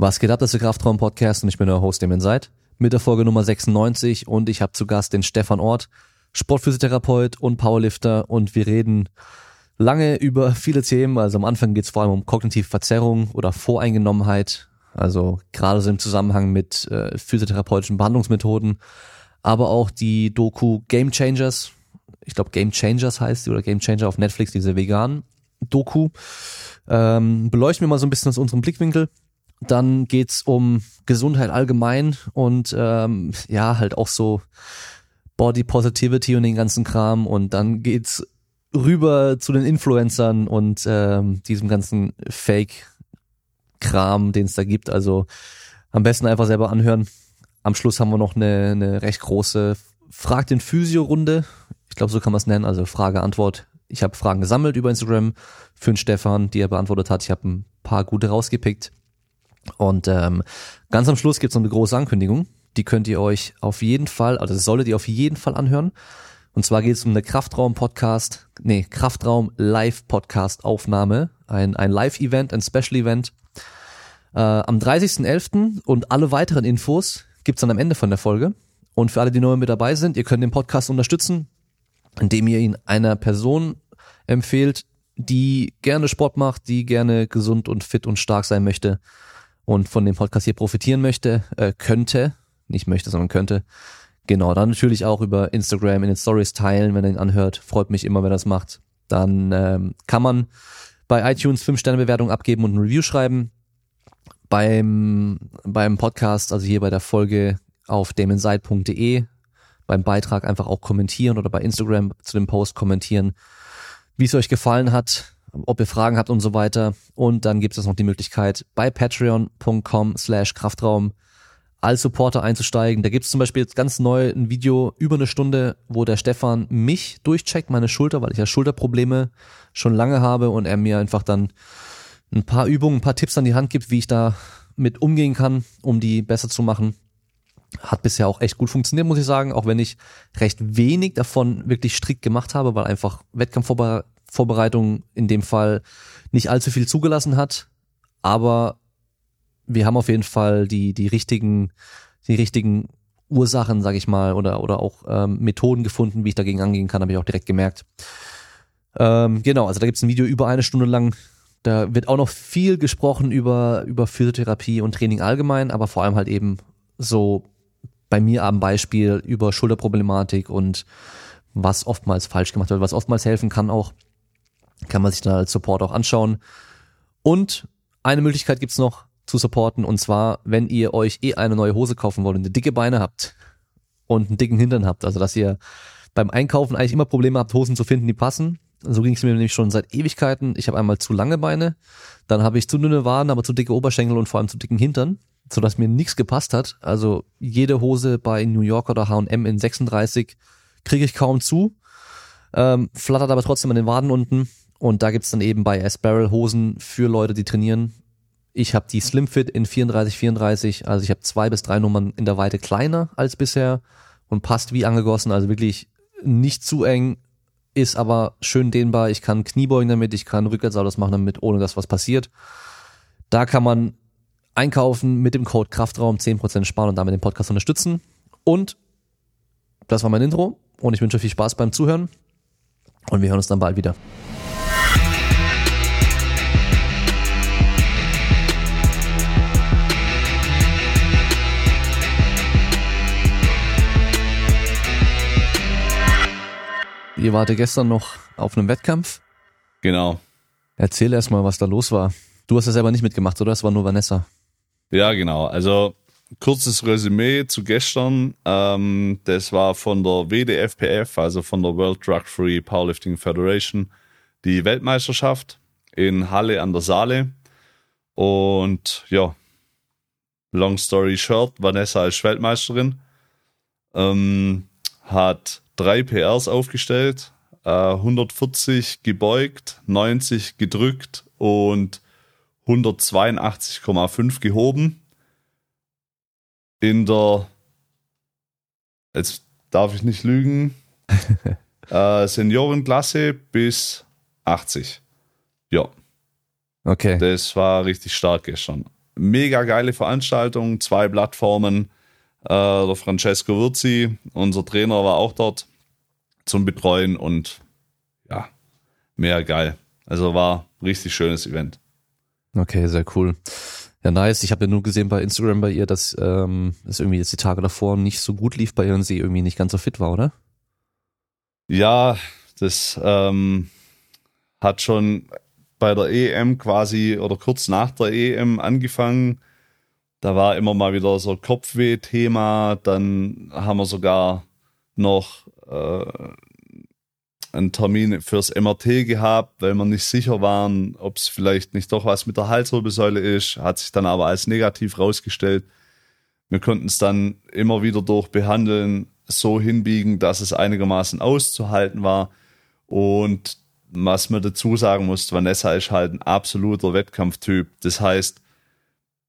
Was geht ab, das ist der Kraftraum-Podcast und ich bin euer Host, dem seid. Mit der Folge Nummer 96 und ich habe zu Gast den Stefan Ort, Sportphysiotherapeut und Powerlifter und wir reden lange über viele Themen. Also am Anfang geht es vor allem um kognitive Verzerrung oder Voreingenommenheit, also gerade so im Zusammenhang mit äh, physiotherapeutischen Behandlungsmethoden, aber auch die Doku Game Changers. Ich glaube Game Changers heißt sie oder Game Changer auf Netflix, diese veganen Doku. Ähm, beleuchten wir mal so ein bisschen aus unserem Blickwinkel dann geht's um Gesundheit allgemein und ähm, ja, halt auch so Body Positivity und den ganzen Kram. Und dann geht's rüber zu den Influencern und ähm, diesem ganzen Fake-Kram, den es da gibt. Also am besten einfach selber anhören. Am Schluss haben wir noch eine, eine recht große Frag den Physio-Runde. Ich glaube, so kann man es nennen. Also Frage-Antwort. Ich habe Fragen gesammelt über Instagram für den Stefan, die er beantwortet hat. Ich habe ein paar gute rausgepickt. Und ähm, ganz am Schluss gibt es noch eine große Ankündigung. Die könnt ihr euch auf jeden Fall, also solltet ihr auf jeden Fall anhören. Und zwar geht es um eine Kraftraum-Podcast, nee, Kraftraum-Live-Podcast-Aufnahme. Ein, ein Live-Event, ein Special-Event. Äh, am 30.11. und alle weiteren Infos gibt's dann am Ende von der Folge. Und für alle, die neu mit dabei sind, ihr könnt den Podcast unterstützen, indem ihr ihn einer Person empfehlt, die gerne Sport macht, die gerne gesund und fit und stark sein möchte und von dem Podcast hier profitieren möchte, äh, könnte, nicht möchte, sondern könnte, genau, dann natürlich auch über Instagram in den Stories teilen, wenn er ihn anhört. Freut mich immer, wenn er das macht. Dann ähm, kann man bei iTunes 5-Sterne-Bewertung abgeben und ein Review schreiben. Beim, beim Podcast, also hier bei der Folge auf damonside.de, beim Beitrag einfach auch kommentieren oder bei Instagram zu dem Post kommentieren, wie es euch gefallen hat, ob ihr Fragen habt und so weiter. Und dann gibt es noch die Möglichkeit, bei patreon.com slash Kraftraum als Supporter einzusteigen. Da gibt es zum Beispiel jetzt ganz neu ein Video über eine Stunde, wo der Stefan mich durchcheckt, meine Schulter, weil ich ja Schulterprobleme schon lange habe und er mir einfach dann ein paar Übungen, ein paar Tipps an die Hand gibt, wie ich da mit umgehen kann, um die besser zu machen. Hat bisher auch echt gut funktioniert, muss ich sagen, auch wenn ich recht wenig davon wirklich strikt gemacht habe, weil einfach Wettkampfvorbereitung Vorbereitung in dem Fall nicht allzu viel zugelassen hat, aber wir haben auf jeden Fall die die richtigen die richtigen Ursachen, sag ich mal, oder oder auch ähm, Methoden gefunden, wie ich dagegen angehen kann, habe ich auch direkt gemerkt. Ähm, genau, also da gibt's ein Video über eine Stunde lang. Da wird auch noch viel gesprochen über über Physiotherapie und Training allgemein, aber vor allem halt eben so bei mir am Beispiel über Schulterproblematik und was oftmals falsch gemacht wird, was oftmals helfen kann auch. Kann man sich dann als Support auch anschauen. Und eine Möglichkeit gibt's noch zu supporten und zwar, wenn ihr euch eh eine neue Hose kaufen wollt und eine dicke Beine habt und einen dicken Hintern habt, also dass ihr beim Einkaufen eigentlich immer Probleme habt, Hosen zu finden, die passen. So ging es mir nämlich schon seit Ewigkeiten. Ich habe einmal zu lange Beine, dann habe ich zu dünne Waden, aber zu dicke Oberschenkel und vor allem zu dicken Hintern, sodass mir nichts gepasst hat. Also jede Hose bei New York oder H&M in 36 kriege ich kaum zu, ähm, flattert aber trotzdem an den Waden unten und da gibt's dann eben bei S-Barrel Hosen für Leute, die trainieren. Ich habe die Slimfit in 34, 34, also ich habe zwei bis drei Nummern in der Weite kleiner als bisher und passt wie angegossen, also wirklich nicht zu eng, ist aber schön dehnbar. Ich kann Kniebeugen damit, ich kann Rückwärtssaltos machen damit, ohne dass was passiert. Da kann man einkaufen mit dem Code Kraftraum 10% sparen und damit den Podcast unterstützen. Und das war mein Intro und ich wünsche viel Spaß beim Zuhören und wir hören uns dann bald wieder. Ihr wart gestern noch auf einem Wettkampf. Genau. Erzähl erst mal, was da los war. Du hast ja selber nicht mitgemacht, oder? Es war nur Vanessa. Ja, genau. Also kurzes Resümee zu gestern. Ähm, das war von der WDFPF, also von der World Drug Free Powerlifting Federation, die Weltmeisterschaft in Halle an der Saale. Und ja, long story short, Vanessa ist Weltmeisterin, ähm, hat drei PRs aufgestellt, äh, 140 gebeugt, 90 gedrückt und 182,5 gehoben. In der, jetzt darf ich nicht lügen, äh, Seniorenklasse bis 80. Ja. Okay. Das war richtig stark gestern. mega geile Veranstaltung, zwei Plattformen. Äh, der Francesco Virzi, unser Trainer, war auch dort zum Betreuen und ja, mehr geil. Also war richtig schönes Event. Okay, sehr cool. Ja, nice. Ich habe ja nur gesehen bei Instagram bei ihr, dass ähm, es irgendwie jetzt die Tage davor nicht so gut lief bei ihr und sie irgendwie nicht ganz so fit war, oder? Ja, das ähm, hat schon bei der EM quasi oder kurz nach der EM angefangen. Da war immer mal wieder so Kopfweh-Thema. Dann haben wir sogar noch äh, einen Termin fürs MRT gehabt, weil wir nicht sicher waren, ob es vielleicht nicht doch was mit der Halswirbelsäule ist. Hat sich dann aber als negativ rausgestellt. Wir konnten es dann immer wieder durch Behandeln so hinbiegen, dass es einigermaßen auszuhalten war. Und was man dazu sagen muss, Vanessa ist halt ein absoluter Wettkampftyp. Das heißt,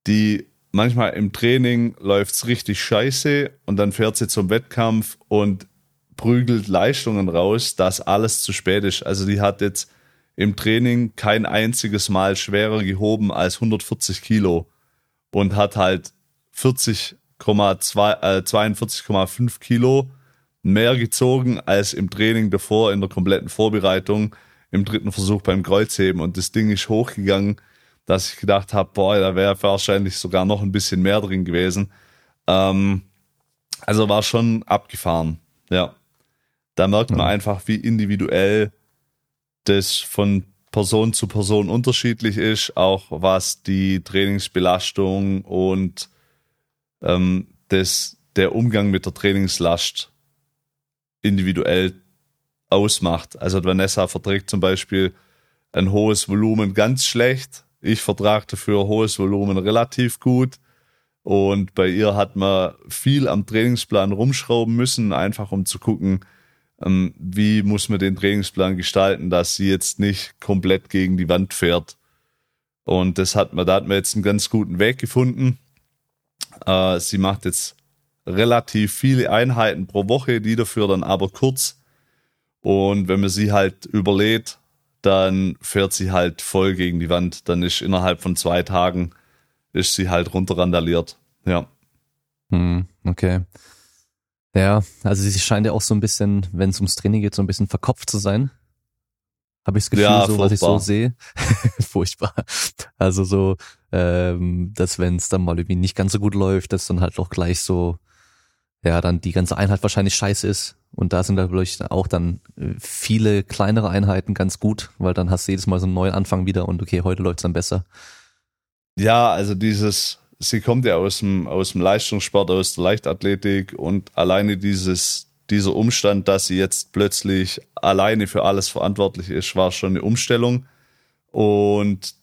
die manchmal im Training läuft's richtig scheiße und dann fährt sie zum Wettkampf und prügelt Leistungen raus, dass alles zu spät ist. Also die hat jetzt im Training kein einziges Mal schwerer gehoben als 140 Kilo und hat halt 40,2, äh, 42,5 Kilo mehr gezogen als im Training davor in der kompletten Vorbereitung im dritten Versuch beim Kreuzheben und das Ding ist hochgegangen, dass ich gedacht habe, boah, da wäre wahrscheinlich sogar noch ein bisschen mehr drin gewesen. Ähm, also war schon abgefahren, ja. Da merkt man ja. einfach, wie individuell das von Person zu Person unterschiedlich ist, auch was die Trainingsbelastung und ähm, das, der Umgang mit der Trainingslast individuell ausmacht. Also Vanessa verträgt zum Beispiel ein hohes Volumen ganz schlecht. Ich vertrage dafür hohes Volumen relativ gut. Und bei ihr hat man viel am Trainingsplan rumschrauben müssen, einfach um zu gucken, ähm, wie muss man den Trainingsplan gestalten, dass sie jetzt nicht komplett gegen die Wand fährt. Und das hat man, da hat man jetzt einen ganz guten Weg gefunden. Äh, sie macht jetzt relativ viele Einheiten pro Woche, die dafür dann aber kurz und wenn man sie halt überlädt, dann fährt sie halt voll gegen die Wand. Dann ist innerhalb von zwei Tagen ist sie halt runterrandaliert. Ja. Hm, okay. Ja, also sie scheint ja auch so ein bisschen, wenn es ums Training geht, so ein bisschen verkopft zu sein. Habe ich das Gefühl, ja, so was ich so sehe. furchtbar. Also so, ähm, dass wenn es dann mal irgendwie nicht ganz so gut läuft, dass dann halt auch gleich so, ja, dann die ganze Einheit wahrscheinlich scheiße ist und da sind da vielleicht auch dann äh, viele kleinere Einheiten ganz gut, weil dann hast du jedes Mal so einen neuen Anfang wieder und okay, heute läuft's dann besser. Ja, also dieses, sie kommt ja aus dem, aus dem Leistungssport, aus der Leichtathletik und alleine dieses, dieser Umstand, dass sie jetzt plötzlich alleine für alles verantwortlich ist, war schon eine Umstellung. Und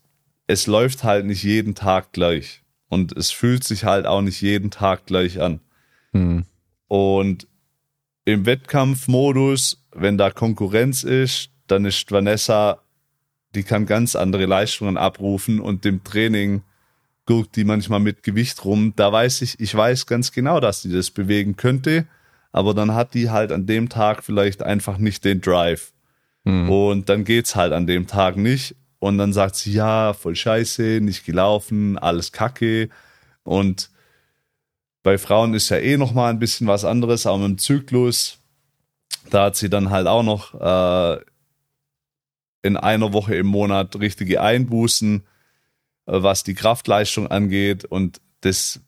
es läuft halt nicht jeden Tag gleich. Und es fühlt sich halt auch nicht jeden Tag gleich an. Hm. Und im Wettkampfmodus, wenn da Konkurrenz ist, dann ist Vanessa, die kann ganz andere Leistungen abrufen und dem Training guckt die manchmal mit Gewicht rum. Da weiß ich, ich weiß ganz genau, dass die das bewegen könnte, aber dann hat die halt an dem Tag vielleicht einfach nicht den Drive. Mhm. Und dann geht's halt an dem Tag nicht. Und dann sagt sie, ja, voll scheiße, nicht gelaufen, alles kacke. Und bei Frauen ist ja eh noch mal ein bisschen was anderes, mit dem Zyklus. Da hat sie dann halt auch noch äh, in einer Woche im Monat richtige Einbußen, äh, was die Kraftleistung angeht. Und das,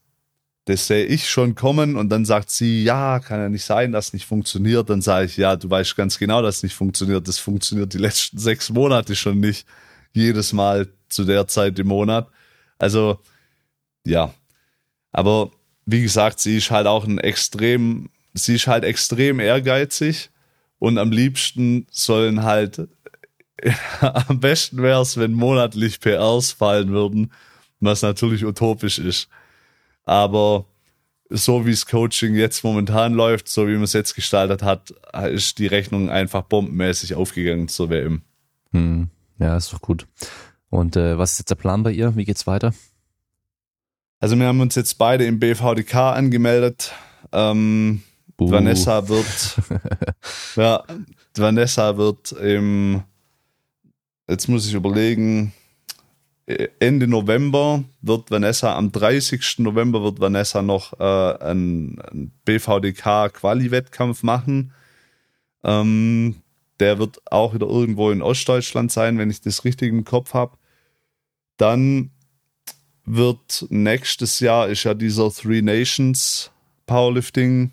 das sehe ich schon kommen. Und dann sagt sie, ja, kann ja nicht sein, dass nicht funktioniert. Dann sage ich, ja, du weißt ganz genau, dass nicht funktioniert. Das funktioniert die letzten sechs Monate schon nicht. Jedes Mal zu der Zeit im Monat. Also, ja. Aber wie gesagt, sie ist halt auch ein extrem, sie ist halt extrem ehrgeizig und am liebsten sollen halt, am besten wäre es, wenn monatlich PRs fallen würden, was natürlich utopisch ist. Aber so wie das Coaching jetzt momentan läuft, so wie man es jetzt gestaltet hat, ist die Rechnung einfach bombenmäßig aufgegangen zur WM. Hm. Ja, ist doch gut. Und äh, was ist jetzt der Plan bei ihr? Wie geht's weiter? Also wir haben uns jetzt beide im BVDK angemeldet. Ähm, uh. Vanessa wird, ja, Vanessa wird im, jetzt muss ich überlegen, Ende November wird Vanessa, am 30. November wird Vanessa noch äh, einen, einen BVDK-Quali-Wettkampf machen. Ähm, der wird auch wieder irgendwo in Ostdeutschland sein, wenn ich das richtig im Kopf habe. Dann wird nächstes Jahr ist ja dieser Three Nations Powerlifting,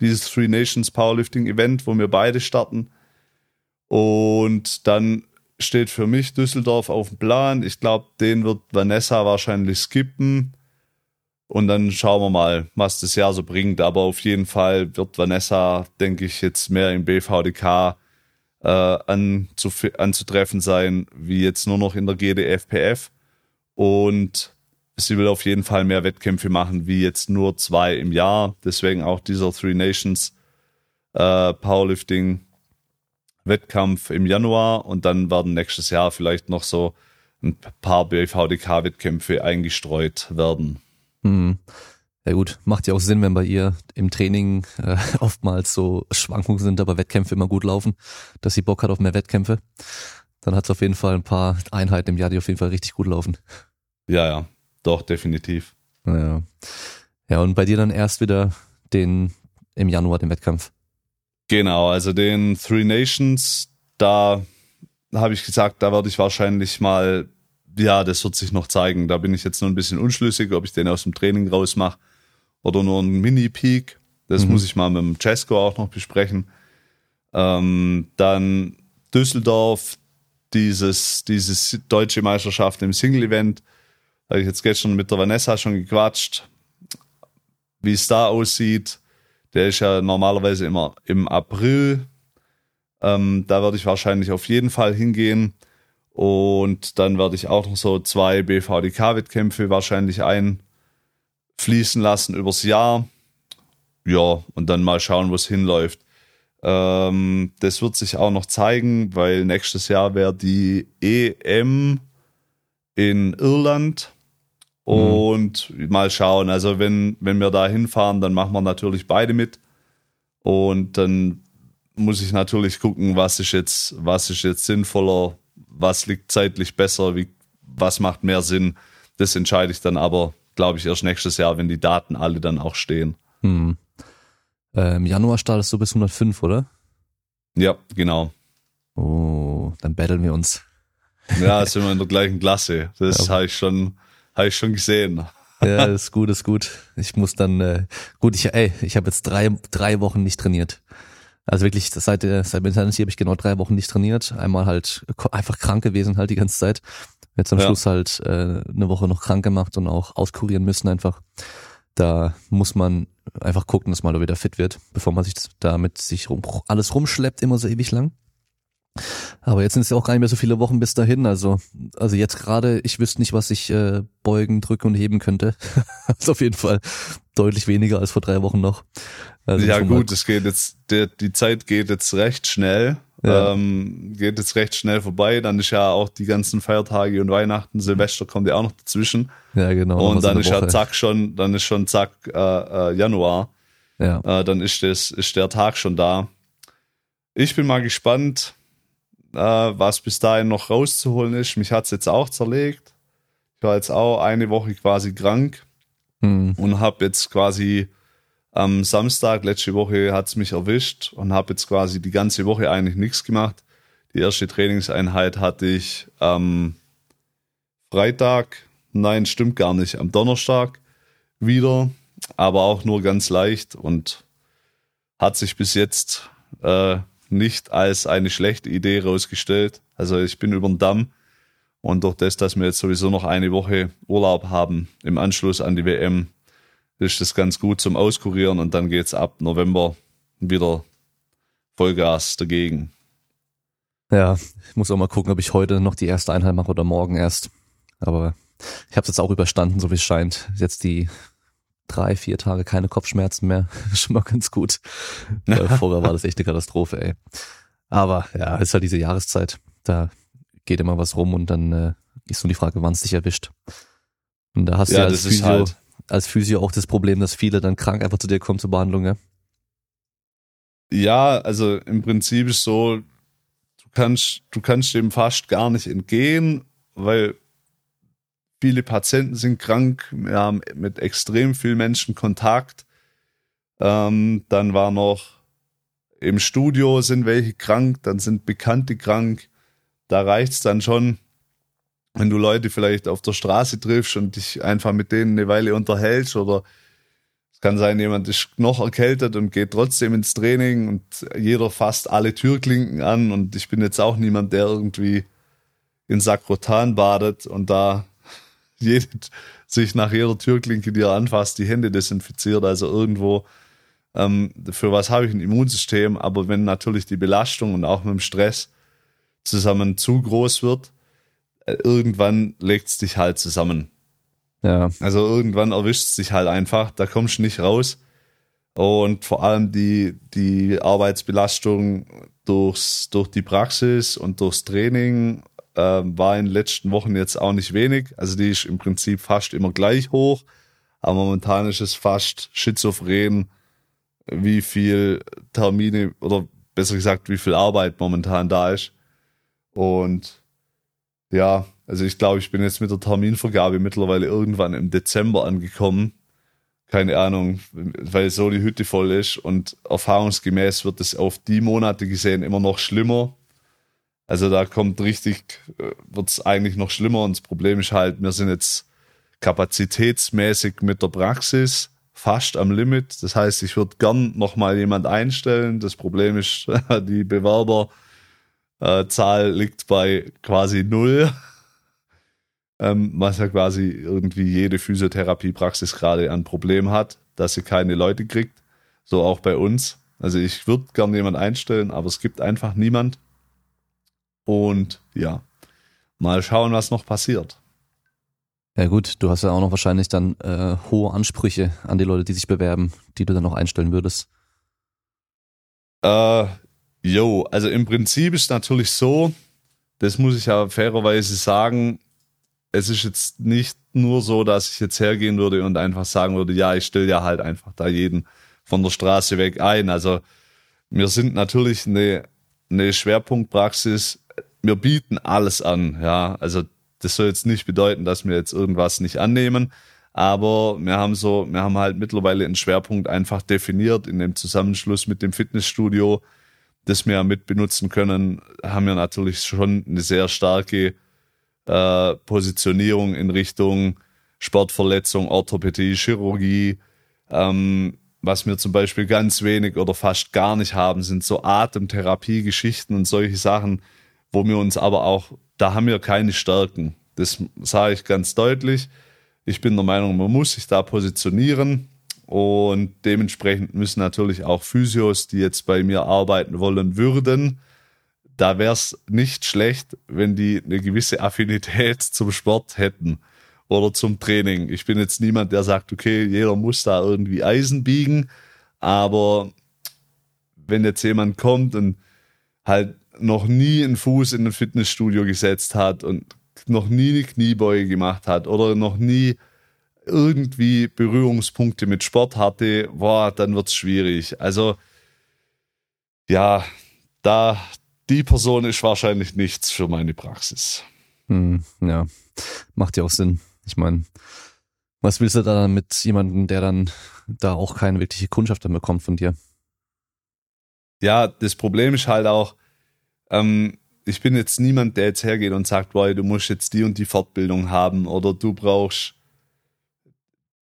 dieses Three Nations Powerlifting Event, wo wir beide starten. Und dann steht für mich Düsseldorf auf dem Plan. Ich glaube, den wird Vanessa wahrscheinlich skippen. Und dann schauen wir mal, was das Jahr so bringt. Aber auf jeden Fall wird Vanessa, denke ich, jetzt mehr im BVDK äh, anzutreffen sein, wie jetzt nur noch in der GDFPF. Und sie will auf jeden Fall mehr Wettkämpfe machen, wie jetzt nur zwei im Jahr. Deswegen auch dieser Three Nations äh, Powerlifting Wettkampf im Januar und dann werden nächstes Jahr vielleicht noch so ein paar BVDK-Wettkämpfe eingestreut werden. Hm. Ja gut, macht ja auch Sinn, wenn bei ihr im Training äh, oftmals so Schwankungen sind, aber Wettkämpfe immer gut laufen, dass sie Bock hat auf mehr Wettkämpfe. Dann hat es auf jeden Fall ein paar Einheiten im Jahr, die auf jeden Fall richtig gut laufen. Ja, ja, doch, definitiv. Ja. Ja, und bei dir dann erst wieder den im Januar den Wettkampf. Genau, also den Three Nations, da habe ich gesagt, da werde ich wahrscheinlich mal, ja, das wird sich noch zeigen. Da bin ich jetzt noch ein bisschen unschlüssig, ob ich den aus dem Training rausmache oder nur einen Mini-Peak. Das mhm. muss ich mal mit dem Cesco auch noch besprechen. Ähm, dann Düsseldorf, dieses, dieses deutsche Meisterschaft im Single-Event. Habe ich jetzt gestern mit der Vanessa schon gequatscht, wie es da aussieht. Der ist ja normalerweise immer im April. Ähm, da werde ich wahrscheinlich auf jeden Fall hingehen. Und dann werde ich auch noch so zwei BVDK-Wettkämpfe wahrscheinlich einfließen lassen übers Jahr. Ja, und dann mal schauen, wo es hinläuft. Ähm, das wird sich auch noch zeigen, weil nächstes Jahr wäre die EM in Irland. Mhm. Und mhm. mal schauen. Also wenn, wenn wir da hinfahren, dann machen wir natürlich beide mit. Und dann muss ich natürlich gucken, was ist jetzt, was ist jetzt sinnvoller, was liegt zeitlich besser, wie, was macht mehr Sinn. Das entscheide ich dann aber, glaube ich, erst nächstes Jahr, wenn die Daten alle dann auch stehen. Hm. Äh, Im Januar startest du bis 105, oder? Ja, genau. Oh, dann battlen wir uns. Ja, sind wir in der gleichen Klasse. Das ja. habe ich schon, habe ich schon gesehen. Ja, ist gut, ist gut. Ich muss dann, äh, gut, ich, ey, ich habe jetzt drei, drei Wochen nicht trainiert. Also wirklich, seit, äh, seit Mentality habe ich genau drei Wochen nicht trainiert. Einmal halt einfach krank gewesen halt die ganze Zeit. Jetzt am ja. Schluss halt äh, eine Woche noch krank gemacht und auch auskurieren müssen einfach. Da muss man einfach gucken, dass man da wieder fit wird, bevor man sich damit sich rum, alles rumschleppt, immer so ewig lang. Aber jetzt sind es ja auch gar nicht mehr so viele Wochen bis dahin. Also, also jetzt gerade, ich wüsste nicht, was ich äh, beugen, drücken und heben könnte. ist auf jeden Fall deutlich weniger als vor drei Wochen noch. Also ja gut, es geht jetzt, der, die Zeit geht jetzt recht schnell. Ja. Ähm, geht jetzt recht schnell vorbei. Dann ist ja auch die ganzen Feiertage und Weihnachten, Silvester kommt ja auch noch dazwischen. Ja, genau. Und dann ist ja zack schon, dann ist schon zack äh, äh, Januar. Ja. Äh, dann ist das, ist der Tag schon da. Ich bin mal gespannt, äh, was bis dahin noch rauszuholen ist. Mich hat es jetzt auch zerlegt. Ich war jetzt auch eine Woche quasi krank mhm. und habe jetzt quasi am Samstag, letzte Woche hat es mich erwischt und habe jetzt quasi die ganze Woche eigentlich nichts gemacht. Die erste Trainingseinheit hatte ich am Freitag, nein, stimmt gar nicht, am Donnerstag wieder, aber auch nur ganz leicht und hat sich bis jetzt äh, nicht als eine schlechte Idee rausgestellt. Also ich bin über den Damm und durch das, dass wir jetzt sowieso noch eine Woche Urlaub haben im Anschluss an die WM, ist das ganz gut zum Auskurieren und dann geht's ab November wieder Vollgas dagegen. Ja, ich muss auch mal gucken, ob ich heute noch die erste Einheit mache oder morgen erst. Aber ich habe es jetzt auch überstanden, so wie es scheint. Jetzt die drei, vier Tage keine Kopfschmerzen mehr. Schon mal ganz gut. Weil vorher war das echt eine Katastrophe, ey. Aber ja, ist halt diese Jahreszeit. Da geht immer was rum und dann äh, ist nur die Frage, wann es dich erwischt. Und da hast ja, du ja als Physio, halt. als Physio auch das Problem, dass viele dann krank einfach zu dir kommen zur Behandlung, ja? Ja, also im Prinzip ist so, du kannst, du kannst dem fast gar nicht entgehen, weil viele Patienten sind krank, wir haben mit extrem vielen Menschen Kontakt. Ähm, dann war noch im Studio sind welche krank, dann sind Bekannte krank. Da reicht's dann schon, wenn du Leute vielleicht auf der Straße triffst und dich einfach mit denen eine Weile unterhältst oder es kann sein, jemand ist noch erkältet und geht trotzdem ins Training und jeder fasst alle Türklinken an und ich bin jetzt auch niemand, der irgendwie in Sakrotan badet und da jede, sich nach jeder Türklinke, die er anfasst, die Hände desinfiziert. Also irgendwo, ähm, für was habe ich ein Immunsystem? Aber wenn natürlich die Belastung und auch mit dem Stress zusammen zu groß wird, äh, irgendwann legt es dich halt zusammen. Ja. Also irgendwann erwischt es dich halt einfach, da kommst du nicht raus. Und vor allem die, die Arbeitsbelastung durchs, durch die Praxis und durchs Training äh, war in den letzten Wochen jetzt auch nicht wenig. Also die ist im Prinzip fast immer gleich hoch. Aber momentan ist es fast schizophren, wie viel Termine oder besser gesagt, wie viel Arbeit momentan da ist. Und ja, also ich glaube, ich bin jetzt mit der Terminvergabe mittlerweile irgendwann im Dezember angekommen. Keine Ahnung, weil so die Hütte voll ist und erfahrungsgemäß wird es auf die Monate gesehen immer noch schlimmer. Also da kommt richtig, äh, wird es eigentlich noch schlimmer und das Problem ist halt, wir sind jetzt kapazitätsmäßig mit der Praxis fast am Limit. Das heißt, ich würde gern nochmal jemand einstellen. Das Problem ist, die Bewerberzahl liegt bei quasi null, ähm, was ja quasi irgendwie jede Physiotherapiepraxis gerade ein Problem hat, dass sie keine Leute kriegt. So auch bei uns. Also ich würde gern jemand einstellen, aber es gibt einfach niemand. Und ja, mal schauen, was noch passiert. Ja gut, du hast ja auch noch wahrscheinlich dann äh, hohe Ansprüche an die Leute, die sich bewerben, die du dann noch einstellen würdest. Äh, jo, also im Prinzip ist natürlich so, das muss ich ja fairerweise sagen, es ist jetzt nicht nur so, dass ich jetzt hergehen würde und einfach sagen würde, ja, ich stelle ja halt einfach da jeden von der Straße weg ein. Also wir sind natürlich eine, eine Schwerpunktpraxis wir bieten alles an, ja. Also das soll jetzt nicht bedeuten, dass wir jetzt irgendwas nicht annehmen, aber wir haben so, wir haben halt mittlerweile einen Schwerpunkt einfach definiert in dem Zusammenschluss mit dem Fitnessstudio, das wir mit benutzen können, haben wir natürlich schon eine sehr starke äh, Positionierung in Richtung Sportverletzung, Orthopädie, Chirurgie. Ähm, was wir zum Beispiel ganz wenig oder fast gar nicht haben, sind so Atemtherapie-Geschichten und solche Sachen wo wir uns aber auch, da haben wir keine Stärken. Das sage ich ganz deutlich. Ich bin der Meinung, man muss sich da positionieren und dementsprechend müssen natürlich auch Physios, die jetzt bei mir arbeiten wollen würden, da wäre es nicht schlecht, wenn die eine gewisse Affinität zum Sport hätten oder zum Training. Ich bin jetzt niemand, der sagt, okay, jeder muss da irgendwie Eisen biegen, aber wenn jetzt jemand kommt und halt noch nie einen Fuß in ein Fitnessstudio gesetzt hat und noch nie eine Kniebeuge gemacht hat oder noch nie irgendwie Berührungspunkte mit Sport hatte, boah, dann wird's schwierig. Also ja, da die Person ist wahrscheinlich nichts für meine Praxis. Hm, ja, macht ja auch Sinn. Ich meine, was willst du da mit jemandem, der dann da auch keine wirkliche Kundschaft dann bekommt von dir? Ja, das Problem ist halt auch, ähm, ich bin jetzt niemand, der jetzt hergeht und sagt, boah, du musst jetzt die und die Fortbildung haben oder du brauchst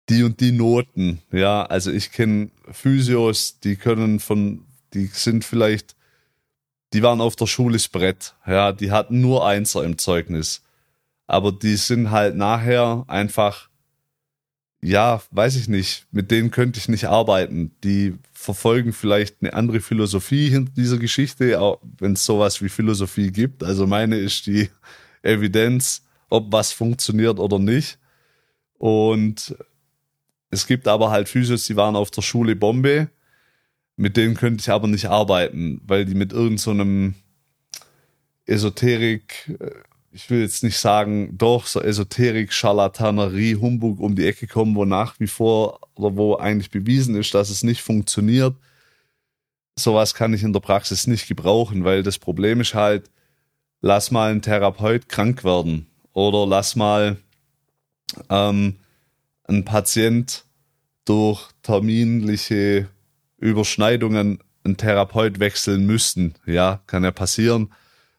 die und die Noten. Ja, also ich kenne Physios, die können von, die sind vielleicht, die waren auf der Schule Brett. Ja, die hatten nur Einser im Zeugnis. Aber die sind halt nachher einfach ja, weiß ich nicht, mit denen könnte ich nicht arbeiten. Die verfolgen vielleicht eine andere Philosophie hinter dieser Geschichte, wenn es sowas wie Philosophie gibt. Also meine ist die Evidenz, ob was funktioniert oder nicht. Und es gibt aber halt Physios, die waren auf der Schule Bombe. Mit denen könnte ich aber nicht arbeiten, weil die mit irgendeinem so Esoterik, äh, ich will jetzt nicht sagen, doch so Esoterik, Scharlatanerie, Humbug um die Ecke kommen, wo nach wie vor oder wo eigentlich bewiesen ist, dass es nicht funktioniert. Sowas kann ich in der Praxis nicht gebrauchen, weil das Problem ist halt, lass mal einen Therapeut krank werden oder lass mal ähm, ein Patient durch terminliche Überschneidungen einen Therapeut wechseln müssten. Ja, kann ja passieren,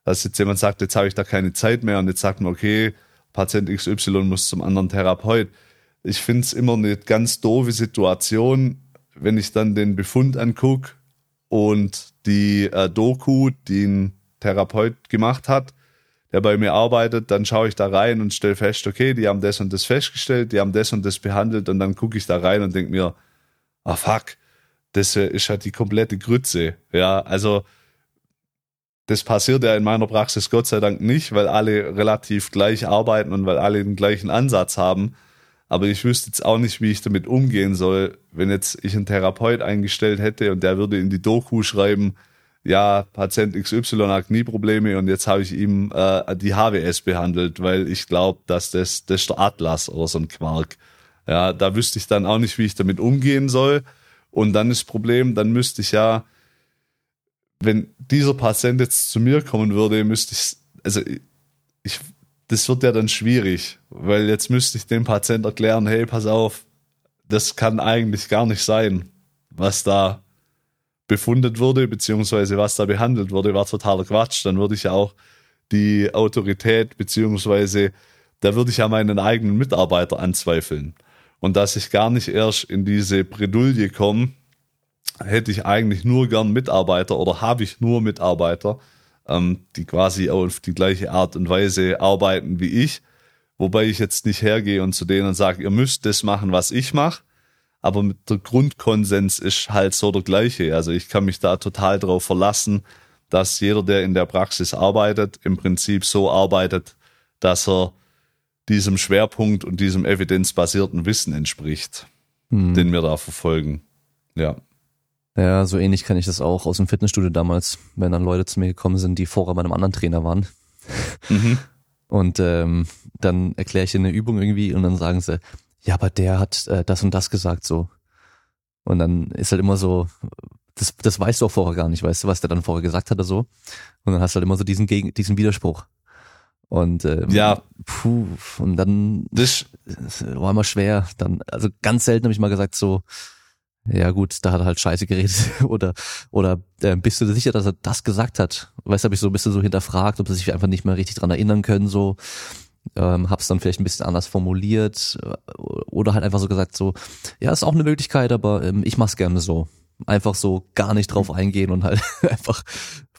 dass jetzt jemand sagt, jetzt habe ich da keine Zeit mehr und jetzt sagt man, okay, Patient XY muss zum anderen Therapeut. Ich finde es immer eine ganz doofe Situation, wenn ich dann den Befund angucke und die äh, Doku, die ein Therapeut gemacht hat, der bei mir arbeitet, dann schaue ich da rein und stelle fest, okay, die haben das und das festgestellt, die haben das und das behandelt und dann gucke ich da rein und denke mir, ah fuck, das ist halt die komplette Grütze. Ja, also das passiert ja in meiner Praxis Gott sei Dank nicht, weil alle relativ gleich arbeiten und weil alle den gleichen Ansatz haben. Aber ich wüsste jetzt auch nicht, wie ich damit umgehen soll, wenn jetzt ich einen Therapeut eingestellt hätte und der würde in die Doku schreiben, ja, Patient XY hat Knieprobleme und jetzt habe ich ihm äh, die HWS behandelt, weil ich glaube, dass das, das ist der Atlas oder so ein Quark. Ja, da wüsste ich dann auch nicht, wie ich damit umgehen soll. Und dann ist Problem, dann müsste ich ja, wenn dieser Patient jetzt zu mir kommen würde, müsste ich, also ich, das wird ja dann schwierig, weil jetzt müsste ich dem Patient erklären, hey, pass auf, das kann eigentlich gar nicht sein, was da befundet wurde, beziehungsweise was da behandelt wurde, war totaler Quatsch. Dann würde ich ja auch die Autorität, beziehungsweise da würde ich ja meinen eigenen Mitarbeiter anzweifeln. Und dass ich gar nicht erst in diese Bredouille komme, hätte ich eigentlich nur gern Mitarbeiter oder habe ich nur Mitarbeiter, ähm, die quasi auf die gleiche Art und Weise arbeiten wie ich. Wobei ich jetzt nicht hergehe und zu denen sage, ihr müsst das machen, was ich mache, aber mit der Grundkonsens ist halt so der gleiche. Also ich kann mich da total darauf verlassen, dass jeder, der in der Praxis arbeitet, im Prinzip so arbeitet, dass er diesem Schwerpunkt und diesem evidenzbasierten Wissen entspricht, hm. den wir da verfolgen. Ja. Ja, so ähnlich kann ich das auch aus dem Fitnessstudio damals, wenn dann Leute zu mir gekommen sind, die vorher bei einem anderen Trainer waren. Mhm. Und ähm, dann erkläre ich eine Übung irgendwie und dann sagen sie, ja, aber der hat äh, das und das gesagt so. Und dann ist halt immer so, das, das weißt du auch vorher gar nicht, weißt du, was der dann vorher gesagt hat oder so. Und dann hast du halt immer so diesen, Gegen diesen Widerspruch. Und ähm, ja, puh, und dann das, das war immer schwer. Dann, also ganz selten habe ich mal gesagt so, ja gut, da hat er halt Scheiße geredet oder oder äh, bist du dir sicher, dass er das gesagt hat? Weißt du, habe ich so ein bisschen so hinterfragt, ob sie sich einfach nicht mehr richtig dran erinnern können so ähm, hab's dann vielleicht ein bisschen anders formuliert äh, oder halt einfach so gesagt so, ja, ist auch eine Möglichkeit, aber ähm, ich mach's gerne so. Einfach so gar nicht drauf eingehen und halt einfach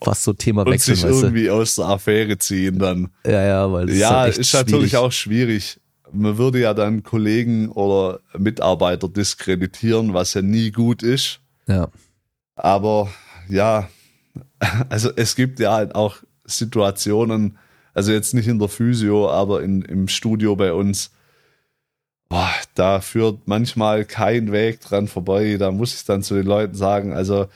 fast so Thema und wechseln. sich irgendwie du? aus der Affäre ziehen dann. Ja, ja, weil ja, ist, halt ist natürlich auch schwierig. Man würde ja dann Kollegen oder Mitarbeiter diskreditieren, was ja nie gut ist. Ja. Aber ja, also es gibt ja halt auch Situationen, also jetzt nicht in der Physio, aber in, im Studio bei uns, boah, da führt manchmal kein Weg dran vorbei. Da muss ich dann zu den Leuten sagen, also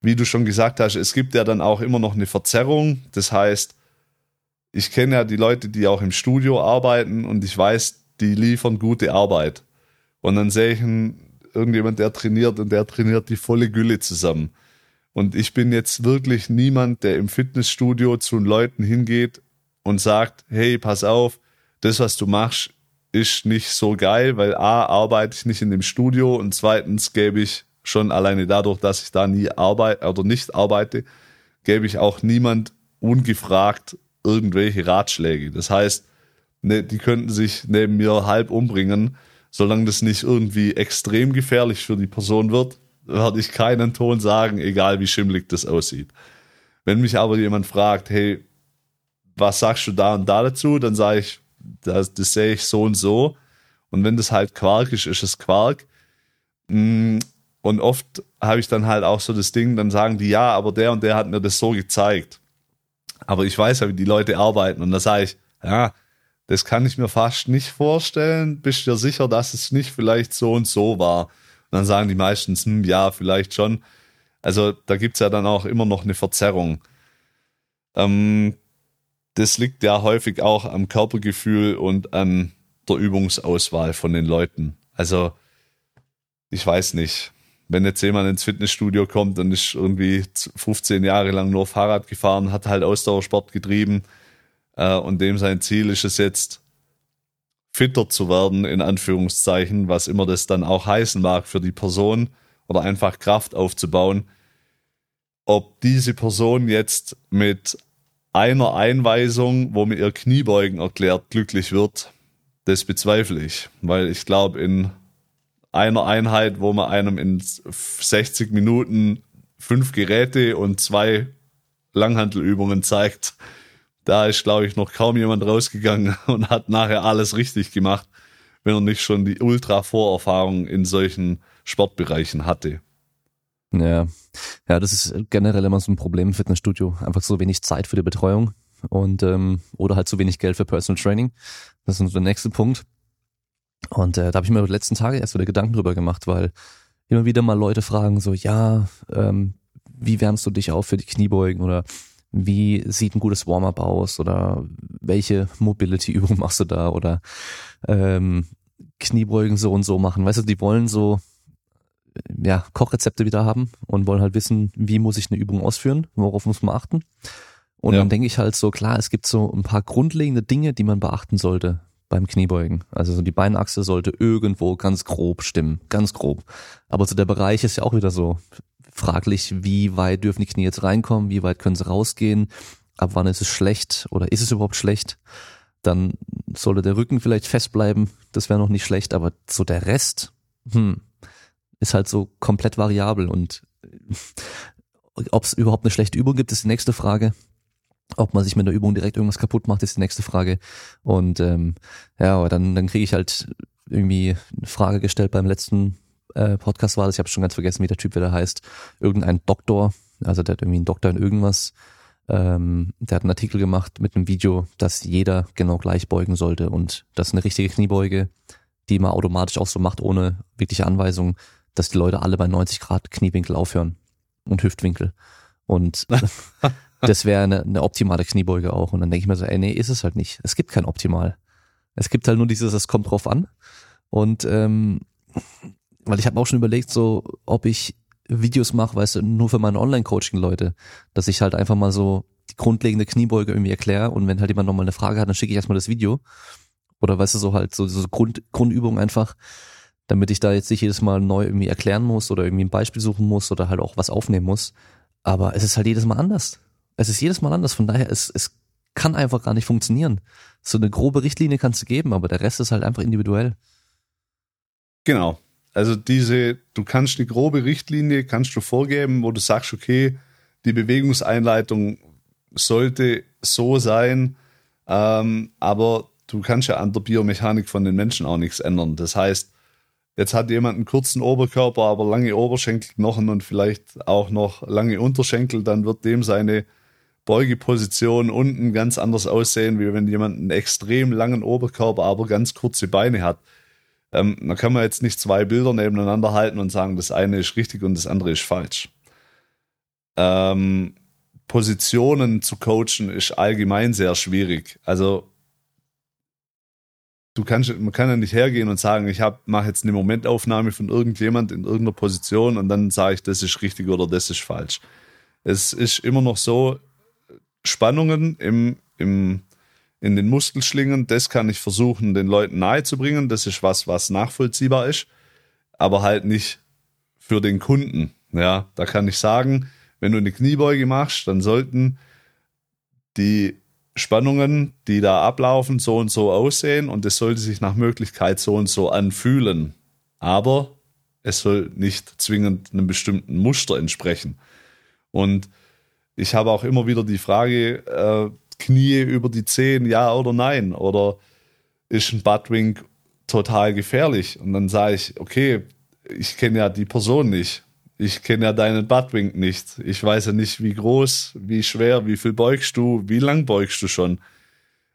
wie du schon gesagt hast, es gibt ja dann auch immer noch eine Verzerrung. Das heißt, ich kenne ja die Leute, die auch im Studio arbeiten und ich weiß, die liefern gute Arbeit. Und dann sehe ich einen, irgendjemand, der trainiert und der trainiert die volle Gülle zusammen. Und ich bin jetzt wirklich niemand, der im Fitnessstudio zu den Leuten hingeht und sagt, hey, pass auf, das, was du machst, ist nicht so geil, weil A, arbeite ich nicht in dem Studio und zweitens gebe ich schon alleine dadurch, dass ich da nie arbeite oder nicht arbeite, gebe ich auch niemand ungefragt irgendwelche Ratschläge. Das heißt, ne, die könnten sich neben mir halb umbringen, solange das nicht irgendwie extrem gefährlich für die Person wird, werde ich keinen Ton sagen, egal wie schimmlig das aussieht. Wenn mich aber jemand fragt, hey, was sagst du da und da dazu, dann sage ich, das, das sehe ich so und so. Und wenn das halt Quark ist, ist es Quark. Mm, und oft habe ich dann halt auch so das Ding, dann sagen die, ja, aber der und der hat mir das so gezeigt. Aber ich weiß ja, wie die Leute arbeiten. Und da sage ich, ja, das kann ich mir fast nicht vorstellen. Bist du dir sicher, dass es nicht vielleicht so und so war? dann sagen die meistens, hm, ja, vielleicht schon. Also da gibt's ja dann auch immer noch eine Verzerrung. Ähm, das liegt ja häufig auch am Körpergefühl und an der Übungsauswahl von den Leuten. Also ich weiß nicht, wenn jetzt jemand ins Fitnessstudio kommt und ist irgendwie 15 Jahre lang nur Fahrrad gefahren, hat halt Ausdauersport getrieben äh, und dem sein Ziel ist es jetzt fitter zu werden, in Anführungszeichen, was immer das dann auch heißen mag für die Person oder einfach Kraft aufzubauen. Ob diese Person jetzt mit einer Einweisung, wo mir ihr Kniebeugen erklärt, glücklich wird, das bezweifle ich, weil ich glaube, in einer Einheit, wo man einem in 60 Minuten fünf Geräte und zwei Langhantelübungen zeigt, da ist, glaube ich, noch kaum jemand rausgegangen und hat nachher alles richtig gemacht, wenn er nicht schon die Ultra-Vorerfahrung in solchen Sportbereichen hatte. Ja. ja, das ist generell immer so ein Problem im Fitnessstudio. Einfach so wenig Zeit für die Betreuung und ähm, oder halt zu wenig Geld für Personal Training. Das ist der nächste Punkt. Und äh, da habe ich mir die letzten Tage erst wieder Gedanken drüber gemacht, weil immer wieder mal Leute fragen so, ja, ähm, wie wärmst du dich auf für die Kniebeugen oder wie sieht ein gutes Warm-up aus oder welche Mobility-Übung machst du da oder ähm, Kniebeugen so und so machen. Weißt du, die wollen so ja, Kochrezepte wieder haben und wollen halt wissen, wie muss ich eine Übung ausführen, worauf muss man achten. Und ja. dann denke ich halt so, klar, es gibt so ein paar grundlegende Dinge, die man beachten sollte beim Kniebeugen. Also so die Beinachse sollte irgendwo ganz grob stimmen, ganz grob. Aber so der Bereich ist ja auch wieder so fraglich, wie weit dürfen die Knie jetzt reinkommen, wie weit können sie rausgehen, ab wann ist es schlecht oder ist es überhaupt schlecht? Dann sollte der Rücken vielleicht fest bleiben, das wäre noch nicht schlecht, aber so der Rest, hm, ist halt so komplett variabel und ob es überhaupt eine schlechte Übung gibt, ist die nächste Frage. Ob man sich mit der Übung direkt irgendwas kaputt macht, ist die nächste Frage. Und ähm, ja, aber dann, dann kriege ich halt irgendwie eine Frage gestellt beim letzten äh, Podcast war das, ich habe schon ganz vergessen, wie der Typ wieder heißt. Irgendein Doktor, also der hat irgendwie einen Doktor in irgendwas, ähm, der hat einen Artikel gemacht mit einem Video, dass jeder genau gleich beugen sollte und dass eine richtige Kniebeuge, die man automatisch auch so macht, ohne wirkliche Anweisung, dass die Leute alle bei 90 Grad Kniewinkel aufhören und Hüftwinkel. Und das wäre eine, eine optimale Kniebeuge auch. Und dann denke ich mir so, ey, nee, ist es halt nicht. Es gibt kein Optimal. Es gibt halt nur dieses, es kommt drauf an. Und ähm, weil ich habe auch schon überlegt, so, ob ich Videos mache, weißt du, nur für meine Online-Coaching-Leute, dass ich halt einfach mal so die grundlegende Kniebeuge irgendwie erkläre und wenn halt jemand nochmal eine Frage hat, dann schicke ich erstmal das Video. Oder weißt du, so halt so, so Grund, Grundübung einfach damit ich da jetzt nicht jedes Mal neu irgendwie erklären muss oder irgendwie ein Beispiel suchen muss oder halt auch was aufnehmen muss. Aber es ist halt jedes Mal anders. Es ist jedes Mal anders. Von daher, es, es kann einfach gar nicht funktionieren. So eine grobe Richtlinie kannst du geben, aber der Rest ist halt einfach individuell. Genau. Also diese, du kannst eine grobe Richtlinie, kannst du vorgeben, wo du sagst, okay, die Bewegungseinleitung sollte so sein, ähm, aber du kannst ja an der Biomechanik von den Menschen auch nichts ändern. Das heißt, Jetzt hat jemand einen kurzen Oberkörper, aber lange Oberschenkelknochen und vielleicht auch noch lange Unterschenkel, dann wird dem seine Beugeposition unten ganz anders aussehen, wie wenn jemand einen extrem langen Oberkörper, aber ganz kurze Beine hat. Ähm, da kann man jetzt nicht zwei Bilder nebeneinander halten und sagen, das eine ist richtig und das andere ist falsch. Ähm, Positionen zu coachen ist allgemein sehr schwierig. Also du kannst, man kann ja nicht hergehen und sagen, ich mache jetzt eine Momentaufnahme von irgendjemand in irgendeiner Position und dann sage ich, das ist richtig oder das ist falsch. Es ist immer noch so, Spannungen im, im, in den Muskelschlingen, das kann ich versuchen, den Leuten nahezubringen. Das ist was, was nachvollziehbar ist, aber halt nicht für den Kunden. Ja, da kann ich sagen, wenn du eine Kniebeuge machst, dann sollten die Spannungen, die da ablaufen, so und so aussehen und es sollte sich nach Möglichkeit so und so anfühlen. Aber es soll nicht zwingend einem bestimmten Muster entsprechen. Und ich habe auch immer wieder die Frage, äh, Knie über die Zehen, ja oder nein? Oder ist ein Buttwink total gefährlich? Und dann sage ich, okay, ich kenne ja die Person nicht ich kenne ja deinen Buttwink nicht. Ich weiß ja nicht, wie groß, wie schwer, wie viel beugst du, wie lang beugst du schon.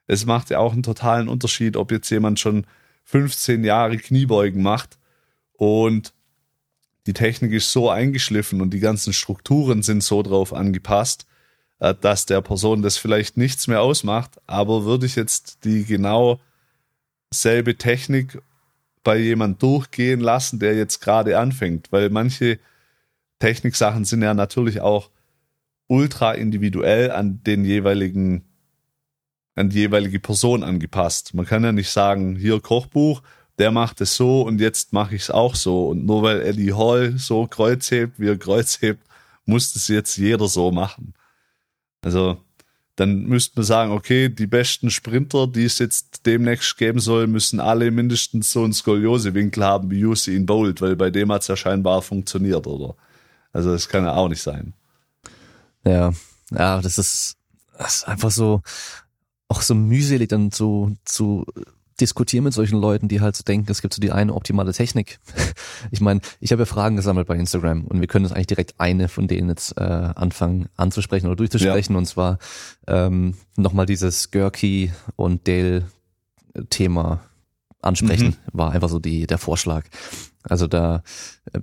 Es macht ja auch einen totalen Unterschied, ob jetzt jemand schon 15 Jahre Kniebeugen macht und die Technik ist so eingeschliffen und die ganzen Strukturen sind so drauf angepasst, äh, dass der Person das vielleicht nichts mehr ausmacht. Aber würde ich jetzt die genau selbe Technik bei jemand durchgehen lassen, der jetzt gerade anfängt, weil manche Techniksachen sind ja natürlich auch ultra individuell an den jeweiligen an die jeweilige Person angepasst. Man kann ja nicht sagen, hier Kochbuch, der macht es so und jetzt mache ich es auch so. Und nur weil Eddie Hall so Kreuz hebt, wie er Kreuz hebt, muss das jetzt jeder so machen. Also dann müsste man sagen, okay, die besten Sprinter, die es jetzt demnächst geben soll, müssen alle mindestens so einen Skoliosewinkel haben wie Usain Bolt, weil bei dem hat es ja scheinbar funktioniert, oder? Also das kann ja auch nicht sein. Ja, ja, das ist, das ist einfach so, auch so mühselig dann zu, zu diskutieren mit solchen Leuten, die halt so denken, es gibt so die eine optimale Technik. Ich meine, ich habe ja Fragen gesammelt bei Instagram und wir können jetzt eigentlich direkt eine von denen jetzt äh, anfangen anzusprechen oder durchzusprechen. Ja. Und zwar ähm, nochmal dieses Gurky und Dale-Thema ansprechen, mhm. war einfach so die der Vorschlag. Also da äh,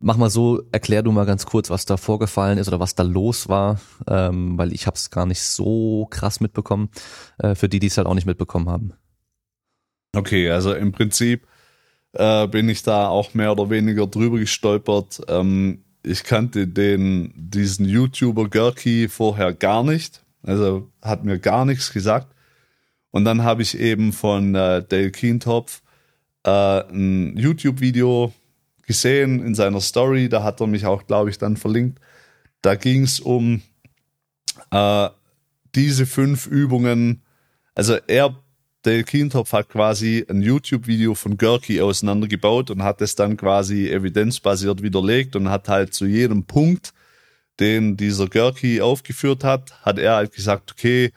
mach mal so, erklär du mal ganz kurz, was da vorgefallen ist oder was da los war, ähm, weil ich habe es gar nicht so krass mitbekommen, äh, für die, die es halt auch nicht mitbekommen haben. Okay, also im Prinzip äh, bin ich da auch mehr oder weniger drüber gestolpert. Ähm, ich kannte den, diesen YouTuber Gurky vorher gar nicht. Also hat mir gar nichts gesagt. Und dann habe ich eben von äh, Dale Keentopf äh, ein YouTube-Video gesehen in seiner Story. Da hat er mich auch, glaube ich, dann verlinkt. Da ging es um äh, diese fünf Übungen. Also er Dale Kientopf hat quasi ein YouTube-Video von Gurky auseinandergebaut und hat es dann quasi evidenzbasiert widerlegt und hat halt zu jedem Punkt, den dieser Gurky aufgeführt hat, hat er halt gesagt, okay,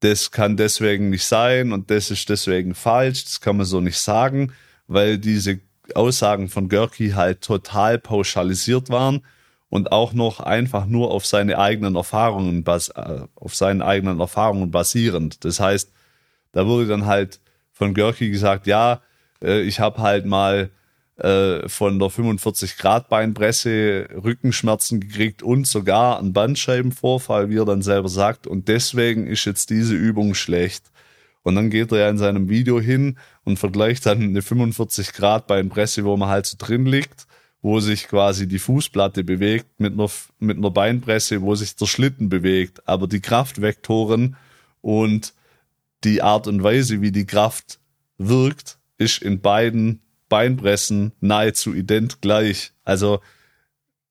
das kann deswegen nicht sein und das ist deswegen falsch, das kann man so nicht sagen, weil diese Aussagen von Gurky halt total pauschalisiert waren und auch noch einfach nur auf seine eigenen Erfahrungen äh, auf seinen eigenen Erfahrungen basierend. Das heißt, da wurde dann halt von Görki gesagt, ja, äh, ich habe halt mal äh, von der 45 Grad Beinpresse Rückenschmerzen gekriegt und sogar einen Bandscheibenvorfall, wie er dann selber sagt. Und deswegen ist jetzt diese Übung schlecht. Und dann geht er ja in seinem Video hin und vergleicht dann eine 45 Grad Beinpresse, wo man halt so drin liegt, wo sich quasi die Fußplatte bewegt mit einer, mit einer Beinpresse, wo sich der Schlitten bewegt. Aber die Kraftvektoren und die Art und Weise, wie die Kraft wirkt, ist in beiden Beinpressen nahezu ident gleich. Also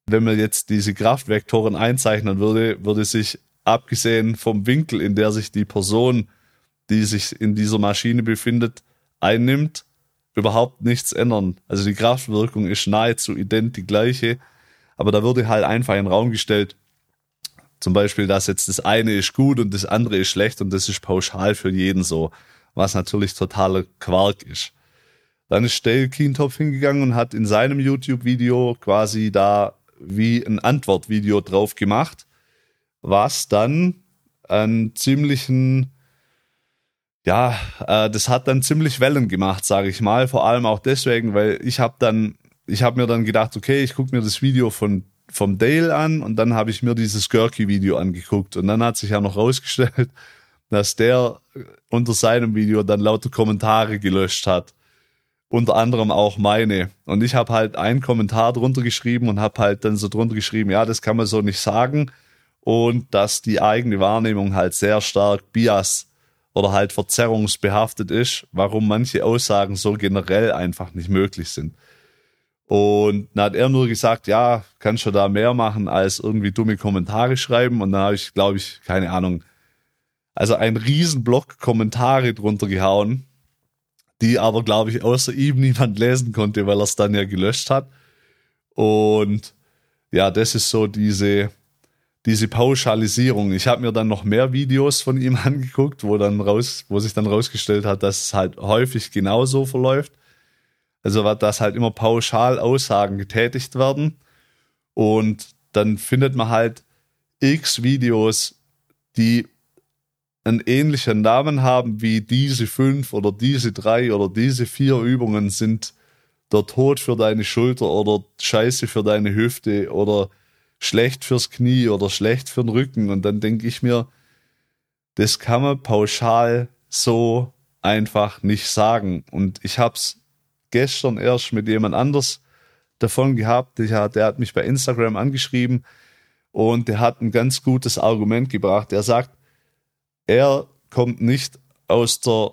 wenn man jetzt diese Kraftvektoren einzeichnen würde, würde sich abgesehen vom Winkel, in der sich die Person, die sich in dieser Maschine befindet, einnimmt, überhaupt nichts ändern. Also die Kraftwirkung ist nahezu ident die gleiche, aber da würde halt einfach in den Raum gestellt, zum Beispiel, dass jetzt das eine ist gut und das andere ist schlecht und das ist pauschal für jeden so, was natürlich totaler Quark ist. Dann ist Dale Kientopf hingegangen und hat in seinem YouTube-Video quasi da wie ein Antwortvideo drauf gemacht, was dann einen ziemlichen, ja, äh, das hat dann ziemlich Wellen gemacht, sage ich mal. Vor allem auch deswegen, weil ich habe dann, ich habe mir dann gedacht, okay, ich gucke mir das Video von vom Dale an und dann habe ich mir dieses Gurky-Video angeguckt und dann hat sich ja noch rausgestellt, dass der unter seinem Video dann lauter Kommentare gelöscht hat. Unter anderem auch meine. Und ich habe halt einen Kommentar drunter geschrieben und habe halt dann so drunter geschrieben, ja, das kann man so nicht sagen. Und dass die eigene Wahrnehmung halt sehr stark bias oder halt verzerrungsbehaftet ist, warum manche Aussagen so generell einfach nicht möglich sind. Und dann hat er nur gesagt, ja, kannst du da mehr machen als irgendwie dumme Kommentare schreiben. Und dann habe ich, glaube ich, keine Ahnung, also einen riesen Block Kommentare drunter gehauen, die aber, glaube ich, außer ihm niemand lesen konnte, weil er es dann ja gelöscht hat. Und ja, das ist so diese, diese Pauschalisierung. Ich habe mir dann noch mehr Videos von ihm angeguckt, wo dann raus, wo sich dann rausgestellt hat, dass es halt häufig genauso verläuft. Also dass halt immer pauschal Aussagen getätigt werden. Und dann findet man halt x Videos, die einen ähnlichen Namen haben wie diese fünf oder diese drei oder diese vier Übungen sind der Tod für deine Schulter oder Scheiße für deine Hüfte oder schlecht fürs Knie oder schlecht für den Rücken. Und dann denke ich mir, das kann man pauschal so einfach nicht sagen. Und ich habe es gestern erst mit jemand anders davon gehabt. Der, hat mich bei Instagram angeschrieben und der hat ein ganz gutes Argument gebracht. Er sagt, er kommt nicht aus der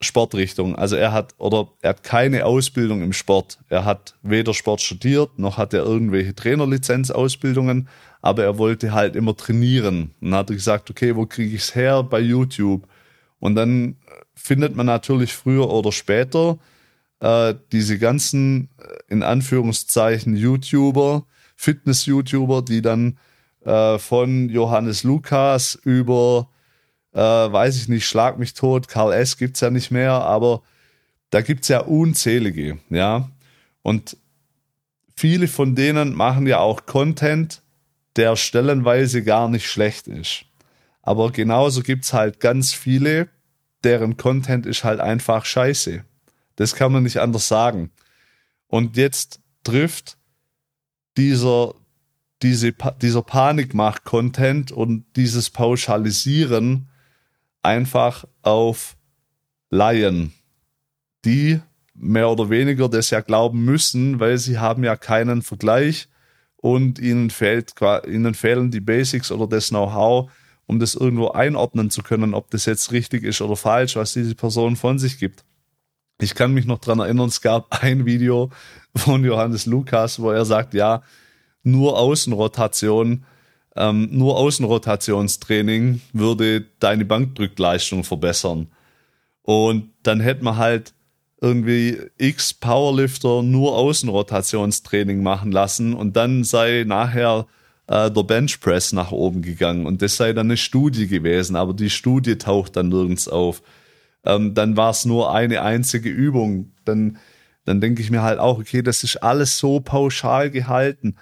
Sportrichtung. Also er hat oder er hat keine Ausbildung im Sport. Er hat weder Sport studiert, noch hat er irgendwelche Trainerlizenzausbildungen, aber er wollte halt immer trainieren. Und dann hat er gesagt, okay, wo kriege ich es her? Bei YouTube. Und dann findet man natürlich früher oder später äh, diese ganzen, äh, in Anführungszeichen, YouTuber, Fitness-YouTuber, die dann äh, von Johannes Lukas über äh, weiß ich nicht, Schlag mich tot, Karl S. gibt's ja nicht mehr, aber da gibt's ja unzählige, ja. Und viele von denen machen ja auch Content, der stellenweise gar nicht schlecht ist. Aber genauso gibt's halt ganz viele, deren Content ist halt einfach scheiße. Das kann man nicht anders sagen. Und jetzt trifft dieser, diese, dieser Panikmacht-Content und dieses Pauschalisieren einfach auf Laien, die mehr oder weniger das ja glauben müssen, weil sie haben ja keinen Vergleich und ihnen fehlt, ihnen fehlen die Basics oder das Know-how, um das irgendwo einordnen zu können, ob das jetzt richtig ist oder falsch, was diese Person von sich gibt. Ich kann mich noch dran erinnern, es gab ein Video von Johannes Lukas, wo er sagt, ja, nur Außenrotation ähm, nur Außenrotationstraining würde deine Bankdrückleistung verbessern. Und dann hätte man halt irgendwie x Powerlifter nur Außenrotationstraining machen lassen und dann sei nachher äh, der Benchpress nach oben gegangen und das sei dann eine Studie gewesen, aber die Studie taucht dann nirgends auf. Ähm, dann war es nur eine einzige Übung. Dann, dann denke ich mir halt auch, okay, das ist alles so pauschal gehalten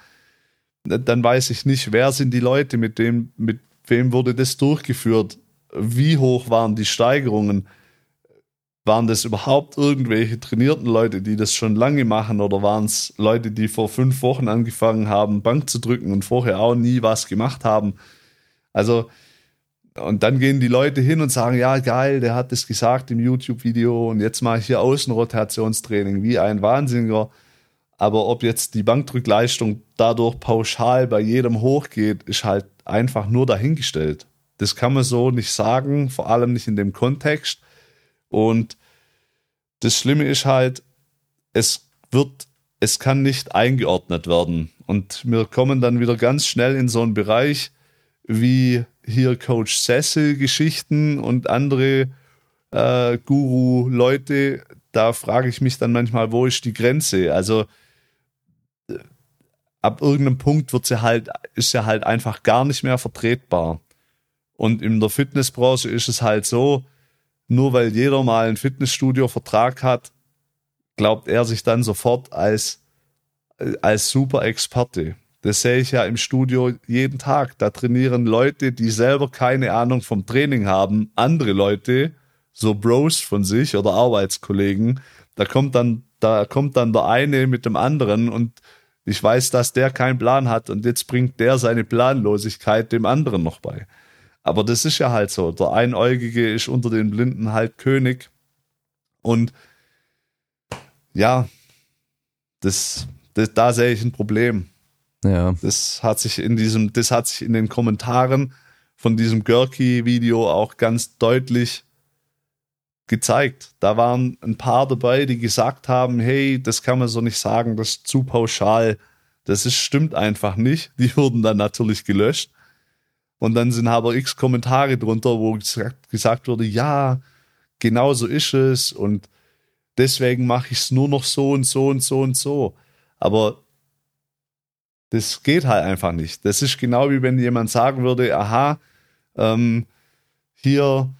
dann weiß ich nicht, wer sind die Leute, mit dem, mit wem wurde das durchgeführt? Wie hoch waren die Steigerungen? Waren das überhaupt irgendwelche trainierten Leute, die das schon lange machen, oder waren es Leute, die vor fünf Wochen angefangen haben, Bank zu drücken und vorher auch nie was gemacht haben? Also, und dann gehen die Leute hin und sagen, ja, geil, der hat das gesagt im YouTube-Video und jetzt mache ich hier Außenrotationstraining wie ein Wahnsinniger. Aber ob jetzt die Bankdrückleistung dadurch pauschal bei jedem hochgeht, ist halt einfach nur dahingestellt. Das kann man so nicht sagen, vor allem nicht in dem Kontext. Und das Schlimme ist halt, es wird, es kann nicht eingeordnet werden. Und wir kommen dann wieder ganz schnell in so einen Bereich wie hier Coach Cecil Geschichten und andere äh, Guru-Leute. Da frage ich mich dann manchmal, wo ist die Grenze? Also ab irgendeinem Punkt wird sie halt, ist sie halt einfach gar nicht mehr vertretbar. Und in der Fitnessbranche ist es halt so, nur weil jeder mal einen Fitnessstudio-Vertrag hat, glaubt er sich dann sofort als, als super Experte. Das sehe ich ja im Studio jeden Tag. Da trainieren Leute, die selber keine Ahnung vom Training haben, andere Leute, so Bros von sich oder Arbeitskollegen. Da kommt dann, da kommt dann der eine mit dem anderen und ich weiß, dass der keinen Plan hat und jetzt bringt der seine Planlosigkeit dem anderen noch bei. Aber das ist ja halt so. Der Einäugige ist unter den Blinden halt König. Und ja, das, das, da sehe ich ein Problem. Ja. Das hat sich in diesem, das hat sich in den Kommentaren von diesem Görki-Video auch ganz deutlich gezeigt. Da waren ein paar dabei, die gesagt haben, hey, das kann man so nicht sagen, das ist zu pauschal. Das ist, stimmt einfach nicht. Die wurden dann natürlich gelöscht. Und dann sind aber x Kommentare drunter, wo gesagt, gesagt wurde, ja, genau so ist es und deswegen mache ich es nur noch so und so und so und so. Aber das geht halt einfach nicht. Das ist genau wie wenn jemand sagen würde, aha, ähm, hier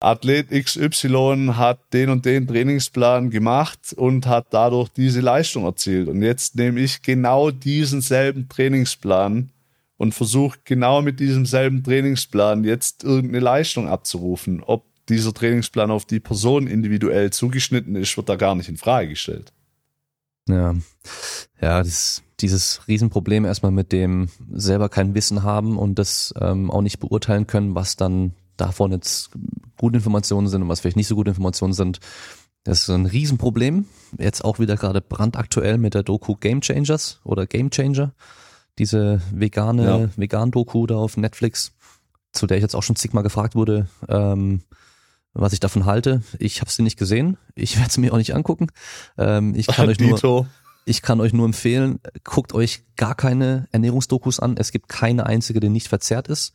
Athlet XY hat den und den Trainingsplan gemacht und hat dadurch diese Leistung erzielt. Und jetzt nehme ich genau diesen selben Trainingsplan und versuche genau mit diesem selben Trainingsplan jetzt irgendeine Leistung abzurufen. Ob dieser Trainingsplan auf die Person individuell zugeschnitten ist, wird da gar nicht in Frage gestellt. Ja, ja, das, dieses Riesenproblem erstmal mit dem selber kein Wissen haben und das ähm, auch nicht beurteilen können, was dann davon jetzt gute Informationen sind und was vielleicht nicht so gute Informationen sind. Das ist ein Riesenproblem. Jetzt auch wieder gerade brandaktuell mit der Doku Game Changers oder Game Changer. Diese vegane, ja. Vegan-Doku da auf Netflix. zu der ich jetzt auch schon zigmal gefragt wurde, ähm, was ich davon halte. Ich habe sie nicht gesehen. Ich werde sie mir auch nicht angucken. Ähm, ich kann euch nur, ich kann euch nur empfehlen, guckt euch gar keine Ernährungsdokus an. Es gibt keine einzige, die nicht verzerrt ist.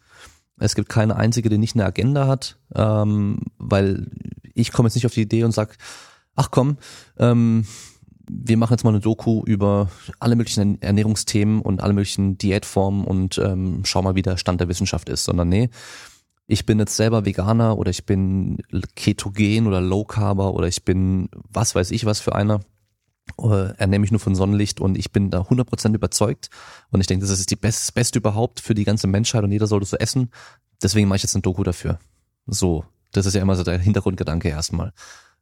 Es gibt keine einzige, die nicht eine Agenda hat, ähm, weil ich komme jetzt nicht auf die Idee und sag, ach komm, ähm, wir machen jetzt mal eine Doku über alle möglichen Ernährungsthemen und alle möglichen Diätformen und ähm, schau mal, wie der Stand der Wissenschaft ist, sondern nee, ich bin jetzt selber Veganer oder ich bin Ketogen oder Low Carber oder ich bin was weiß ich was für einer, äh, ernähre mich nur von Sonnenlicht und ich bin da 100% überzeugt und ich denke, das ist die Best, Beste überhaupt für die ganze Menschheit und jeder sollte so essen. Deswegen mache ich jetzt ein Doku dafür. So, das ist ja immer so der Hintergrundgedanke erstmal.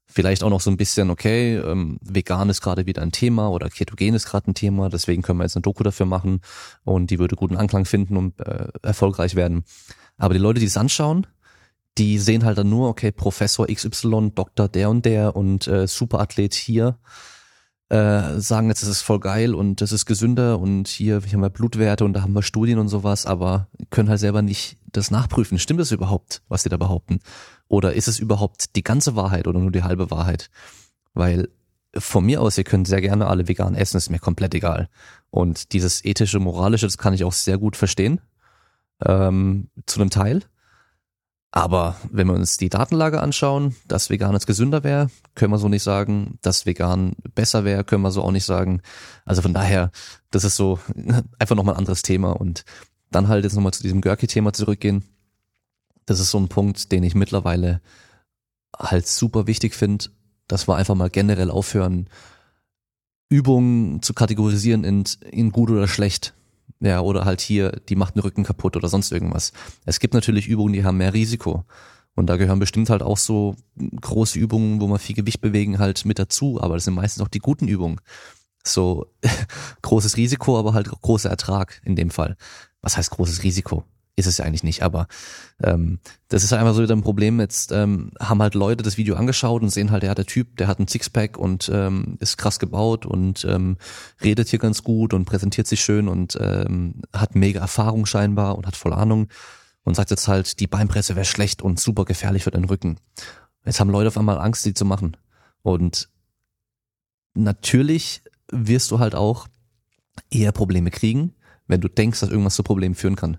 Vielleicht auch noch so ein bisschen, okay, ähm, vegan ist gerade wieder ein Thema oder ketogen ist gerade ein Thema, deswegen können wir jetzt eine Doku dafür machen und die würde guten Anklang finden und äh, erfolgreich werden. Aber die Leute, die es anschauen, die sehen halt dann nur, okay, Professor XY, Doktor der und der und äh, Superathlet hier, äh, sagen jetzt, es ist voll geil und es ist gesünder und hier, hier haben wir Blutwerte und da haben wir Studien und sowas, aber können halt selber nicht das nachprüfen. Stimmt das überhaupt, was die da behaupten? Oder ist es überhaupt die ganze Wahrheit oder nur die halbe Wahrheit? Weil von mir aus, ihr könnt sehr gerne alle vegan essen, ist mir komplett egal. Und dieses ethische, moralische, das kann ich auch sehr gut verstehen ähm, zu einem Teil. Aber wenn wir uns die Datenlage anschauen, dass vegan jetzt gesünder wäre, können wir so nicht sagen. Dass vegan besser wäre, können wir so auch nicht sagen. Also von daher, das ist so einfach nochmal ein anderes Thema. Und dann halt jetzt nochmal zu diesem Görki-Thema zurückgehen. Das ist so ein Punkt, den ich mittlerweile halt super wichtig finde, dass wir einfach mal generell aufhören, Übungen zu kategorisieren in, in gut oder schlecht. Ja, oder halt hier, die macht den Rücken kaputt oder sonst irgendwas. Es gibt natürlich Übungen, die haben mehr Risiko. Und da gehören bestimmt halt auch so große Übungen, wo man viel Gewicht bewegen, halt mit dazu. Aber das sind meistens auch die guten Übungen. So großes Risiko, aber halt großer Ertrag in dem Fall. Was heißt großes Risiko? Ist es ja eigentlich nicht, aber ähm, das ist einfach so wieder ein Problem. Jetzt ähm, haben halt Leute das Video angeschaut und sehen halt, ja, der Typ, der hat ein Sixpack und ähm, ist krass gebaut und ähm, redet hier ganz gut und präsentiert sich schön und ähm, hat mega Erfahrung scheinbar und hat voll Ahnung und sagt jetzt halt, die Beinpresse wäre schlecht und super gefährlich für den Rücken. Jetzt haben Leute auf einmal Angst, die zu machen. Und natürlich wirst du halt auch eher Probleme kriegen, wenn du denkst, dass irgendwas zu Problemen führen kann.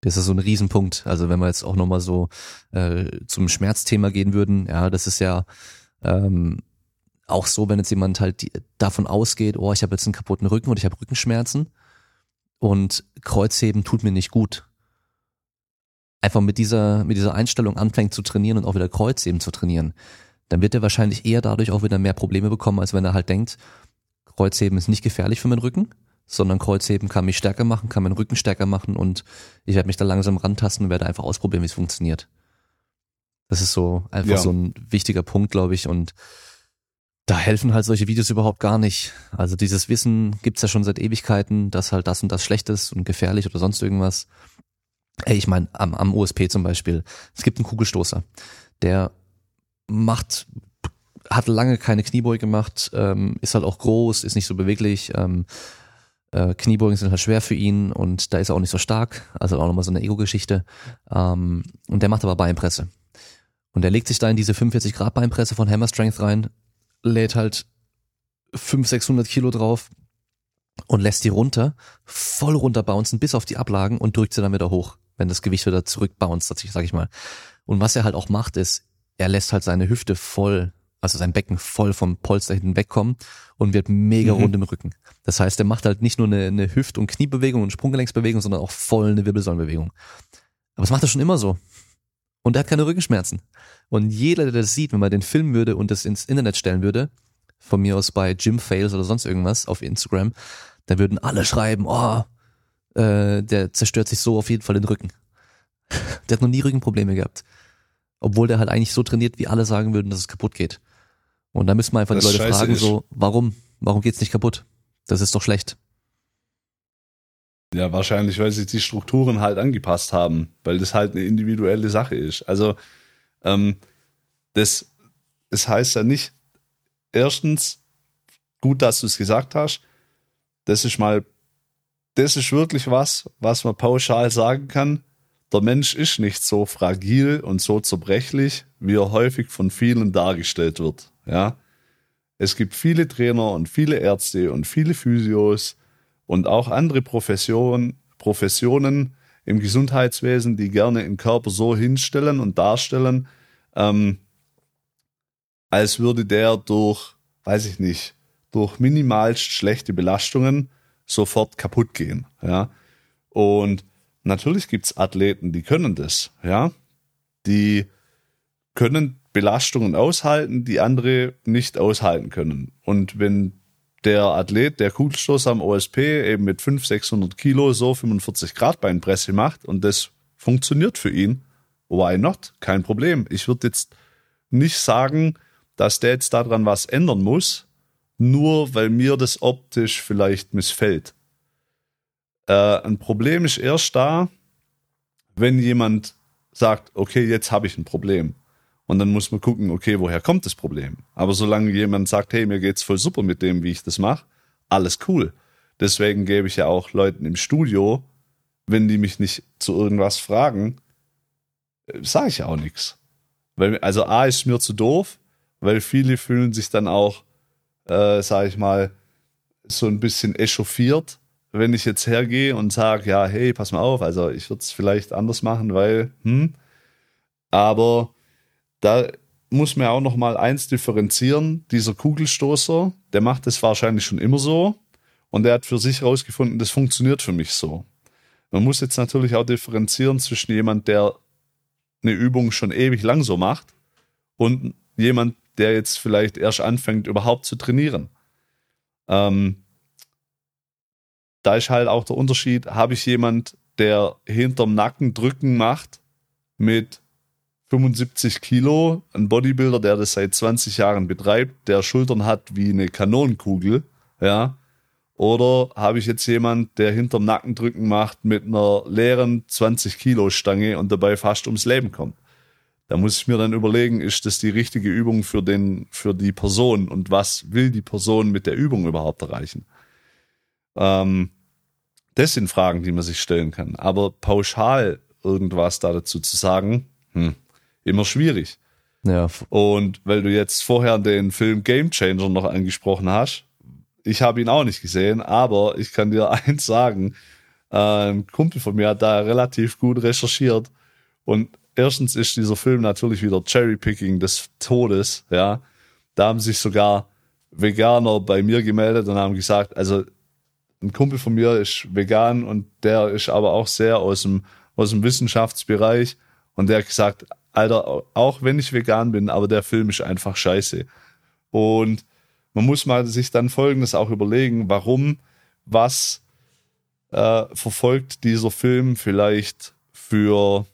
Das ist so ein Riesenpunkt. Also wenn wir jetzt auch nochmal so äh, zum Schmerzthema gehen würden, ja, das ist ja ähm, auch so, wenn jetzt jemand halt die, davon ausgeht, oh, ich habe jetzt einen kaputten Rücken und ich habe Rückenschmerzen und Kreuzheben tut mir nicht gut. Einfach mit dieser, mit dieser Einstellung anfängt zu trainieren und auch wieder Kreuzheben zu trainieren, dann wird er wahrscheinlich eher dadurch auch wieder mehr Probleme bekommen, als wenn er halt denkt, Kreuzheben ist nicht gefährlich für meinen Rücken sondern Kreuzheben kann mich stärker machen, kann meinen Rücken stärker machen und ich werde mich da langsam rantasten und werde einfach ausprobieren, wie es funktioniert. Das ist so einfach ja. so ein wichtiger Punkt, glaube ich. Und da helfen halt solche Videos überhaupt gar nicht. Also dieses Wissen gibt's ja schon seit Ewigkeiten, dass halt das und das schlecht ist und gefährlich oder sonst irgendwas. Ey, ich meine, am, am USP zum Beispiel, es gibt einen Kugelstoßer, der macht, hat lange keine Kniebeuge gemacht, ähm, ist halt auch groß, ist nicht so beweglich, ähm, äh, Kniebeugen sind halt schwer für ihn und da ist er auch nicht so stark. Also auch nochmal so eine Ego-Geschichte. Ähm, und der macht aber Beinpresse. Und der legt sich da in diese 45 Grad Beinpresse von Hammer Strength rein, lädt halt 500, 600 Kilo drauf und lässt die runter, voll runter bouncen bis auf die Ablagen und drückt sie dann wieder hoch, wenn das Gewicht wieder zurückbounced, sag ich mal. Und was er halt auch macht, ist, er lässt halt seine Hüfte voll also sein Becken voll vom Polster hinten wegkommen und wird mega mhm. rund im Rücken. Das heißt, er macht halt nicht nur eine, eine Hüft- und Kniebewegung und Sprunggelenksbewegung, sondern auch voll eine Wirbelsäulenbewegung. Aber das macht er schon immer so. Und er hat keine Rückenschmerzen. Und jeder, der das sieht, wenn man den filmen würde und das ins Internet stellen würde, von mir aus bei Gym Fails oder sonst irgendwas auf Instagram, da würden alle schreiben, oh, äh, der zerstört sich so auf jeden Fall den Rücken. der hat noch nie Rückenprobleme gehabt. Obwohl der halt eigentlich so trainiert, wie alle sagen würden, dass es kaputt geht. Und da müssen wir einfach das die Leute fragen, ist. so, warum? Warum geht's nicht kaputt? Das ist doch schlecht. Ja, wahrscheinlich, weil sich die Strukturen halt angepasst haben, weil das halt eine individuelle Sache ist. Also, ähm, das, das heißt ja nicht, erstens, gut, dass du es gesagt hast, das ist mal, das ist wirklich was, was man pauschal sagen kann. der Mensch ist nicht so fragil und so zerbrechlich, wie er häufig von vielen dargestellt wird. Ja, es gibt viele Trainer und viele Ärzte und viele Physios und auch andere Professionen, Professionen im Gesundheitswesen, die gerne den Körper so hinstellen und darstellen, ähm, als würde der durch, weiß ich nicht, durch minimalst schlechte Belastungen sofort kaputt gehen. Ja, und natürlich gibt's Athleten, die können das. Ja, die können Belastungen aushalten, die andere nicht aushalten können. Und wenn der Athlet, der Kugelstoß am OSP eben mit 500, 600 Kilo so 45 Grad Beinpresse macht und das funktioniert für ihn, why not? Kein Problem. Ich würde jetzt nicht sagen, dass der jetzt daran was ändern muss, nur weil mir das optisch vielleicht missfällt. Äh, ein Problem ist erst da, wenn jemand sagt, okay, jetzt habe ich ein Problem. Und dann muss man gucken, okay, woher kommt das Problem? Aber solange jemand sagt, hey, mir geht's voll super mit dem, wie ich das mache, alles cool. Deswegen gebe ich ja auch Leuten im Studio, wenn die mich nicht zu irgendwas fragen, äh, sage ich ja auch nichts. Weil, also A ist mir zu doof, weil viele fühlen sich dann auch, äh, sage ich mal, so ein bisschen echauffiert, wenn ich jetzt hergehe und sage, ja, hey, pass mal auf, also ich würde es vielleicht anders machen, weil, hm, aber da muss man auch noch mal eins differenzieren. Dieser Kugelstoßer, der macht das wahrscheinlich schon immer so und der hat für sich herausgefunden, das funktioniert für mich so. Man muss jetzt natürlich auch differenzieren zwischen jemand, der eine Übung schon ewig lang so macht und jemand, der jetzt vielleicht erst anfängt, überhaupt zu trainieren. Ähm, da ist halt auch der Unterschied, habe ich jemand, der hinterm Nacken drücken macht mit 75 Kilo, ein Bodybuilder, der das seit 20 Jahren betreibt, der Schultern hat wie eine Kanonenkugel, ja. Oder habe ich jetzt jemand, der hinterm Nackendrücken macht mit einer leeren 20 Kilo Stange und dabei fast ums Leben kommt? Da muss ich mir dann überlegen, ist das die richtige Übung für den, für die Person und was will die Person mit der Übung überhaupt erreichen? Ähm, das sind Fragen, die man sich stellen kann. Aber pauschal irgendwas da dazu zu sagen, hm, immer schwierig. Ja. Und weil du jetzt vorher den Film Game Changer noch angesprochen hast, ich habe ihn auch nicht gesehen, aber ich kann dir eins sagen, ein Kumpel von mir hat da relativ gut recherchiert und erstens ist dieser Film natürlich wieder Cherrypicking des Todes, ja. Da haben sich sogar Veganer bei mir gemeldet und haben gesagt, also ein Kumpel von mir ist vegan und der ist aber auch sehr aus dem, aus dem Wissenschaftsbereich und der hat gesagt, Alter, auch wenn ich vegan bin, aber der Film ist einfach scheiße. Und man muss mal sich dann Folgendes auch überlegen, warum, was äh, verfolgt dieser Film vielleicht für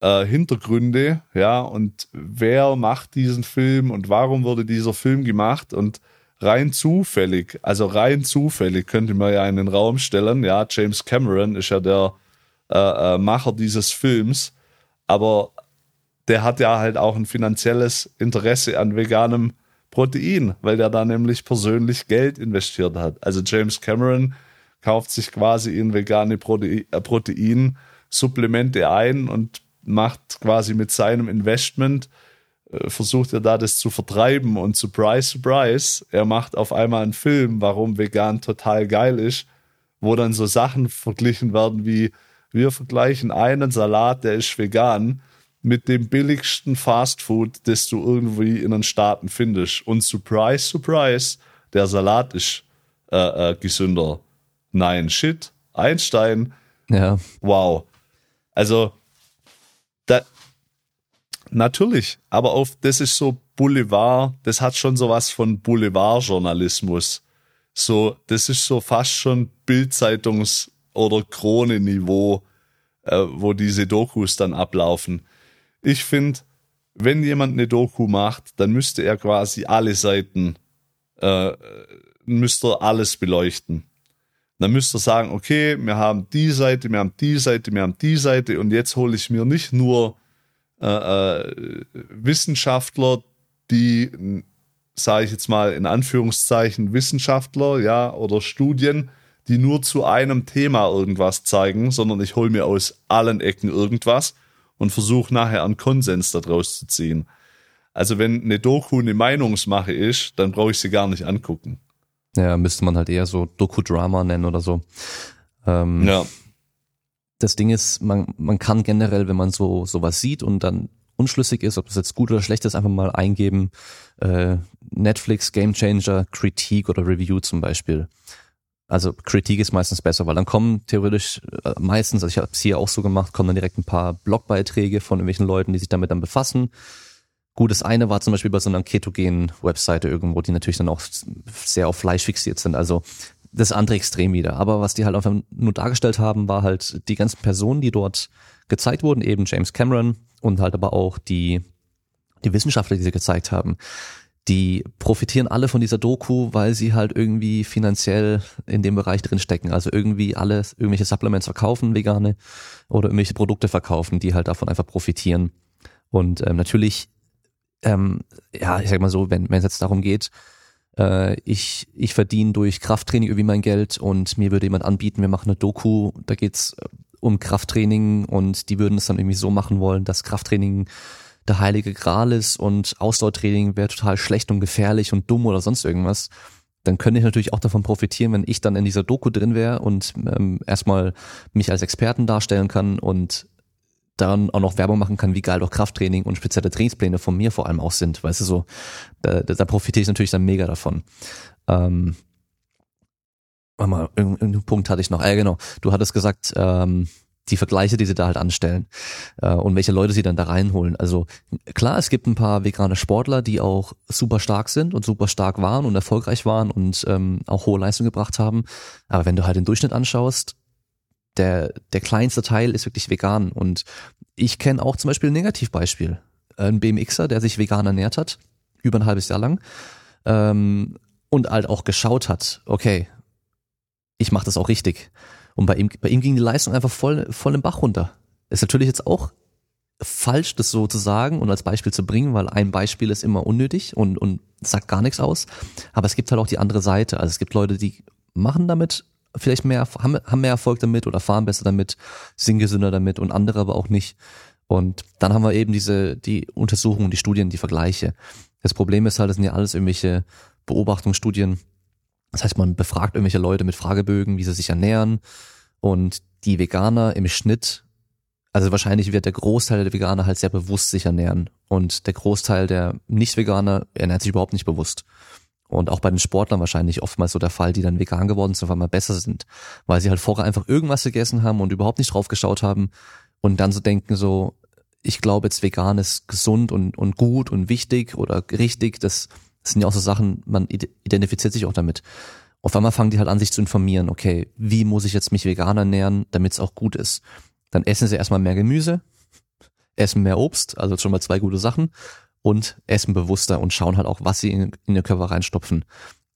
äh, Hintergründe, ja, und wer macht diesen Film und warum wurde dieser Film gemacht und rein zufällig, also rein zufällig könnte man ja in den Raum stellen, ja, James Cameron ist ja der äh, äh, Macher dieses Films aber der hat ja halt auch ein finanzielles Interesse an veganem Protein, weil der da nämlich persönlich Geld investiert hat. Also James Cameron kauft sich quasi in vegane Protein, äh, Proteinsupplemente ein und macht quasi mit seinem Investment, äh, versucht er da das zu vertreiben und surprise, surprise, er macht auf einmal einen Film, warum vegan total geil ist, wo dann so Sachen verglichen werden wie wir vergleichen einen Salat, der ist vegan, mit dem billigsten Fastfood, das du irgendwie in den Staaten findest. Und surprise, surprise, der Salat ist äh, äh, gesünder. Nein, shit. Einstein. Ja. Wow. Also, da, natürlich, aber auf, das ist so Boulevard, das hat schon sowas von Boulevardjournalismus. So, das ist so fast schon Bildzeitungs- oder Krone-Niveau, äh, wo diese Dokus dann ablaufen. Ich finde, wenn jemand eine Doku macht, dann müsste er quasi alle Seiten, äh, müsste alles beleuchten. Dann müsste er sagen, okay, wir haben die Seite, wir haben die Seite, wir haben die Seite und jetzt hole ich mir nicht nur äh, äh, Wissenschaftler, die, sage ich jetzt mal in Anführungszeichen, Wissenschaftler, ja, oder Studien, die nur zu einem Thema irgendwas zeigen, sondern ich hole mir aus allen Ecken irgendwas und versuche nachher einen Konsens daraus zu ziehen. Also wenn eine Doku eine Meinungsmache ist, dann brauche ich sie gar nicht angucken. Ja, müsste man halt eher so Doku-Drama nennen oder so. Ähm, Ja. das Ding ist, man, man kann generell, wenn man so sowas sieht und dann unschlüssig ist, ob das jetzt gut oder schlecht ist, einfach mal eingeben, äh, Netflix Game Changer, Kritik oder Review zum Beispiel. Also Kritik ist meistens besser, weil dann kommen theoretisch äh, meistens, also ich habe es hier auch so gemacht, kommen dann direkt ein paar Blogbeiträge von irgendwelchen Leuten, die sich damit dann befassen. Gut, das eine war zum Beispiel bei so einer ketogenen Webseite irgendwo, die natürlich dann auch sehr auf Fleisch fixiert sind. Also das andere Extrem wieder. Aber was die halt einfach nur dargestellt haben, war halt die ganzen Personen, die dort gezeigt wurden, eben James Cameron und halt aber auch die, die Wissenschaftler, die sie gezeigt haben. Die profitieren alle von dieser Doku, weil sie halt irgendwie finanziell in dem Bereich drin stecken. Also irgendwie alle irgendwelche Supplements verkaufen, vegane, oder irgendwelche Produkte verkaufen, die halt davon einfach profitieren. Und ähm, natürlich, ähm, ja, ich sag mal so, wenn wenn es jetzt darum geht, äh, ich, ich verdiene durch Krafttraining irgendwie mein Geld und mir würde jemand anbieten, wir machen eine Doku, da geht's äh, um Krafttraining und die würden es dann irgendwie so machen wollen, dass Krafttraining der heilige Gral ist und Ausdauertraining wäre total schlecht und gefährlich und dumm oder sonst irgendwas, dann könnte ich natürlich auch davon profitieren, wenn ich dann in dieser Doku drin wäre und ähm, erstmal mich als Experten darstellen kann und dann auch noch Werbung machen kann, wie geil doch Krafttraining und spezielle Trainingspläne von mir vor allem auch sind. Weißt du so, da, da, da profitiere ich natürlich dann mega davon. Ähm, warte mal, irgendeinen Punkt hatte ich noch. Äh, genau, du hattest gesagt, ähm, die Vergleiche, die sie da halt anstellen äh, und welche Leute sie dann da reinholen. Also klar, es gibt ein paar vegane Sportler, die auch super stark sind und super stark waren und erfolgreich waren und ähm, auch hohe Leistung gebracht haben. Aber wenn du halt den Durchschnitt anschaust, der, der kleinste Teil ist wirklich vegan. Und ich kenne auch zum Beispiel ein Negativbeispiel. Ein BMXer, der sich vegan ernährt hat, über ein halbes Jahr lang, ähm, und halt auch geschaut hat, okay, ich mache das auch richtig. Und bei ihm, bei ihm ging die Leistung einfach voll, voll im Bach runter. Ist natürlich jetzt auch falsch, das so zu sagen und als Beispiel zu bringen, weil ein Beispiel ist immer unnötig und, und sagt gar nichts aus. Aber es gibt halt auch die andere Seite. Also es gibt Leute, die machen damit vielleicht mehr, haben, haben mehr Erfolg damit oder fahren besser damit, sind gesünder damit und andere aber auch nicht. Und dann haben wir eben diese, die Untersuchungen, die Studien, die Vergleiche. Das Problem ist halt, das sind ja alles irgendwelche Beobachtungsstudien. Das heißt, man befragt irgendwelche Leute mit Fragebögen, wie sie sich ernähren. Und die Veganer im Schnitt, also wahrscheinlich wird der Großteil der Veganer halt sehr bewusst sich ernähren. Und der Großteil der Nicht-Veganer ernährt sich überhaupt nicht bewusst. Und auch bei den Sportlern wahrscheinlich oftmals so der Fall, die dann vegan geworden sind, weil mal besser sind. Weil sie halt vorher einfach irgendwas gegessen haben und überhaupt nicht drauf geschaut haben und dann so denken so, ich glaube jetzt vegan ist gesund und, und gut und wichtig oder richtig. Das, das sind ja auch so Sachen, man identifiziert sich auch damit. Auf einmal fangen die halt an, sich zu informieren, okay, wie muss ich jetzt mich vegan ernähren, damit es auch gut ist. Dann essen sie erstmal mehr Gemüse, essen mehr Obst, also schon mal zwei gute Sachen und essen bewusster und schauen halt auch, was sie in, in den Körper reinstopfen.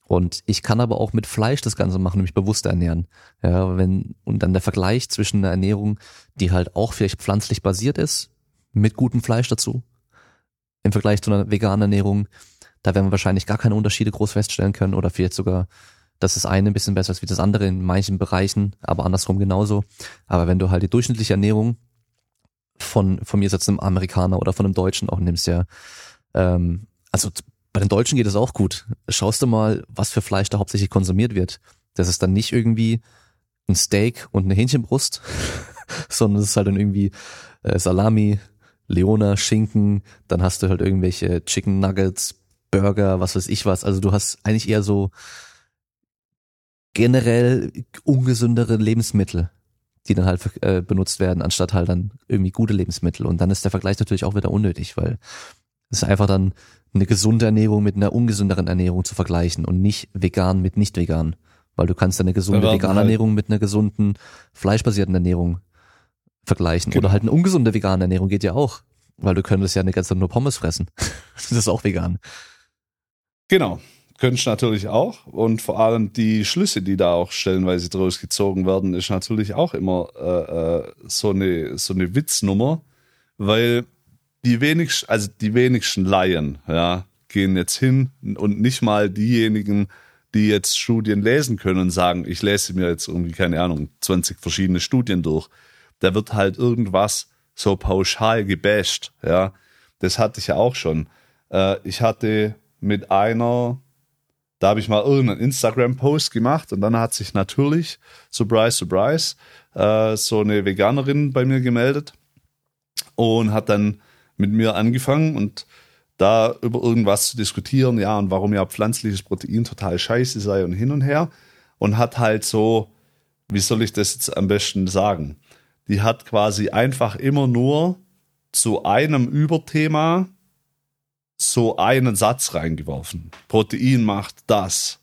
Und ich kann aber auch mit Fleisch das Ganze machen, nämlich bewusster ernähren. Ja, wenn, und dann der Vergleich zwischen einer Ernährung, die halt auch vielleicht pflanzlich basiert ist, mit gutem Fleisch dazu, im Vergleich zu einer veganen Ernährung, da werden wir wahrscheinlich gar keine Unterschiede groß feststellen können oder vielleicht sogar, dass das eine ein bisschen besser ist wie das andere in manchen Bereichen, aber andersrum genauso. Aber wenn du halt die durchschnittliche Ernährung von, von mir jetzt einem Amerikaner oder von einem Deutschen auch nimmst, ja, ähm, also bei den Deutschen geht es auch gut. Schaust du mal, was für Fleisch da hauptsächlich konsumiert wird. Das ist dann nicht irgendwie ein Steak und eine Hähnchenbrust, sondern es ist halt dann irgendwie äh, Salami, Leona, Schinken, dann hast du halt irgendwelche Chicken Nuggets, Burger, was weiß ich was. Also du hast eigentlich eher so generell ungesündere Lebensmittel, die dann halt äh, benutzt werden, anstatt halt dann irgendwie gute Lebensmittel. Und dann ist der Vergleich natürlich auch wieder unnötig, weil es ist einfach dann eine gesunde Ernährung mit einer ungesünderen Ernährung zu vergleichen und nicht vegan mit nicht vegan. Weil du kannst eine gesunde Ja, vegane halt- Ernährung mit einer gesunden fleischbasierten Ernährung vergleichen. Genau. Oder halt eine ungesunde vegane Ernährung geht ja auch. Weil du könntest ja eine ganze Zeit nur Pommes fressen. das ist auch vegan. Genau. Könntest natürlich auch. Und vor allem die Schlüsse, die da auch stellenweise draus gezogen werden, ist natürlich auch immer äh, äh, so, eine, so eine Witznummer, weil die wenigsten, also die wenigsten Laien, ja, gehen jetzt hin und nicht mal diejenigen, die jetzt Studien lesen können und sagen, ich lese mir jetzt irgendwie, keine Ahnung, 20 verschiedene Studien durch. Da wird halt irgendwas so pauschal gebasht, ja. Das hatte ich ja auch schon. Äh, ich hatte mit einer, da habe ich mal irgendeinen Instagram-Post gemacht und dann hat sich natürlich, surprise, surprise, äh, so eine Veganerin bei mir gemeldet und hat dann mit mir angefangen und da über irgendwas zu diskutieren, ja, und warum ja pflanzliches Protein total scheiße sei und hin und her. Und hat halt so, wie soll ich das jetzt am besten sagen? Die hat quasi einfach immer nur zu einem Überthema so einen Satz reingeworfen. Protein macht das.